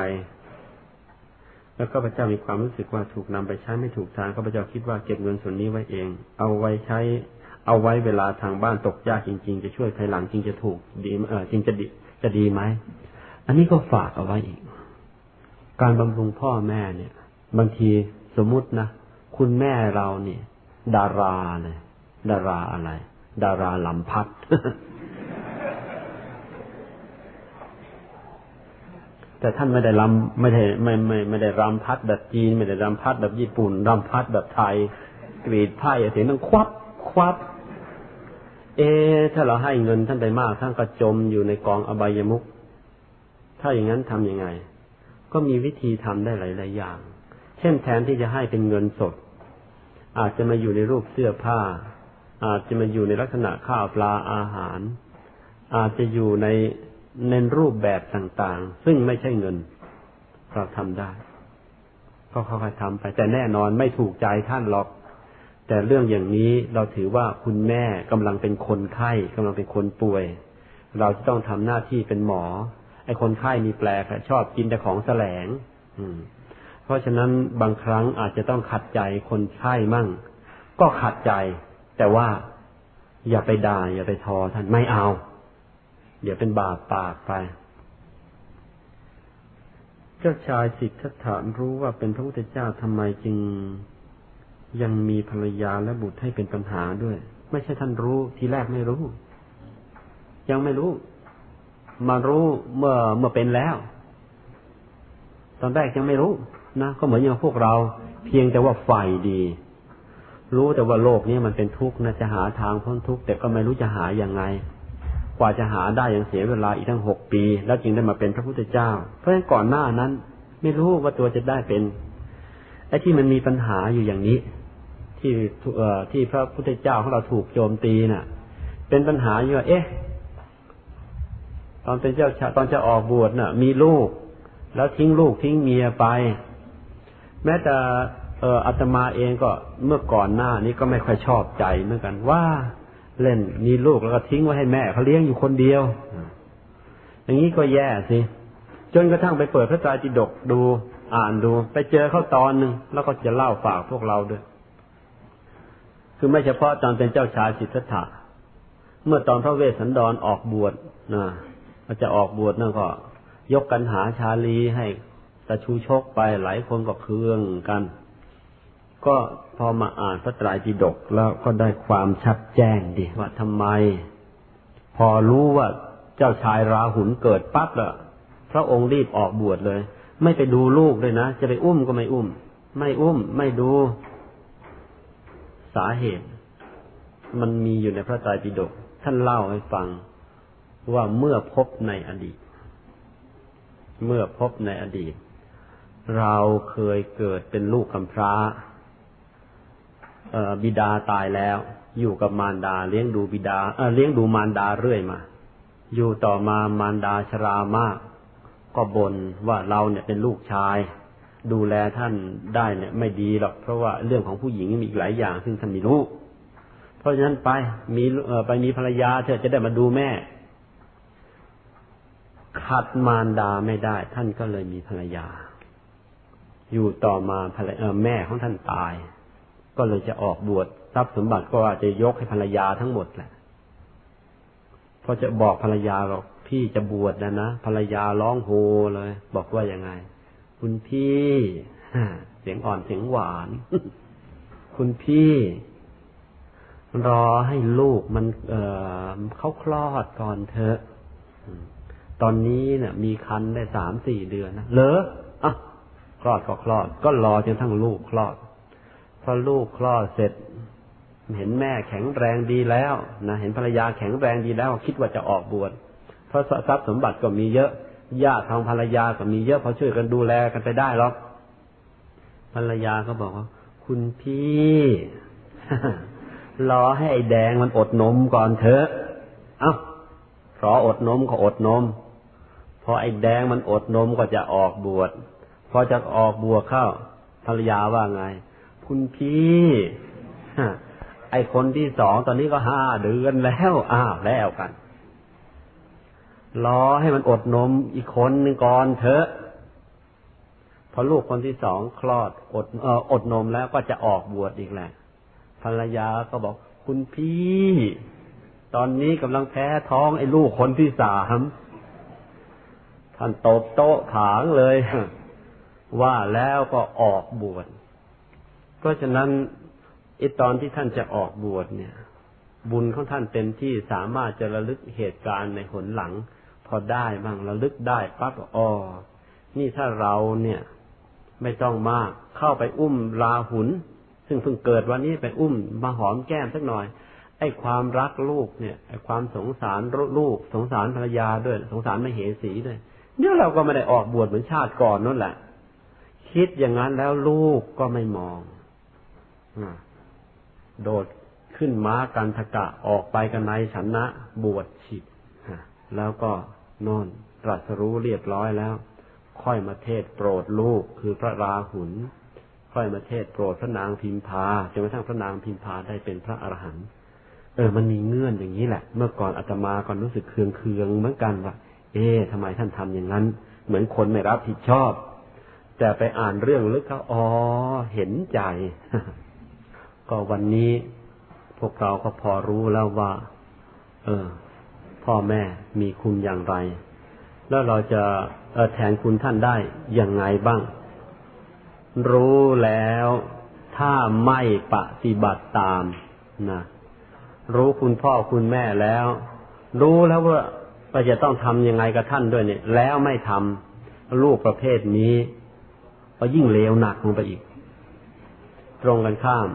แล้วข้าพเจ้ามีความรู้สึกว่าถูกนำไปใช้ไม่ถูกทางข้าพเจ้าคิดว่าเก็บเงินส่วนนี้ไว้เอง เอาไว้ใช้ เอาไว้เวลาทางบ้านตกยากจริง ๆ จะช่วยภายหลังจริงจะถูกดีเออจริงจะดีจะดีไหมอันนี้ก็ฝากเอาไว้อีก การบำรุงพ่อแม่เนี่ย บางทีสมมุตินะคุณแม่เราเนี่ย ดาราเลยดาราอะไร ดาราลำพัดแต่ท่านไม่ได้รำไม่ได้ไม่ไม่ไม่ได้รำพัดแบบจีน ไม่ได้รำพัดแบบญี่ปุ่นรำพัดแบบไทย กรีดไพ่เสียงต้องควับควับ เอ ถ้าเราให้เงินท่านไปมาก ท่านก็จมอยู่ในกองอบายมุกถ้าอย่างนั้นทํำยังไง ก็มีวิธีทำได้หลาย ๆ อย่าง เช่นแทนที่จะให้เป็นเงินสด อาจจะมาอยู่ในรูปเสื้อผ้า อาจจะมาอยู่ในลักษณะข้าวปลาอาหาร อาจจะอยู่ในในรูปแบบต่างๆ ซึ่งไม่ใช่เงิน เราทำได้ ก็ค่อยๆทำไป แต่แน่นอนไม่ถูกใจท่านหรอก แต่เรื่องอย่างนี้เราถือว่าคุณแม่กำลังเป็นคนไข้กำลังเป็นคนป่วย เราจะต้องทำหน้าที่เป็นหมอ ไอ้คนไข้มีแปลกชอบกินแต่ของแสลง อืม เพราะฉะนั้นบางครั้งอาจจะต้องขัดใจคนไข้มั่ง ก็ขัดใจ แต่ว่าอย่าไปด่าอย่าไปทอท่านไม่เอา เดี๋ยวเป็นบาปปากไป เจ้าชายสิทธัตถะรู้ว่าเป็นพระพุทธเจ้าทำไมจึง ยังมีภรรยาและบุตรให้เป็นปัญหาด้วย ไม่ใช่ท่านรู้ทีแรกไม่รู้ ยังไม่รู้ มารู้เมื่อเมื่อเป็นแล้ว ตอนแรกยังไม่รู้นะก็เหมือนอย่างพวกเรา เพียงแต่ว่าฝ่ดี รู้แต่ว่าโลกนี้มันเป็นทุกข์นะจะหาทางพ้นทุกข์แต่ก็ไม่รู้จะหาอย่างไง กว่าจะหาได้ยังเสียเวลาอีกทั้งหกปี แล้วจึงได้มาเป็นพระพุทธเจ้า เพราะฉะนั้นก่อนหน้านั้น ไม่รู้ว่าตัวจะได้เป็นไอ้ที่มันมีปัญหาอยู่อย่างนี้ ที่เอ่อที่พระพุทธเจ้าของเราถูกโจมตีน่ะ เป็นปัญหาอยู่ว่าเอ๊ะ ตอนเป็นเจ้าชาตอนจะออกบวชน่ะ มีลูก แล้วทิ้งลูกทิ้งเมียไป แม้แต่เอออาตมาเองก็เมื่อก่อนหน้านี้ก็ไม่ค่อยชอบใจเหมือนกันว่าเล่นมีลูกแล้วก็ทิ้งไว้ให้แม่เขาเลี้ยงอยู่คนเดียว อย่างนี้ก็แย่สิ จนกระทั่งไปเปิดพระไตรปิฎกดู อ่านดู ไปเจอเขาตอนหนึ่งแล้วก็จะเล่าฝากพวกเราด้วย คือไม่เฉพาะตอนเป็นเจ้าชายสิทธัตถะ เมื่อตอนพระเวสสันดรออกบวชนะจะออกบวชนั่นก็ ยกกันหาชาลีให้ตะชูชกไปหลายคนก็เคืองกัน ก็พอมาอ่านพระไตรปิฎกแล้วก็ได้ความชัดแจ้งดีว่าทำไม พอรู้ว่าเจ้าชายราหุลเกิดปั๊บละพระองค์รีบออกบวชเลย ไม่ไปดูลูกเลยนะ จะไปอุ้มก็ไม่อุ้ม ไม่อุ้ม ไม่ดู สาเหตุ มันมีอยู่ในพระไตรปิฎกท่านเล่าให้ฟังว่าเมื่อพบในอดีต เมื่อพบในอดีต เราเคยเกิดเป็นลูกกำพร้าบิดาตายแล้ว อยู่กับมารดา เลี้ยงดูบิดาเเลี้ยงดูมารดาเรื่อยมา อยู่ต่อมามารดาชรามาก ก็บ่นว่าเราเนี่ยเป็นลูกชาย ดูแลท่านได้เนี่ย ไม่ดีหรอกเพราะว่าเรื่องของผู้หญิงมีอีกหลายอย่าง ซึ่งท่านไม่รู้ เพราะฉะนั้นไปมีไปมีภรรยาเธอจะได้มาดูแม่ ขัดมารดาไม่ได้ ท่านก็เลยมีภรรยา อยู่ต่อมาภรรยาแม่ของท่านตาย ก็เลยจะออกบวชทรัพย์สมบัติก็ว่าจะยกให้ภรรยาทั้งหมดแหละพอจะบอกภรรยาบอกพี่จะบวชนะนะภรรยาร้องโฮเลย บอกว่ายังไง คุณพี่เสียงอ่อนเสียงหวาน คุณพี่ รอให้ลูกมัน เออเขาคลอดก่อนเถอะตอนนี้เนี่ย มีคันได้สามสี่เดือนนะเหรออะคลอดก็คลอด ก็รอจนทั้งลูกคลอดพอลูกคลอดเสร็จ เห็นแม่แข็งแรงดีแล้วนะเห็นภรรยาแข็งแรงดีแล้ว คิดว่าจะออกบวชเพราะทรัพย์สมบัติก็มีเยอะ ญาติทางภรรยาก็มีเยอะพอช่วยกันดูแลกันไปได้หรอกภรรยาก็บอกว่า คุณพี่รอให้ไอ้แดงมันอดนมก่อนเถอะ เอ้าพออดนมก็อดนม พอไอ้แดงมันอดนมก็จะออกบวช พอจะออกบวชเข้า ภรรยาว่าไง คุณพี่ไอคนที่สองตอนนี้ก็ห้าเดือนแล้ว อ้าวแล้วกัน รอให้มันอดนมอีกคนหนึ่งก่อนเถอะพอลูกคนที่สองคลอดอดเอออดนมแล้วก็จะออกบวชอีกแหละภรรยาก็บอกคุณพี่ ตอนนี้กำลังแพ้ท้องไอ้ลูกคนที่สามท่านตบโต๊ะผางเลย ว่าแล้วก็ออกบวชราะฉะนั้นไอ้ตอนที่ท่านจะออกบวชเนี่ย บุญของท่านเต็มที่สามารถจะระลึกเหตุการณ์ในหนหลัง พอได้บ้างระลึกได้ปั๊บอ๋อนี่ถ้าเราเนี่ย ไม่ต้องมากเข้าไปอุ้มลาหุน ซึ่งเพิ่งเกิดวันนี้ไปอุ้มมาหอมแก้มสักหน่อย ไอ้ความรักลูกเนี่ยไอ้ความสงสารลูก สงสารภรรยาด้วย สงสารมเหสีด้วยเนี่ยเราก็ไม่ได้ออกบวชเหมือนชาติก่อนนั่นแหละ คิดอย่างนั้นแล้วลูกก็ไม่มองโดดขึ้นม้ากันทกะออกไปกันในชนะบวชฉิดแล้วก็ นอนตรัสรู้เรียบร้อยแล้ว ค่อยมาเทศโปรดลูกคือพระราหุลค่อยมาเทศโปรดพระนางพิมพาจนกระทั่งพระนางพิมพาได้เป็นพระอรหันต์เออ มันมีเงื่อนอย่างนี้แหละ เมื่อก่อนอาตมาก็รู้สึกเคืองเคืองเหมือนกันว่า เอ๊ะทำไมท่านทำอย่างนั้น เหมือนคนไม่รับผิดชอบ แต่ไปอ่านเรื่องลึกเขาอ๋อเห็นใจ ก็วันนี้พวกเราก็พอรู้แล้วว่า เออ พ่อแม่มีคุณอย่างไร แล้วเราจะแทนคุณท่านได้อย่างไงบ้าง รู้แล้วถ้าไม่ปฏิบัติตามนะรู้คุณพ่อคุณแม่แล้ว รู้แล้วว่าเราจะต้องทำยังไงกับท่านด้วยเนี่ย แล้วไม่ทำลูกประเภทนี้ ก็ยิ่งเลวหนักลงไปอีก ตรงกันข้าม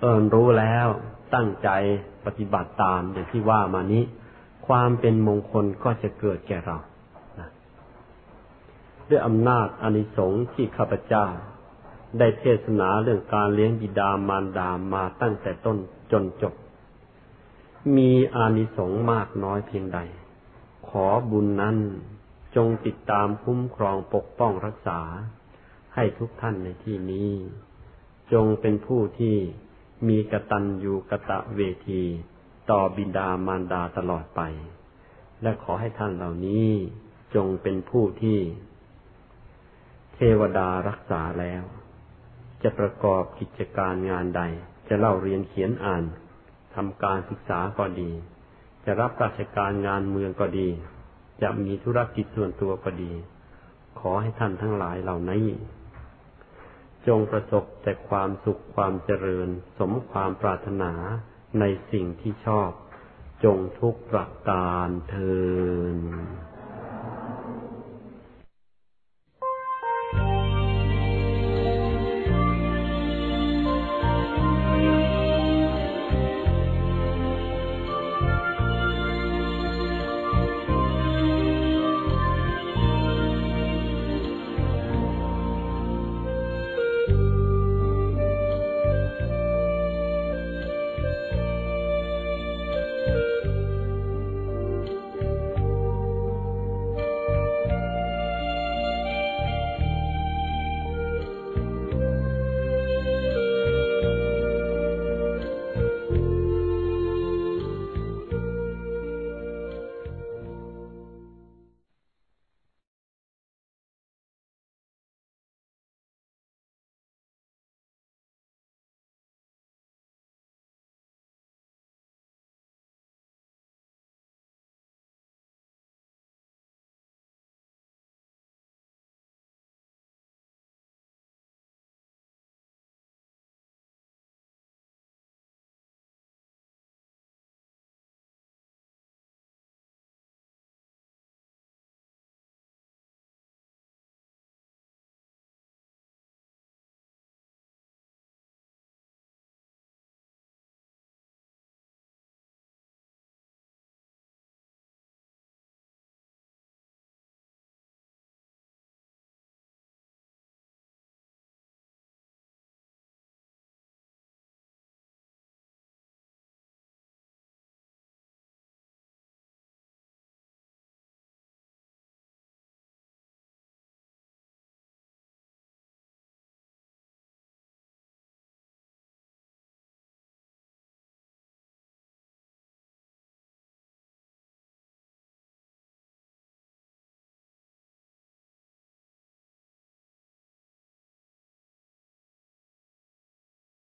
เอิญรู้แล้วตั้งใจปฏิบัติตามอย่างที่ว่ามานี้ ความเป็นมงคลก็จะเกิดแก่เราด้วยอำนาจอานิสงส์ที่ข้าพเจ้า ได้เทศนาเรื่องการเลี้ยงบิดามารดามาตั้งแต่ต้นจนจบ มีอานิสงส์มากน้อยเพียงใด ขอบุญนั้นจงติดตามคุ้มครองปกป้องรักษา ให้ทุกท่านในที่นี้ จงเป็นผู้ที่มีกตัญญูกะตะเวที ต่อบิดามารดาตลอดไป และขอให้ท่านเหล่านี้จงเป็นผู้ที่ เทวดารักษาแล้ว จะประกอบกิจการงานใด จะเล่าเรียนเขียนอ่านทำการศึกษาก็ดี จะรับราชการงานเมืองก็ดี จะมีธุรกิจส่วนตัวก็ดี ขอให้ท่านทั้งหลายเหล่านี้จงประสบแต่ความสุขความเจริญ สมความปรารถนา ในสิ่งที่ชอบ จงทุกประการเทิน